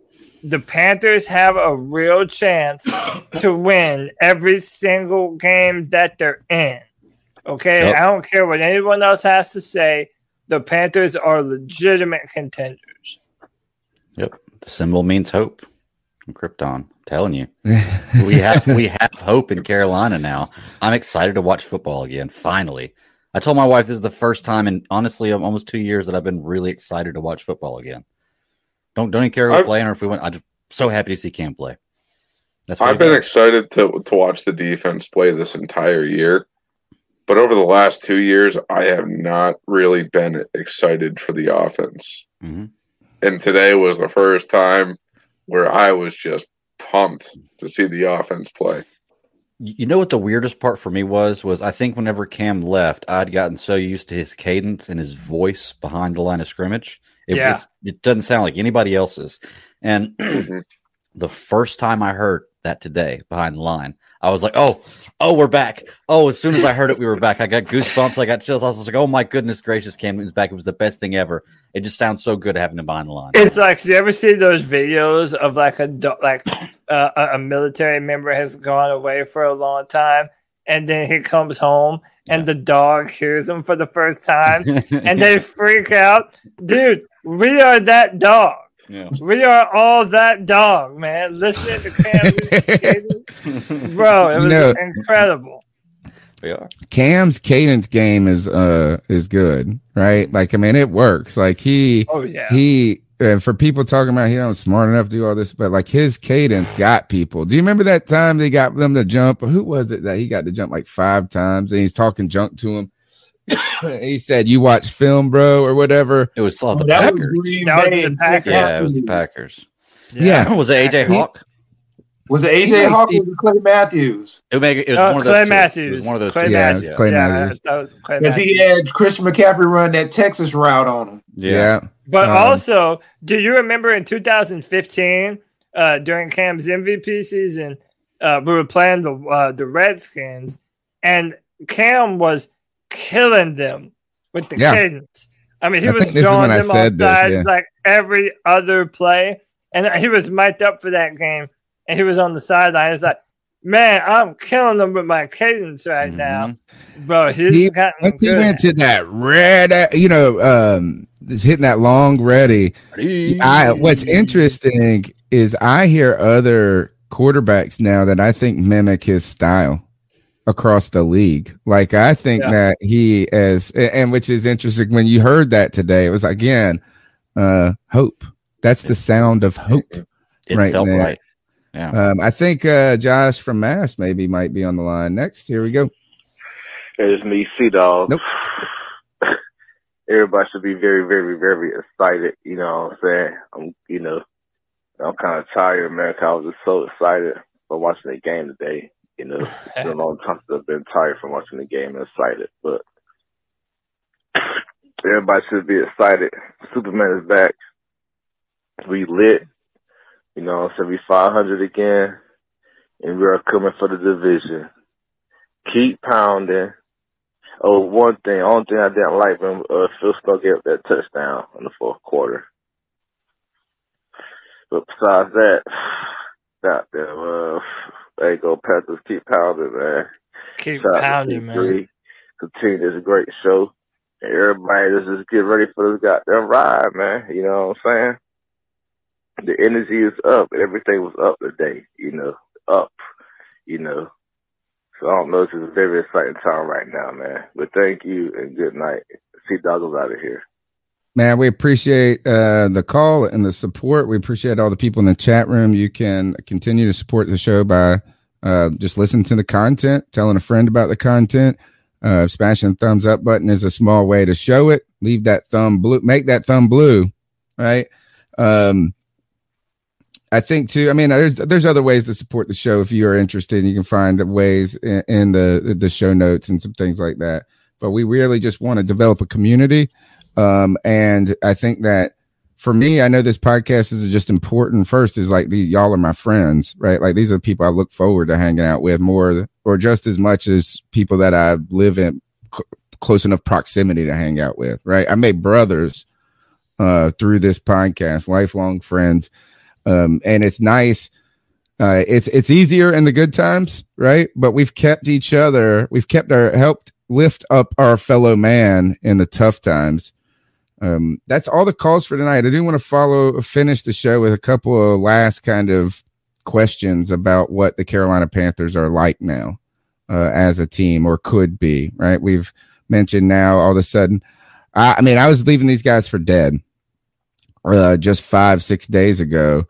the Panthers have a real chance *coughs* to win every single game that they're in. Okay, Yep. I don't care what anyone else has to say. The Panthers are legitimate contenders. Yep. The symbol means hope. From Krypton. I'm telling you. we have we have hope in Carolina now. I'm excited to watch football again. Finally. I told my wife this is the first time in honestly almost two years that I've been really excited to watch football again. Don't don't even care who's playing or if we went. I'm just so happy to see Cam play. That's I've been does. excited to to watch the defense play this entire year, but over the last two years, I have not really been excited for the offense. Mhm. And today was the first time where I was just pumped to see the offense play. You know what the weirdest part for me was? Was I think whenever Cam left, I'd gotten so used to his cadence and his voice behind the line of scrimmage. It, Yeah. it's- it doesn't sound like anybody else's. And Mm-hmm. *clears throat* the first time I heard that today behind the line, I was like, "Oh, oh, we're back!" Oh, as soon as I heard it, we were back. I got goosebumps. I got chills. I was like, "Oh my goodness gracious, Cam Newton's back!" It was the best thing ever. It just sounds so good having him behind the line. It's like you ever see those videos of like a like *clears throat* uh, a a military member has gone away for a long time, and then he comes home and the dog hears him for the first time, *laughs* and they freak out. Dude, we are that dog. Yeah. We are all that dog, man. Listen to Cam *laughs* cadence. bro. It was You know- incredible. We are. Cam's cadence game is uh is good, right? Like I mean, it works. Like he, Oh, yeah. he. And for people talking about he not smart enough to do all this, but like his cadence got people. Do you remember that time they got them to jump? Who was it that he got to jump like five times and he's talking junk to him? *coughs* he said, "You watch film, bro, or whatever." It was all the That was Packers. Green That was the Packers. Yeah, it was the Packers. Yeah. *laughs* was it AJ He- Hawk? Was it AJ makes Hawk or me- was it Clay Matthews? It, may, it was Uh, one of Clay those two. It was Matthews. one of those Clay two. Yeah, Matthews. it's Clay yeah, Matthews. that was Clay Because Matthews. he had Christian McCaffrey run that Texas route on him. Yeah. But Um, also, do you remember in 2015 uh, during Cam's MVP season, uh, we were playing the uh, the Redskins, and Cam was killing them with the Yeah. cadence. I mean, he I was think this is throwing them said on this, sides yeah. like every other play, and he was mic'd up for that game, and he was on the sideline. It's like, man, I'm killing them with my cadence right now, bro. He's He, gotten once he good. went to that red, uh, you know, um, hitting that long ready. I what's interesting is I hear other quarterbacks now that I think mimic his style across the league. Like I think Yeah. that he is, and which is interesting when you heard that today, it was again uh hope. That's the sound of hope. It right felt there. right. Yeah. Um, I think uh Josh from Mass maybe might be on the line next. Here we go. It's me, C Dog. Nope. *sighs* Everybody should be very, very, very excited. You know what I'm saying? I'm, you know, I'm kind of tired, man. 'cause I was just so excited for watching the game today. You know, *laughs* it's been a long time since I've been tired from watching the game and excited, but *clears throat* everybody should be excited. Superman is back. We lit. You know, so we 500 again, and we are coming for the division. Keep pounding. Oh, one thing, only thing I didn't like when uh, Phil Snow gave up that touchdown in the fourth quarter. But besides that, *sighs* goddamn, uh, you go, Panthers. Keep pounding, man. Keep Shout pounding, man. Continue this great show. And everybody just, just get ready for this goddamn ride, man. You know what I'm saying? The energy is up. Everything was up today, you know, up, you know. So I don't know. This is a very exciting time right now, man. But thank you and good night. See Doggles out of here. Man, we appreciate uh, the call and the support. We appreciate all the people in the chat room. You can continue to support the show by uh, just listening to the content, telling a friend about the content. Uh, smashing the thumbs up button is a small way to show it. Leave that thumb blue, make that thumb blue, right? Um, I think too. I mean, there's there's other ways to support the show if you are interested. You can find ways in, in the the show notes and some things like that. But we really just want to develop a community, um, and I think that for me, I know this podcast is just important. First, is like these y'all are my friends, right? Like these are people I look forward to hanging out with more, or just as much as people that I live in cl- close enough proximity to hang out with, right? I made brothers uh, through this podcast, lifelong friends um, and it's nice. Uh, it's it's easier in the good times, right? But we've kept each other. We've kept our helped lift up our fellow man in the tough times. Um, that's all the calls for tonight. I do want to follow finish the show with a couple of last kind of questions about what the Carolina Panthers are like now uh, as a team or could be. Right? We've mentioned now all of a sudden. I, I mean, I was leaving these guys for dead uh, just five six days ago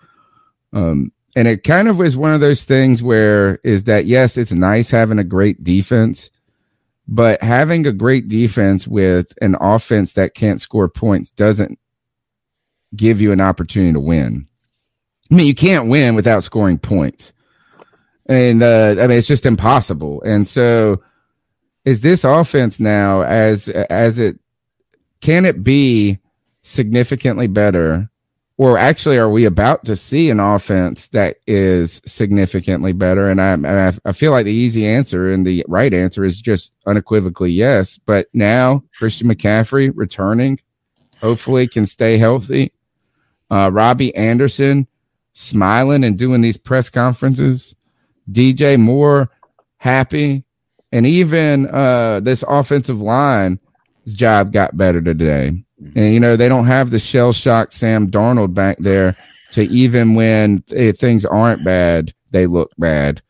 um, and it kind of was one of those things where is that yes, it's nice having a great defense, but having a great defense with an offense that can't score points doesn't give you an opportunity to win. I mean, you can't win without scoring points. And uh, I mean, it's just impossible. And so, is this offense now as as it can it be significantly better or actually are we about to see an offense that is significantly better? And I, I feel like the easy answer and the right answer is just unequivocally yes. But now christian mccaffrey returning hopefully can stay healthy. Uh, robbie anderson smiling and doing these press conferences. Dj moore happy. And even uh, this offensive line job got better today and you know they don't have the shell shock Sam Darnold back there to even when th- things aren't bad, they look bad.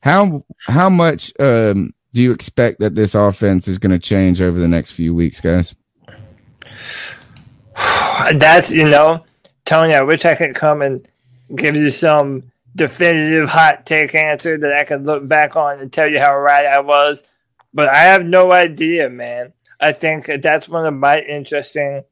How how much um, do you expect that this offense is going to change over the next few weeks, guys? *sighs* That's you know, Tony. I wish I could come and give you some definitive hot take answer that I could look back on and tell you how right I was, but I have no idea, man. I think that's one of my interesting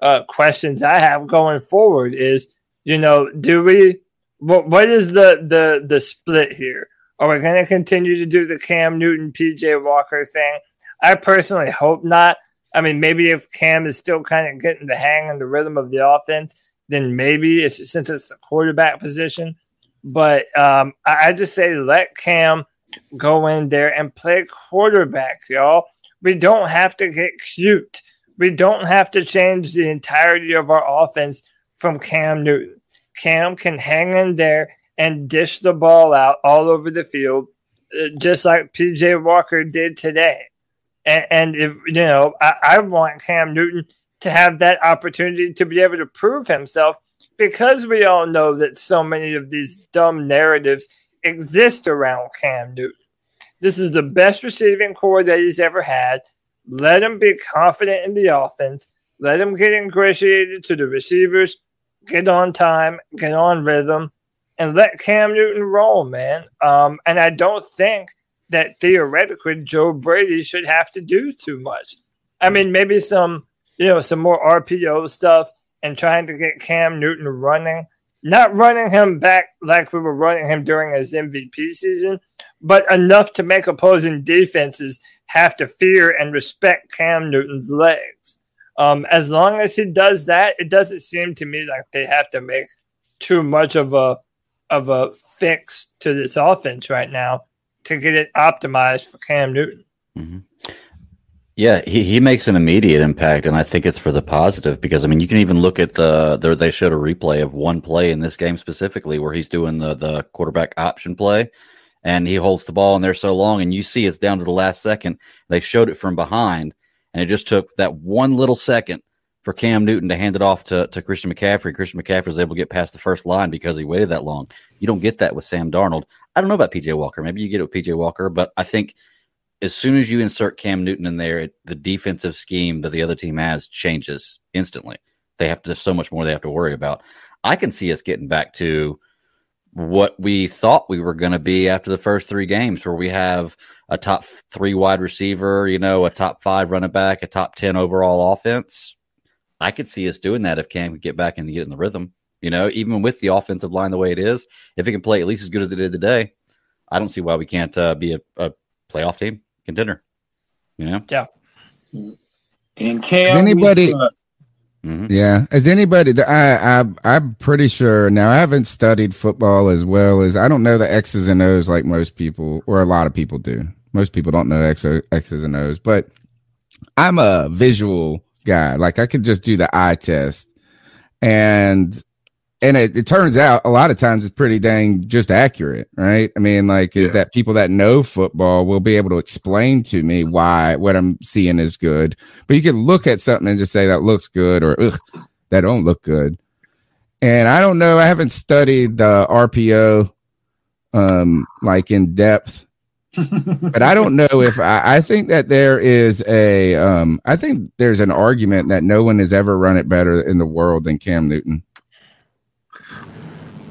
uh, questions I have going forward is, you know, do we, what, what is the, the, the split here? Are we going to continue to do the Cam Newton, PJ Walker thing? I personally hope not. I mean, maybe if Cam is still kind of getting the hang and the rhythm of the offense, then maybe it's, since it's the quarterback position. But um, I, I just say let Cam go in there and play quarterback, y'all. We don't have to get cute. We don't have to change the entirety of our offense from Cam Newton. Cam can hang in there and dish the ball out all over the field, uh, just like PJ Walker did today. And, and if you know, I, I want Cam Newton to have that opportunity to be able to prove himself because we all know that so many of these dumb narratives exist around Cam Newton. This is the best receiving corps that he's ever had. Let him be confident in the offense. Let him get ingratiated to the receivers, get on time, get on rhythm, and let Cam Newton roll, man. Um, and I don't think that theoretically Joe Brady should have to do too much. I mean, maybe some, you know, some more RPO stuff and trying to get Cam Newton running not running him back like we were running him during his MVP season, but enough to make opposing defenses have to fear and respect Cam Newton's legs. Um, as long as he does that, it doesn't seem to me like they have to make too much of a of a fix to this offense right now to get it optimized for Cam Newton. Mm-hmm. Yeah, he, he makes an immediate impact, and I think it's for the positive because I mean you can even look at the there they showed a replay of one play in this game specifically where he's doing the the quarterback option play, and he holds the ball in there so long, and you see it's down to the last second. They showed it from behind, and it just took that one little second for Cam Newton to hand it off to, to Christian McCaffrey. Christian McCaffrey was able to get past the first line because he waited that long. You don't get that with Sam Darnold. I don't know about PJ Walker. Maybe you get it with PJ Walker, but I think as soon as you insert Cam Newton in there, it, the defensive scheme that the other team has changes instantly. They have to so much more they have to worry about. I can see us getting back to what we thought we were going to be after the first three games, where we have a top three wide receiver, you know, a top five running back, a top ten overall offense. I could see us doing that if Cam could get back and get in the rhythm. You know, even with the offensive line the way it is, if it can play at least as good as it did today, I don't see why we can't uh, be a, a playoff team contender. You know? Yeah. And Cam, Is anybody? uh, Mm-hmm. Yeah. Is anybody? I, I I'm pretty sure. Now I haven't studied football as well as I don't know the X's and O's like most people or a lot of people do. Most people don't know X, X's and O's, but I'm a visual guy. Like I could just do the eye test, and and it, it turns out a lot of times it's pretty dang just accurate, right? I mean, like, is that people that know football will be able to explain to me why what I'm seeing is good. But you can look at something and just say that looks good or Ugh, that don't look good. And I don't know. I haven't studied the RPO um like in depth, *laughs* but I don't know if I, I think that there is a um I think there's an argument that no one has ever run it better in the world than Cam Newton.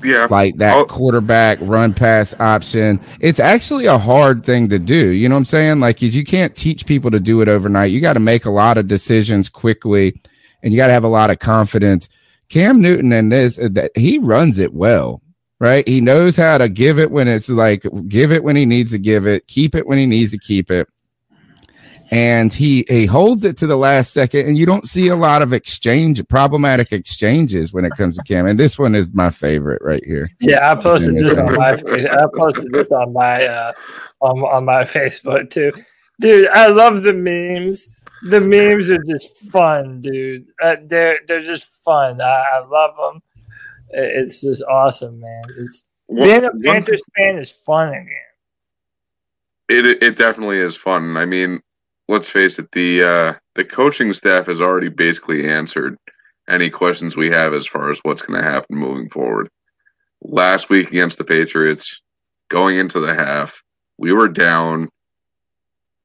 Yeah. like that quarterback run pass option. It's actually a hard thing to do. You know what I'm saying? Like you can't teach people to do it overnight. You got to make a lot of decisions quickly and you got to have a lot of confidence. Cam Newton and this uh, that he runs it well, right? He knows how to give it when it's like give it when he needs to give it, keep it when he needs to keep it. And he he holds it to the last second, and you don't see a lot of exchange problematic exchanges when it comes to Cam. And this one is my favorite right here. Yeah, I posted this on my I posted this on my uh on, on my Facebook too. Dude, I love the memes. The memes are just fun, dude. Uh, they're they're just fun. I, I love them. It's just awesome, man. It's being a Panthers fan is fun again. It it definitely is fun. I mean, let's face it the uh, the coaching staff has already basically answered any questions we have as far as what's going to happen moving forward. Last week against the Patriots, going into the half, we were down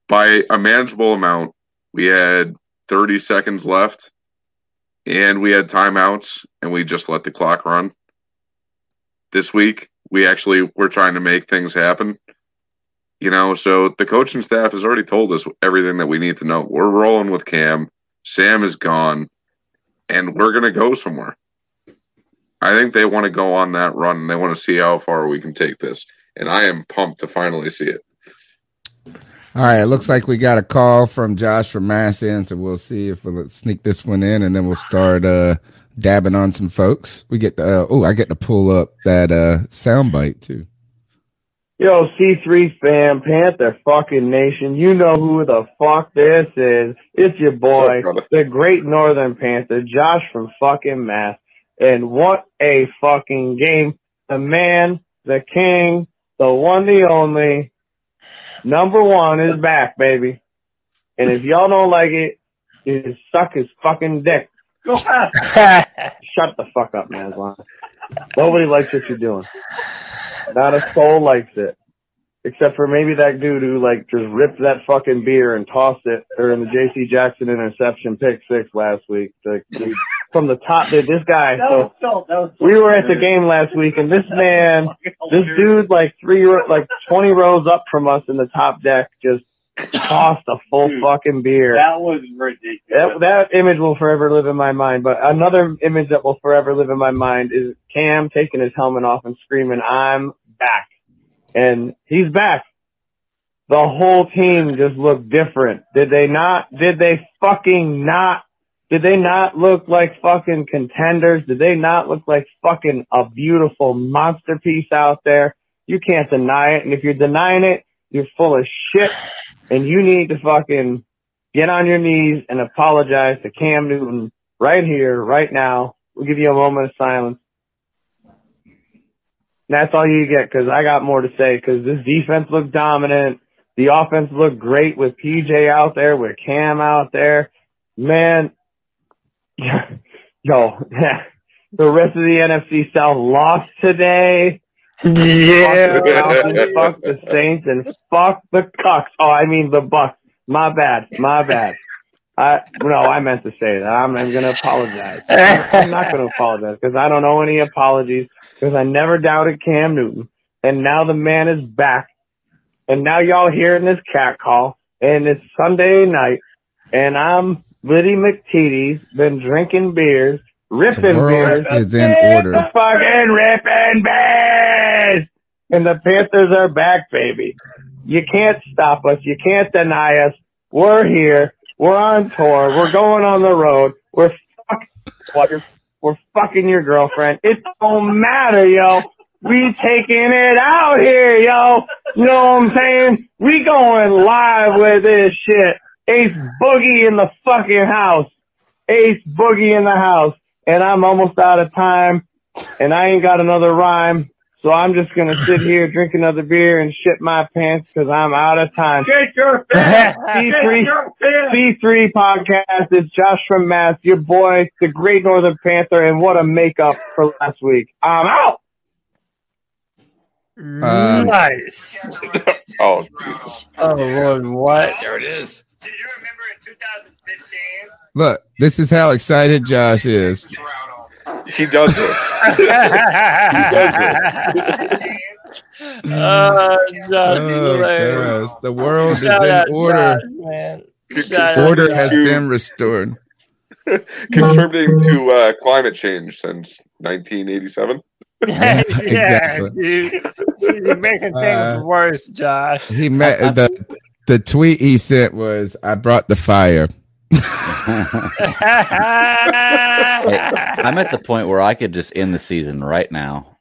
by a manageable amount. We had 30 seconds left and we had timeouts and we just let the clock run. This week, we actually were trying to make things happen. You know, so the coaching staff has already told us everything that we need to know. We're rolling with Cam. Sam is gone, and we're going to go somewhere. I think they want to go on that run and they want to see how far we can take this. And I am pumped to finally see it. All right, it looks like we got a call from Josh from Mass in, so we'll see if we'll sneak this one in, and then we'll start uh, dabbing on some folks. We get the uh, oh, I get to pull up that uh, soundbite too. Yo, C3 fam, Panther fucking nation. You know who the fuck this is. It's your boy, the great Northern Panther, Josh from fucking Mass. And what a fucking game. The man, the king, the one, the only, number one is back, baby. And if y'all don't like it, you suck his fucking dick. Shut the fuck up, man. Nobody likes what you're doing. Not a soul likes it. Except for maybe that dude who like just ripped that fucking beer and tossed it during the JC Jackson interception pick six last week. Like, dude, from the top, dude, this guy. So, was so we were at the game last week, and this man, *laughs* this dude, like three, like twenty rows up from us in the top deck, just tossed a full fucking beer. That was ridiculous. That, that image will forever live in my mind. But another image that will forever live in my mind is Cam taking his helmet off and screaming, "I'm back!" And he's back. The whole team just looked different. Did they not? Did they fucking not? Did they not look like fucking contenders? Did they not look like fucking a beautiful monster piece out there? You can't deny it. And if you're denying it, you're full of shit. And you need to fucking get on your knees and apologize to Cam Newton right here, right now. We'll give you a moment of silence. That's all you get because I got more to say because this defense looked dominant. The offense looked great with PJ out there, with Cam out there. Man, *laughs* yo, *laughs* the rest of the NFC South lost today. Yeah. Fuck the, fuck the Saints and fuck the Cucks. Oh, I mean the Bucks. My bad. My bad. I no, I meant to say that. I'm, I'm going to apologize. I'm not going *laughs* to apologize because I don't owe any apologies because I never doubted Cam Newton, and now the man is back, and now y'all hearing this cat call, and it's Sunday night, and I'm Liddy McTeedy's been drinking beers, ripping world beers, is in order. The fucking ripping beers, and the Panthers are back, baby. You can't stop us. You can't deny us. We're here. We're on tour. We're going on the road. We're fuck, what, you're- we're fucking your girlfriend. It don't matter, yo. We taking it out here, yo. You know what I'm saying? We going live with this shit. Ace Boogie in the fucking house. Ace Boogie in the house. And I'm almost out of time. And I ain't got another rhyme. So I'm just gonna sit here, *laughs* drink another beer, and shit my pants because I'm out of time. Get *laughs* your pants. C3, your pants. C3 podcast. It's Josh from Mass, your boy, the Great Northern Panther, and what a makeup for last week. I'm out. Um, nice. *laughs* oh, Jesus. Oh Lord, what? There it is. Did you remember in 2015? Look, this is how excited Josh is. He does this. *laughs* Oh, Josh, Oh, hilarious. The world is Shout out in order. Josh, man. Shout out Order Josh. has been restored. *laughs* Contributing to uh, climate change since 1987. *laughs* yeah, Exactly. dude. You're making things Uh, worse, Josh. He met the the tweet he sent was, "I brought the fire." I'm at the point where I could just end the season right now.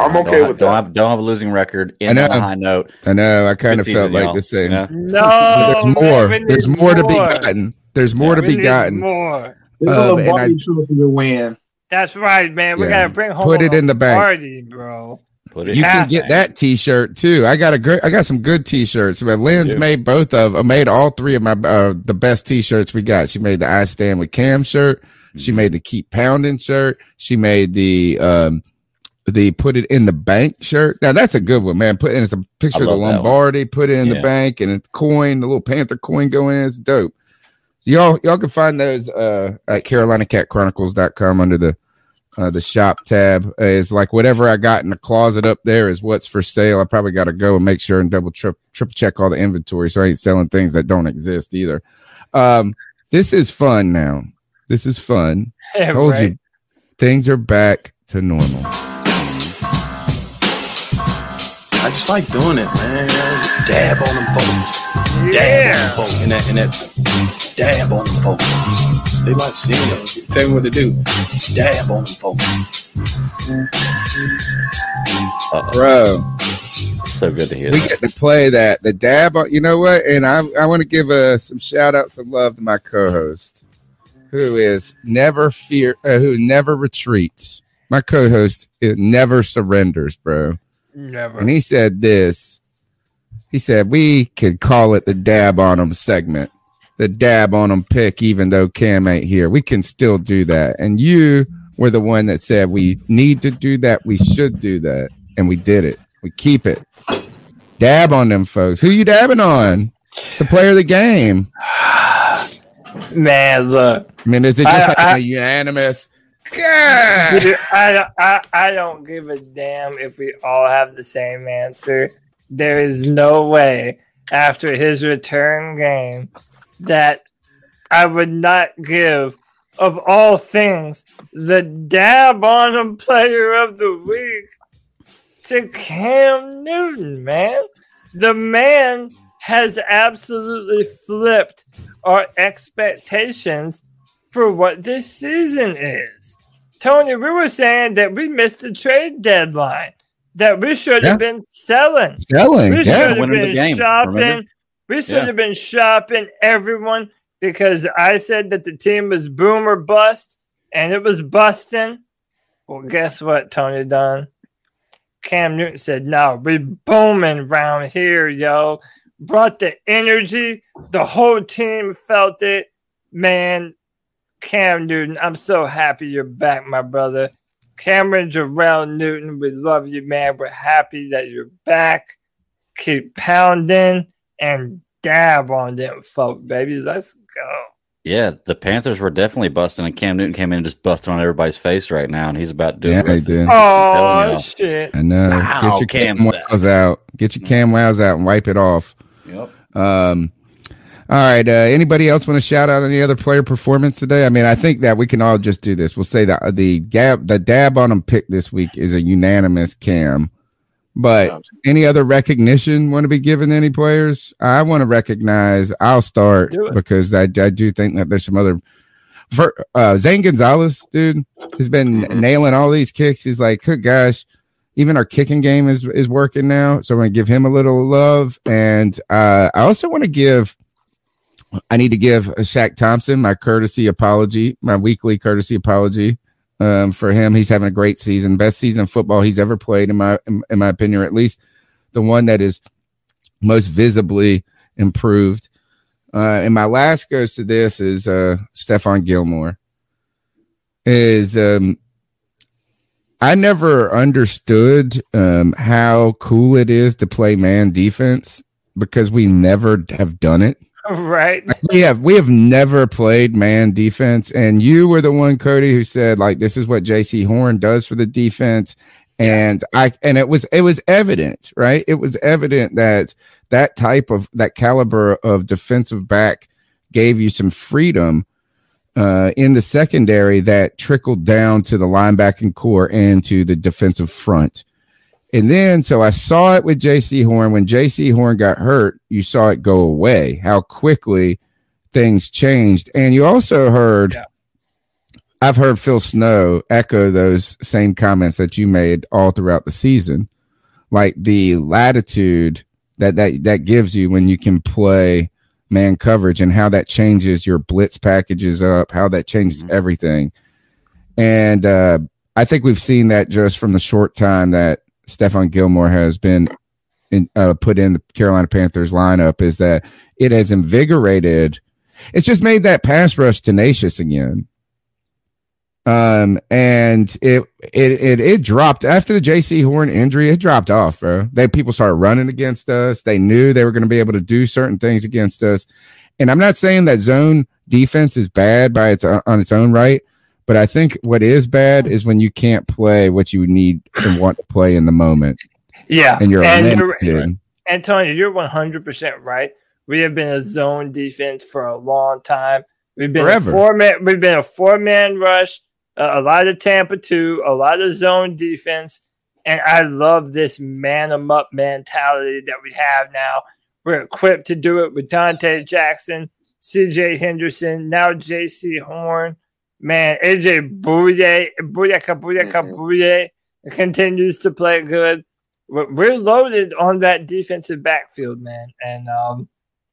I'm Don't okay have- with don't that. Have, don't have a losing record. I End on know. a high note. I know. I kind Good of felt like y'all. the same. You know? But there's more. man, There's need more to be gotten. There's more Yeah, to be gotten. More. There's a Um, little and I- barbie to win. That's right, man. We Yeah. gotta bring home Put it a in the bank. party, bro. Put You can get that T-shirt too. I got a great. I got some good T-shirts. But Lynn's made both of. uh, made all three of my uh, the best T-shirts we got. She made the I Stand with Cam shirt. She Mm-hmm. made the Keep Pounding shirt. She made the um the Put It in the Bank shirt. Now that's a good one, man. Put in it's a picture of the love that one. Lombardi. Put it in the bank and it's coin, the little Panther coin going in. It's dope. Y'all y'all can find those uh at CarolinaCatChronicles.com under the uh, the shop tab uh, is like whatever I got in the closet up there is what's for sale. I probably got to go and make sure and double trip triple check all the inventory so I ain't selling things that don't exist either. Um, this is fun now. This is fun. *laughs* Yeah, Told right. you things are back to normal. I just like doing it, man. Dab on them folks. Dab Yeah. on them folks. And that, and that dab on them folks. They like seeing it. Tell me what to do. Dab on them folks. Bro, So good to hear. we that. get to play that. The dab, on- you know what? And I, I want to give uh, some shout out, some love to my co-host, who is never fear, uh, who never retreats. My co-host never surrenders, bro. Never. And he said this. He said we could call it the dab on them segment, the dab on them pick, even though Cam ain't here. We can still do that. And you were the one that said we need to do that. We should do that, and we did it. We keep it. Dab on them folks. Who you dabbing on? It's the player of the game. *sighs* Man, look. I mean, is it just I- like I- a unanimous? God. Dude, I, I, I don't give a damn if we all have the same answer. There is no way after his return game that I would not give, of all things, the dab on him player of the week to Cam Newton, man. The man has absolutely flipped our expectations for what this season is. Tony, we were saying that we missed the trade deadline, that we should have Yeah. been selling. Selling, We yeah. should have Winning the been game, shopping. remember? We should Yeah. have been shopping everyone because I said that the team was boom or bust, and it was busting. Well, guess what, Tony Dunn? Cam Newton said, "No, we booming round here, yo." Brought the energy. The whole team felt it. Man, Cam Newton, I'm so happy you're back, my brother. Cameron Jerrell Newton, we love you, man. We're happy that you're back. Keep pounding and dab on them folk, baby. Let's go. Yeah, the Panthers were definitely busting, and Cam Newton came in and just busted on everybody's face right now, and he's about to do Yeah, it. they did. Oh shit! I know. Wow, Get your Cam cam wows out. Get your cam wows out and wipe it off. Yep. Um. All right. Uh, anybody else want to shout out any other player performance today? I mean, I think that we can all just do this. We'll say that the gab, the dab on them pick this week is a unanimous cam. But any other recognition want to be given to any players? I want to recognize. I'll start because I, I do think that there's some other. For, uh, Zane Gonzalez, dude, has been nailing all these kicks. He's like, good gosh, even our kicking game is is working now. So I'm gonna give him a little love, and uh, I also want to give. I need to give Shaq Thompson my courtesy apology, my weekly courtesy apology um, for him. He's having a great season, best season of football he's ever played, in my in, in my opinion, or at least the one that is most visibly improved. Uh, and my last goes to this is uh, Stephon Gilmore. Is um, I never understood um, how cool it is to play man defense because we never have done it. *laughs* right. we have we have never played man defense, and you were the one, Cody, who said like this is what Jaycee Horn does for the defense, and I and it was it was evident, right? It was evident that that type of that caliber of defensive back gave you some freedom uh, in the secondary that trickled down to the linebacking corps and to the defensive front. And then, so I saw it with Jaycee Horn. When Jaycee Horn got hurt, you saw it go away, how quickly things changed. And you also heard, I've heard Phil Snow echo those same comments that you made all throughout the season. Like the latitude that, that, that gives you when you can play man coverage and how that changes your blitz packages up, how that changes everything. And uh, I think we've seen that just from the short time that Stephon Gilmore has been in, uh, put in the Carolina Panthers lineup is that it has invigorated. It's just made that pass rush tenacious again. Um, and it it it it dropped after the Jaycee Horn injury. It dropped off, bro. They people started running against us. They knew they were going to be able to do certain things against us. And I'm not saying that zone defense is bad by its on its own right, but I think what is bad is when you can't play what you need and want to play in the moment. Yeah, and you're and you're- Antonio, you're 100% right. We have been a zone defense for a long time. We've been Forever. a four man. We've been a four man rush. Uh, a lot of Tampa two, a lot of zone defense, and I love this man 'em up mentality that we have now. We're equipped to do it with Donte Jackson, C.J. Henderson, now Jaycee Horn, man, AJ Bouye, Bouye, Bouye, Bouye continues to play good. We're we're loaded on that defensive backfield, man, and um,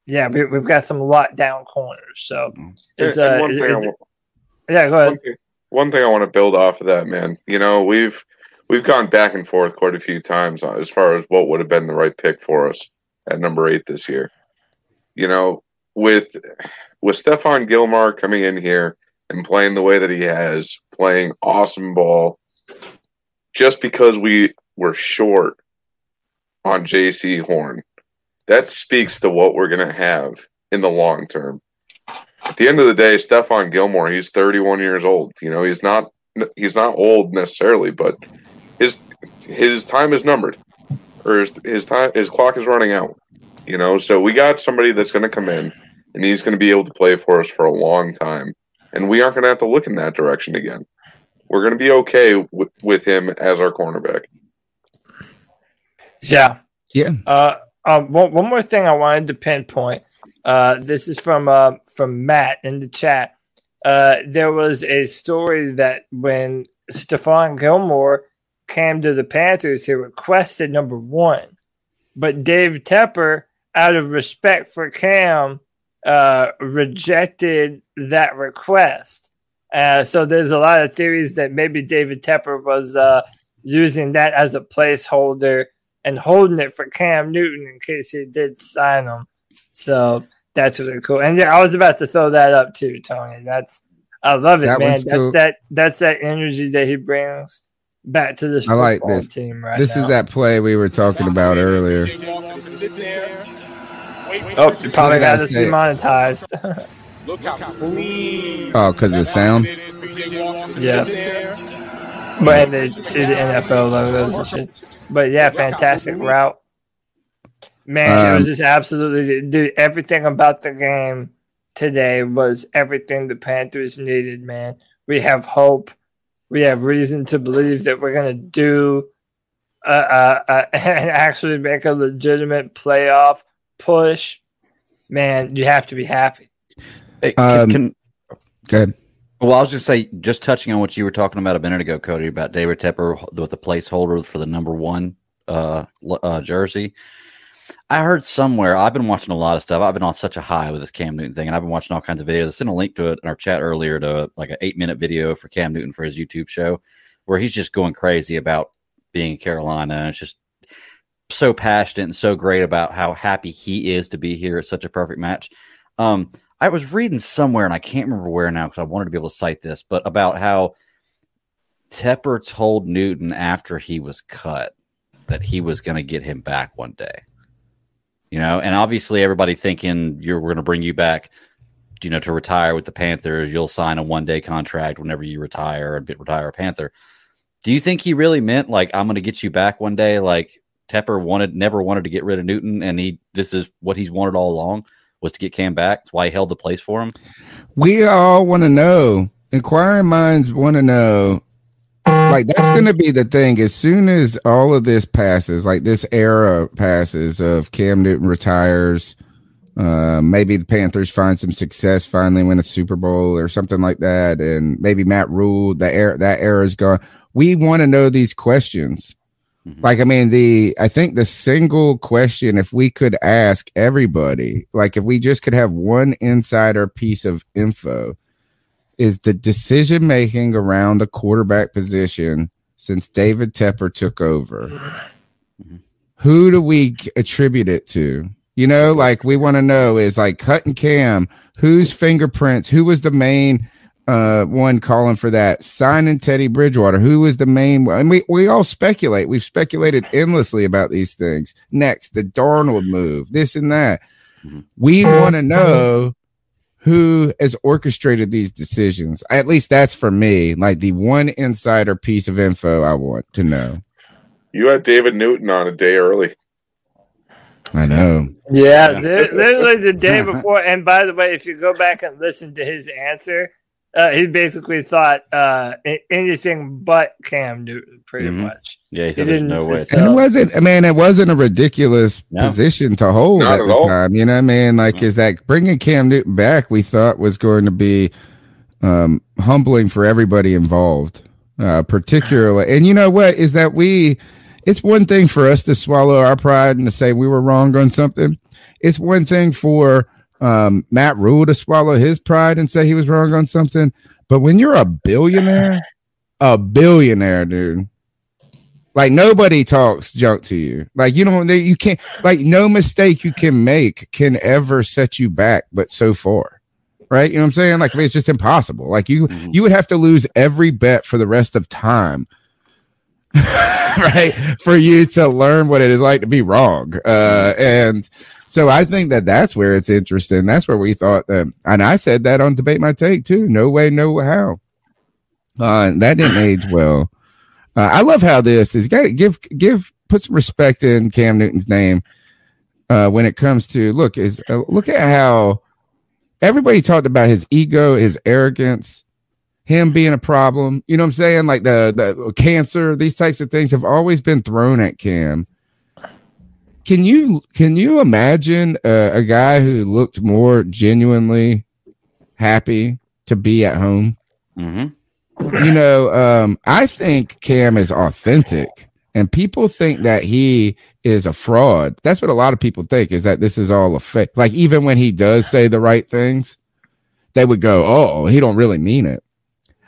yeah, we, we've got some lockdown corners. So it's And- and uh, one thing I it's- wa- yeah, go ahead. One thing, one thing I want to build off of that, man. You know, we've we've gone back and forth quite a few times as far as what would have been the right pick for us at number eight this year. You know, with with Stephon Gilmore coming in here and playing the way that he has, playing awesome ball, just because we were short on Jaycee Horn, that speaks to what we're gonna have in the long term at the end of the day, Stephon Gilmore, he's 31 years old. You know, he's not he's not old necessarily, but his his time is numbered, or his his time his clock is running out. You know, so we got somebody that's going to come in, and he's going to be able to play for us for a long time, and we aren't going to have to look in that direction again. We're going to be okay with, with him as our cornerback. Yeah. Yeah. Uh, um, one, one more thing I wanted to pinpoint. Uh, this is from uh, from Matt in the chat. Uh, there was a story that when Stephon Gilmore came to the Panthers, he requested number one, but Dave Tepper, out of respect for Cam, uh, rejected that request. Uh, so there's a lot of theories that maybe David Tepper was uh, using that as a placeholder and holding it for Cam Newton in case he did sign him. So that's really cool. And yeah, I was about to throw that up too, Tony. That's I love it, That man. That's cool. that that's that energy that he brings back to this I like football this. team right this now. is that play we were talking about earlier. Oh, you probably got gotta us say it. demonetized. *laughs* Look how clean. Oh, because of the sound. Yeah. But they see the NFL logos and shit. But yeah, fantastic route. Man, it was Um, just absolutely dude, everything about the game today was everything the Panthers needed, man. We have hope. We have reason to believe that we're gonna do uh, uh, uh *laughs* and actually make a legitimate playoff push. Man, you have to be happy. Hey, Um, can, can, Good. well, I was just say, just touching on what you were talking about a minute ago, Cody, about David Tepper with the placeholder for the number one uh, uh, jersey. I heard somewhere. I've been watching a lot of stuff. I've been on such a high with this Cam Newton thing, and I've been watching all kinds of videos. I sent a link to it in our chat earlier to like an eight minute video for Cam Newton for his YouTube show, where he's just going crazy about being in Carolina. And it's just so passionate and so great about how happy he is to be here. It's such a perfect match. Um, I was reading somewhere, and I can't remember where now because I wanted to be able to cite this, but about how Tepper told Newton after he was cut that he was going to get him back one day. You know, and obviously everybody thinking you're going to bring you back, you know, to retire with the Panthers. You'll sign a one day contract whenever you retire and retire a Panther. Do you think he really meant like I'm going to get you back one day? Like Tepper wanted, never wanted to get rid of Newton, and he this is what he's wanted all along was to get Cam back. That's why he held the place for him. We all want to know. Inquiring minds want to know. Like that's going to be the thing. As soon as all of this passes, like this era passes of Cam Newton retires, uh, maybe the Panthers find some success, finally win a Super Bowl or something like that, and maybe Matt Rhule, the era that era is gone. We want to know these questions. Mm-hmm. Like, I mean, the I think the single question, if we could ask everybody, like if we just could have one insider piece of info, is the decision making around the quarterback position since David Tepper took over. Mm-hmm. Who do we attribute it to? You know, like we want to know is like cutting cam, whose fingerprints, who was the main uh one calling for that signing Teddy Bridgewater. Who was the main one? And we, we all speculate. We've speculated endlessly about these things. Next, the Darnold move, this and that. We want to know who has orchestrated these decisions. At least that's for me, like the one insider piece of info I want to know. You had David Newton on a day early. I know. Yeah, li- literally the day before. And by the way, if you go back and listen to his answer, uh, he basically thought uh, anything but Cam Newton, pretty Mhm. much. Yeah, he said there's no way. And it wasn't, I mean, it wasn't a ridiculous No. position to hold Not at at the all. time. You know what I mean? Like, is that bringing Cam Newton back, we thought was going to be um, humbling for everybody involved, uh, particularly. And you know what? Is that we, it's one thing for us to swallow our pride and to say we were wrong on something. It's one thing for um, Matt Rhule to swallow his pride and say he was wrong on something. But when you're a billionaire, a billionaire, dude, like nobody talks junk to you. Like you don't, you can't, like no mistake you can make can ever set you back, but so far, right? You know what I'm saying? Like I mean, it's just impossible. Like you, you would have to lose every bet for the rest of time, *laughs* right, for you to learn what it is like to be wrong. Uh, and so I think that that's where it's interesting. That's where we thought that, and I said that on debate my take too. No way, no how. Uh, that didn't *laughs* age well. Uh, I love how this is. Got to give give put some respect in Cam Newton's name uh, when it comes to look is uh, look at how everybody talked about his ego, his arrogance, him being a problem. You know what I'm saying? Like the the cancer, these types of things have always been thrown at Cam. Can you can you imagine uh, a guy who looked more genuinely happy to be at home? Mm-hmm. you know, um, I think Cam is authentic, and people think that he is a fraud. That's what a lot of people think is that this is all a fake. Like even when he does say the right things, they would go, "Oh, he don't really mean it."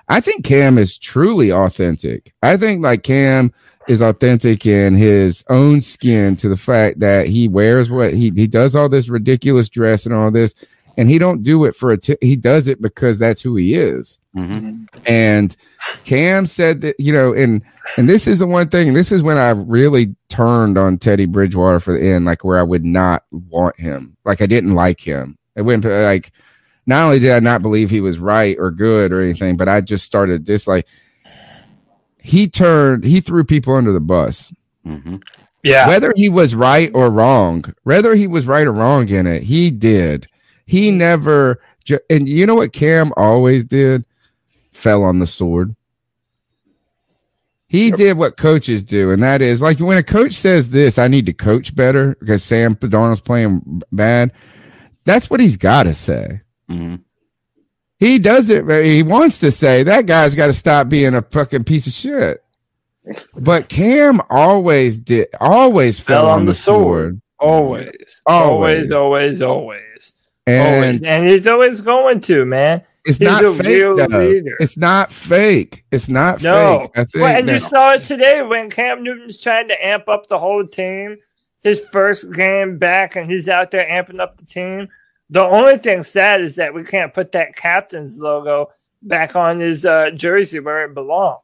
I think Cam is truly authentic. I think like Cam is authentic in his own skin to the fact that he wears what he he does all this ridiculous dress and all this, and he don't do it for a t- he does it because that's who he is. Mm-hmm. And Cam said that, you know, and and this is the one thing, this is when I really turned on Teddy Bridgewater for the end, like where I would not want him. Like I didn't like him. It went like not only did I not believe he was right or good or anything, but I just started dislike. He turned, he threw people under the bus. Mm-hmm. Yeah. Whether he was right or wrong, whether he was right or wrong in it, he did. He never, ju- and you know what Cam always did? Fell on the sword. He did what coaches do, and that is like when a coach says this, I need to coach better because Sam Darnold's playing bad. That's what he's got to say. Mm-hmm. He does it. He wants to say that guy's got to stop being a fucking piece of shit. *laughs* But Cam always did, always fell, on, the sword. Always. Always. Always, always, always. And always. And he's always going to, man. It's He's not fake, though. It's not fake. It's not No. fake. Well, and you saw it today when Cam Newton's trying to amp up the whole team. His first game back, and he's out there amping up the team. The only thing sad is that we can't put that captain's logo back on his uh, jersey where it belongs.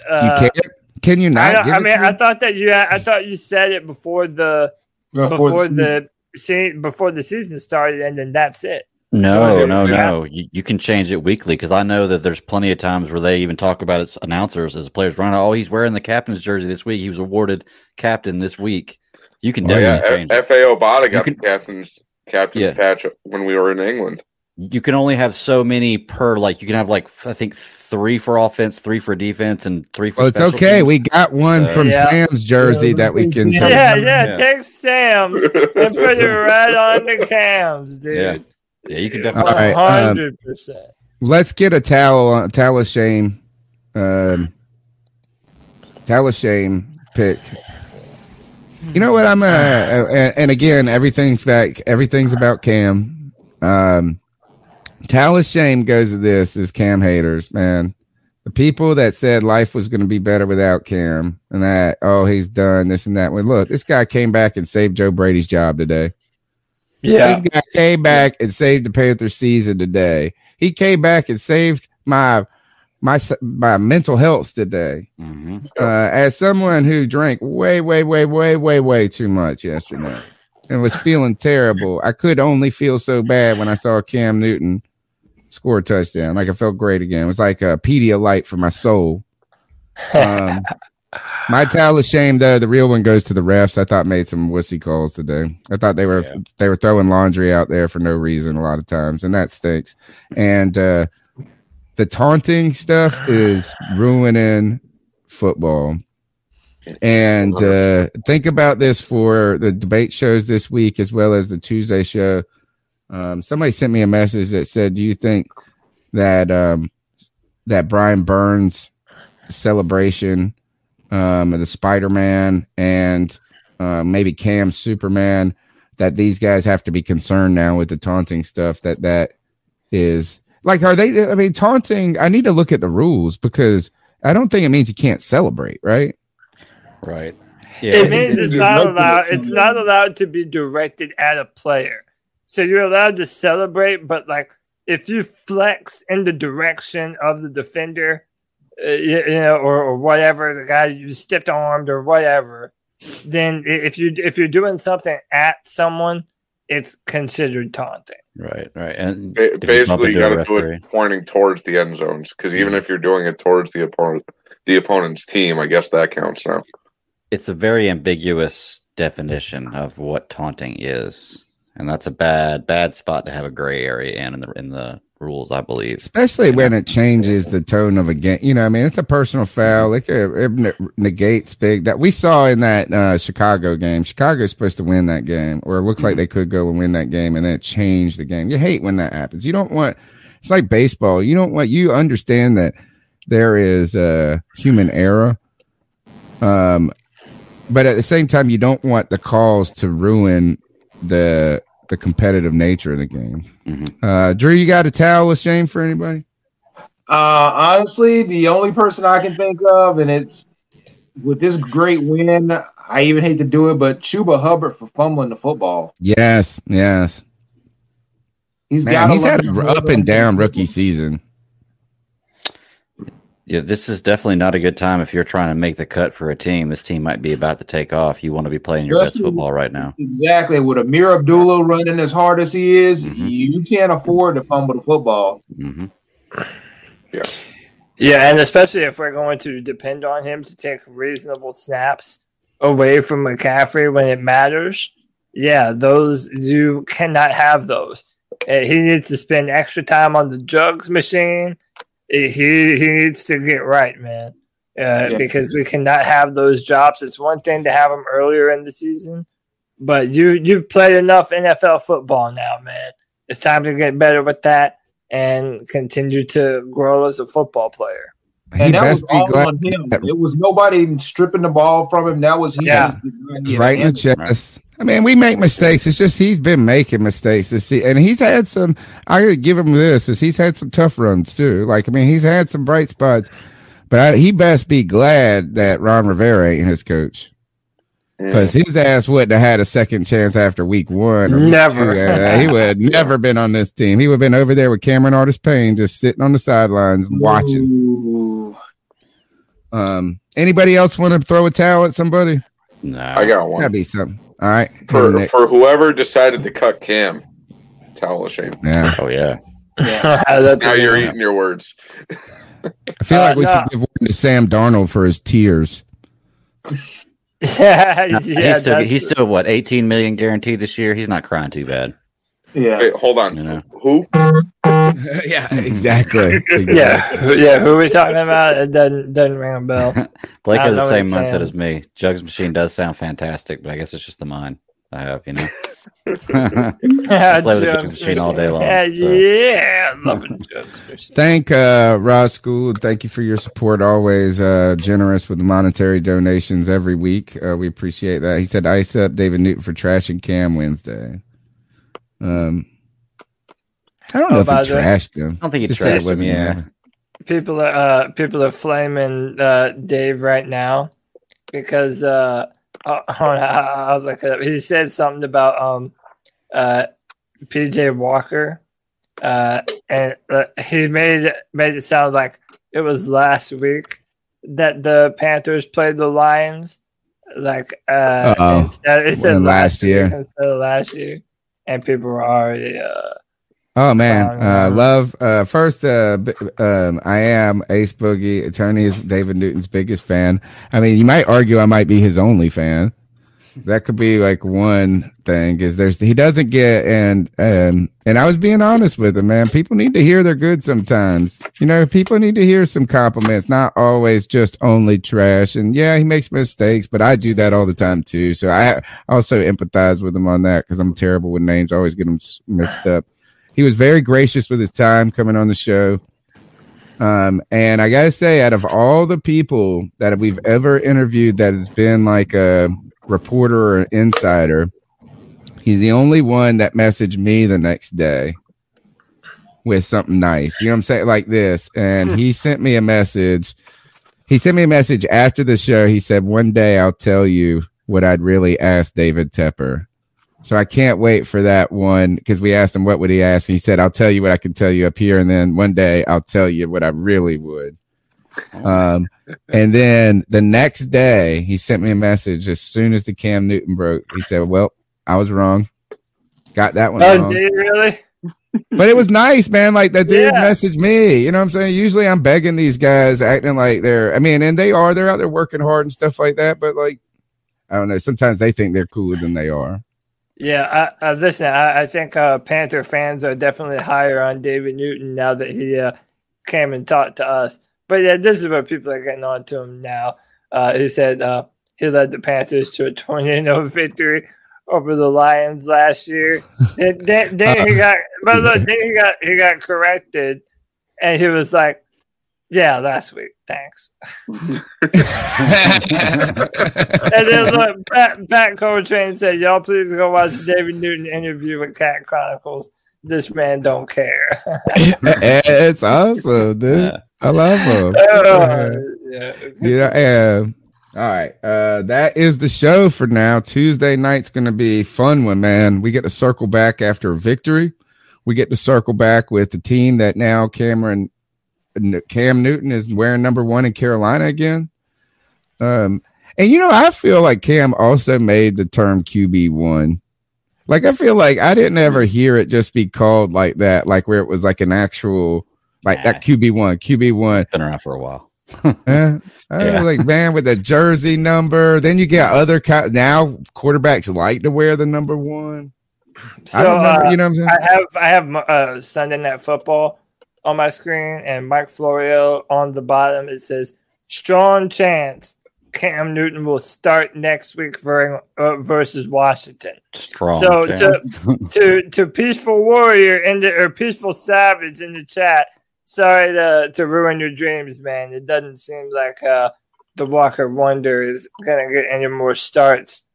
you Uh, can't. Can you not? don't- give I mean, I thought that you, I thought you said it before the before the se- before the season started, and then that's it. No, Yeah. no, no. You, you can change it weekly because I know that there's plenty of times where they even talk about its announcers as players run. Oh, he's wearing the captain's jersey this week. He was awarded captain this week. You can Oh, definitely yeah, change. F- Efe Obada got can- the captain's captain's Yeah. patch when we were in England. You can only have so many per. Like you can have like I think three for offense, three for defense, and three for. Well, it's okay. teams. We got one Uh, from Yeah. Sam's jersey that we can. tell- Yeah, yeah, take Sam's *laughs* and put it right on the cams, dude. Yeah, yeah. You can All definitely. right, um, hundred percent. Let's get a towel on towel of shame. Um, towel of shame pick. You know what? I'm uh, uh, and again, everything's back. Everything's about Cam. Um, of shame goes to this is Cam haters, man. The people that said life was going to be better without Cam and that oh he's done this and that. Well, look, this guy came back and saved Joe Brady's job today. Yeah. This guy came back and saved the Panthers season today. He came back and saved my my my mental health today. Mm-hmm. Uh, as someone who drank way, way, way, way, way, way too much yesterday and was feeling terrible, I could only feel so bad when I saw Cam Newton score a touchdown. Like I felt great again. It was like a Pedialyte for my soul. Um, *laughs* my towel of shame, though, the real one goes to the refs. I thought made some wussy calls today. I thought they were they were throwing laundry out there for no reason a lot of times, and that stinks. And uh, the taunting stuff is ruining football. And uh, think about this for the debate shows this week as well as the Tuesday show. Um, somebody sent me a message that said, "Do you think that um, that Brian Burns celebration, um, of the Spider Man and uh, maybe Cam Superman, that these guys have to be concerned now with the taunting stuff? That that is like, are they? I mean, taunting. I need to look at the rules because I don't think it means you can't celebrate, right? Right. Yeah. it means it's not allowed. It's not allowed to be directed at a player. So you're allowed to celebrate, but like if you flex in the direction of the defender, uh, you, you know, or, or whatever, the guy you stiff armed or whatever, then if you if you're doing something at someone, it's considered taunting. Right, right. And Ba- if you bump Basically, you got to do it pointing towards the end zones because even if you're doing it towards the opponent, the opponent's team, I guess that counts now. it's a very ambiguous definition of what taunting is, and that's a bad bad spot to have a gray area in in the in the rules, I believe. Especially when it changes the tone of a game. You know, I mean, it's a personal foul. It, it negates big that we saw in that uh, Chicago game. Chicago's supposed to win that game, or it looks like they could go and win that game, and then it changed the game. You hate when that happens. You don't want. It's like baseball. You don't want. You understand that there is a human error. Um, but at the same time, you don't want the calls to ruin the the competitive nature of the game. Uh, Drew, you got a towel of shame for anybody? Uh, honestly, the only person I can think of, and it's with this great win, I even hate to do it, but Chuba Hubbard for fumbling the football. Yes, yes. He's Man, got. he's had an up and down rookie season. Yeah, this is definitely not a good time if you're trying to make the cut for a team. This team might be about to take off. You want to be playing your best football right now. Exactly. With Ameer Abdullah running as hard as he is, Mm-hmm. you can't afford to fumble the football. Mm-hmm. Yeah. Yeah, and especially if we're going to depend on him to take reasonable snaps away from McCaffrey when it matters. Yeah, those you cannot have those. Uh, he needs to spend extra time on the jugs machine. He he needs to get right, man. Uh, Yeah. Because we cannot have those drops. It's one thing to have them earlier in the season, but you you've played enough NFL football now, man. It's time to get better with that and continue to grow as a football player. And that was all on him. It was nobody stripping the ball from him. That was he. Yeah. just did not right in the answer. chest. I mean, we make mistakes. It's just he's been making mistakes this season, and he's had some. I gotta give him this: is he's had some tough runs too. Like I mean, he's had some bright spots, but I, he best be glad that Ron Rivera ain't his coach. Because his ass wouldn't have had a second chance after week one. or week Never. two. Uh, he would have *laughs* never been on this team. He would have been over there with Cameron Artis Payne, just sitting on the sidelines watching. Um, anybody else want to throw a towel at somebody? No, I got one. That'd be something. All right. For Nick. for whoever decided to cut Cam, towel of shame. Yeah. Oh yeah. *laughs* That's now you're eating your words. I feel like Uh, we no. should give one to Sam Darnold for his tears. *laughs* yeah, No, yeah, he's still he's still what 18 million guaranteed this year. He's not crying too bad. Yeah. Wait, hold on. You know. Who? *laughs* *laughs* yeah, exactly. yeah, who, yeah. Who are we talking about? It doesn't doesn't ring a bell. *laughs* Blake has the same what mindset saying. as me. Jugs machine does sound fantastic, but I guess it's just the mind I have. You know. I play with the Jugs machine all day long. Yeah, so. yeah, I love it. Jugs machine. Thank uh Ross School. Thank you for your support. Always uh generous with monetary donations every week. Uh, we appreciate that. He said ice up David Newton for trash and Cam Wednesday. Um I don't know Oh, if he by the way- trashed him. I don't think he Just said it trashed him, yeah. him. People are uh, people are flaming uh, Dave right now because uh, *laughs* hold on, I'll I'll look it up. He said something about um uh, PJ Walker, uh, and uh, he made made it sound like it was last week that the Panthers played the Lions. Like uh, instead, it said When last week year. instead of last year, and people were already uh, Oh man, uh, love. Uh, first, uh, b- um, I am Ace Boogie. Attorney is David Newton's biggest fan. I mean, you might argue I might be his only fan. That could be like one thing. Is there's he doesn't get and um and I was being honest with him, man. People need to hear they're good sometimes. You know, people need to hear some compliments, not always just only trash. And yeah, he makes mistakes, but I do that all the time too. So I also empathize with him on that because I'm terrible with names. I always get them mixed up he was very gracious with his time coming on the show. Um, and I gotta say, out of all the people that we've ever interviewed that has been like a reporter or an insider, he's the only one that messaged me the next day with something nice. You know what I'm saying? Like this. And he sent me a message. He sent me a message after the show. He said, One day I'll tell you what I'd really ask David Tepper. So I can't wait for that one because we asked him what would he ask. He said, "I'll tell you what I can tell you up here, and then one day I'll tell you what I really would." Um, and then the next day he sent me a message as soon as the Cam Newton broke. He said, "Well, I was wrong. Got that one oh, wrong." did really? but it was nice, man. Like that dude Yeah. messaged me. You know what I'm saying? Usually I'm begging these guys, acting like they're. I mean, and they are. They're out there working hard and stuff like that. But like, I don't know. Sometimes they think they're cooler than they are. Yeah, I, I, listen, I, I think uh, Panther fans are definitely higher on David Newton now that he uh, came and talked to us. But yeah, this is what people are getting on to him now. Uh, he said uh, he led the Panthers to a *laughs* 20 0 victory over the Lions last year. then, then, then he *laughs* got, but look, *laughs* then he got he got corrected, and he was like, "Yeah, last week, thanks." *laughs* and then *laughs* look, Pat, Pat Coltrane said, "Y'all please go watch the David Newton interview with Cat Chronicles. This man don't care." *laughs* it's awesome, dude. I love him. Uh, yeah. yeah, yeah. All right. Uh that is the show for now. Tuesday night's gonna be a fun one, man. We get to circle back after a victory. We get to circle back with the team that now Cameron Cam Newton is wearing number one in Carolina again. Um and you know, I feel like Cam also made the term QB one. Like I feel like I didn't ever hear it just be called like that, like where it was like an actual like that QB one, QB one. Been around for a while. *laughs* Uh, I *laughs* Yeah. was like, man, with the jersey number. Then you get other ki- now quarterbacks like to wear the number one. So I don't remember, uh, you know what I'm saying? I have I have uh, Sunday Night Football on my screen, and Mike Florio on the bottom. It says strong chance Cam Newton will start next week for, uh, versus Washington. Strong. so Cam. to, *laughs* to to peaceful warrior in the or peaceful savage in the chat. Sorry to to ruin your dreams, man. It doesn't seem like uh, the Walker Wonder is gonna get any more starts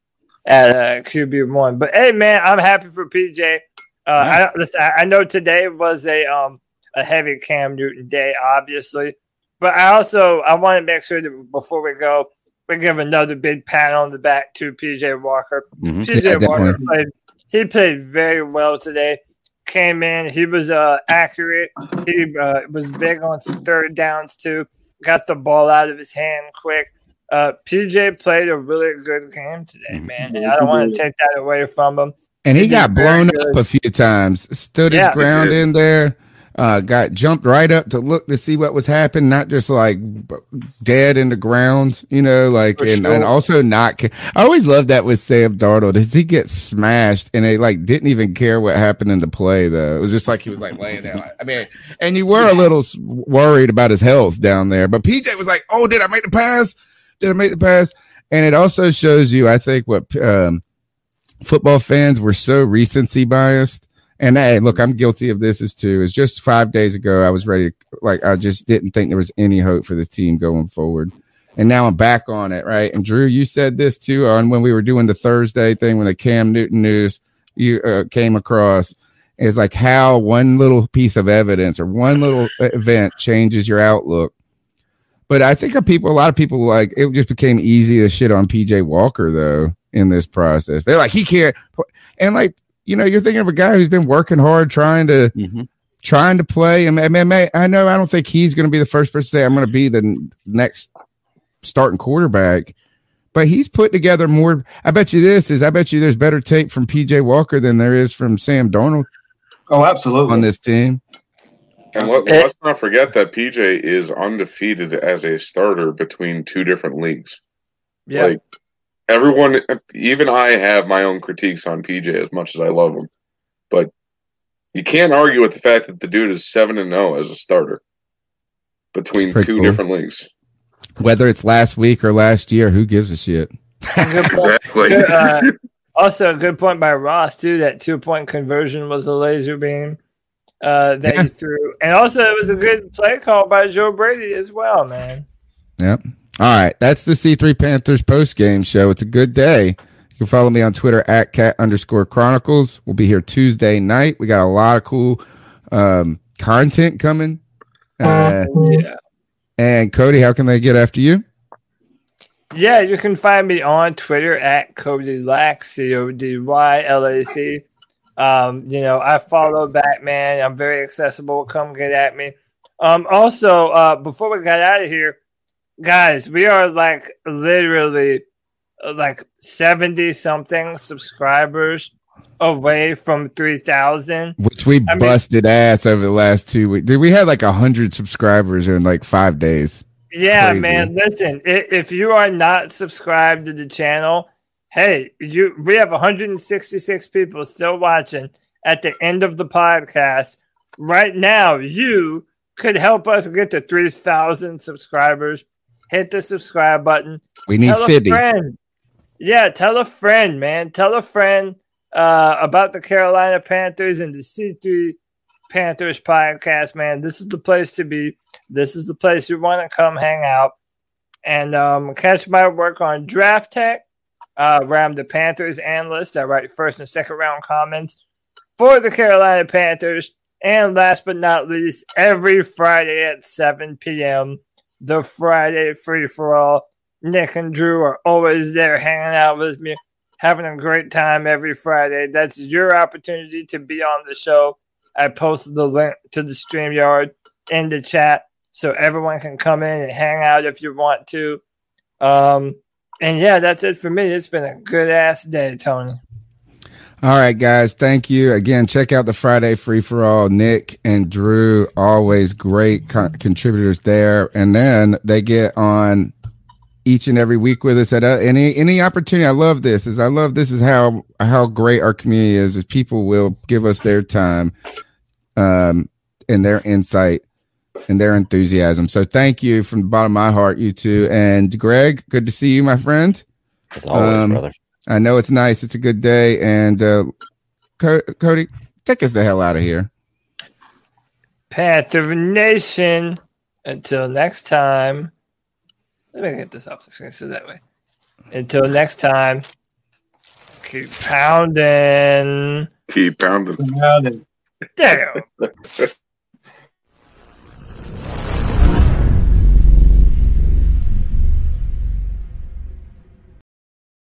at uh, QB one. But hey, man, I'm happy for PJ. Uh, I listen. I, I know today was a um a heavy Cam Newton day, obviously, but I also I want to make sure that before we go, we give another big pat on the back to PJ Walker. Mhm. PJ Yeah, Walker played. He played very well today. Came in. He was uh accurate. He uh, was big on some third downs too. Got the ball out of his hand quick. uh, PJ played a really good game today, man. And I don't he want to take that away from him. And he did got blown up a few times. Stood his Yeah. ground in there. Uh, got jumped right up to look to see what was happening, not just like dead in the ground, you know, like For and, sure. and also not. ca- I always love that with Sam Darnold. Is he gets smashed and they like didn't even care what happened in the play though. It was just like he was like laying down. I mean, and you were a little worried about his health down there, but PJ was like, "Oh, did I make the pass? Did I make the pass?" And it also shows you, I think, what um, football fans were so recency biased. And hey, look, I'm guilty of this as too. It's just five days ago. I was ready to like I just didn't think there was any hope for the team going forward. And now I'm back on it, right? And Drew, you said this too on when we were doing the Thursday thing when the Cam Newton news you uh, came across is like how one little piece of evidence or one little event changes your outlook. But I think of people, a lot of people like it just became easy to shit on PJ Walker though in this process. They're like he can't, and like you know, you're thinking of a guy who's been working hard trying to mm-hmm. trying to play. And I mean, I know I don't think he's going to be the first person to say I'm going to be the next starting quarterback. But he's put together more. I bet you this is. I bet you there's better tape from PJ Walker than there is from Sam Darnold. Oh, absolutely on this team. And let, let's not forget that PJ is undefeated as a starter between two different leagues. Yeah. Like everyone, even I have my own critiques on PJ as much as I love him, but you can't argue with the fact that the dude is seven and zero as a starter between Pretty two cool. different leagues. Whether it's last week or last year, who gives a shit? exactly. *laughs* Good, uh, also, a good point by Ross too. That two point conversion was a laser beam uh, that he threw, and also it was a good play call by Joe Brady as well, man. Yep. All right. That's the C3 Panthers post game show. It's a good day. You can follow me on Twitter at cat underscore chronicles. We'll be here Tuesday night. We got a lot of cool um, content coming. Uh, yeah. And Cody, how can they get after you? Yeah, you can find me on Twitter at Cody Lack, C O D Y L A C. Um, you know, I follow Batman. I'm very accessible. Come get at me. Um, also, uh, before we got out of here, guys, we are like literally like 70 something subscribers away from 3,000. Which we I mean- busted ass over the last two weeks. Dude, we had like a hundred subscribers in like five days. Yeah, Crazy. man. Listen, if you are not subscribed to the channel, hey, you we have 166 people still watching at the end of the podcast. Right now, you could help us get to 3,000 subscribers. Hit the subscribe button. We need Tell a 50. friend. Yeah, tell a friend, man. Tell a friend uh, about the Carolina Panthers and the C3 Panthers podcast, man. This is the place to be. This is the place you want to come hang out and um, catch my work on Draft Tech, uh, where I'm the Panthers analyst. I write first and second round comments for the Carolina Panthers. And last but not least, every Friday at 7 p.m., the Friday free for all. Nick and Drew are always there hanging out with me, having a great time every Friday. That's your opportunity to be on the show. I posted the link to the StreamYard in the chat so everyone can come in and hang out if you want to. Um, and yeah, that's it for me. It's been a good ass day, Tony. All right, guys. Thank you again. Check out the Friday free for all. Nick and Drew, always great con- contributors there, and then they get on each and every week with us at uh, any any opportunity. I love this. Is I love this is how how great our community is. Is people will give us their time, um, and their insight and their enthusiasm. So thank you from the bottom of my heart, you two. And Greg, good to see you, my friend. As always, brother. I know it's nice. It's a good day. And uh, Co- Cody, take us the hell out of here. Panther Nation. Until next time. Let me get this off the screen so that way. Until next time, keep pounding. Keep pounding. Damn. *laughs*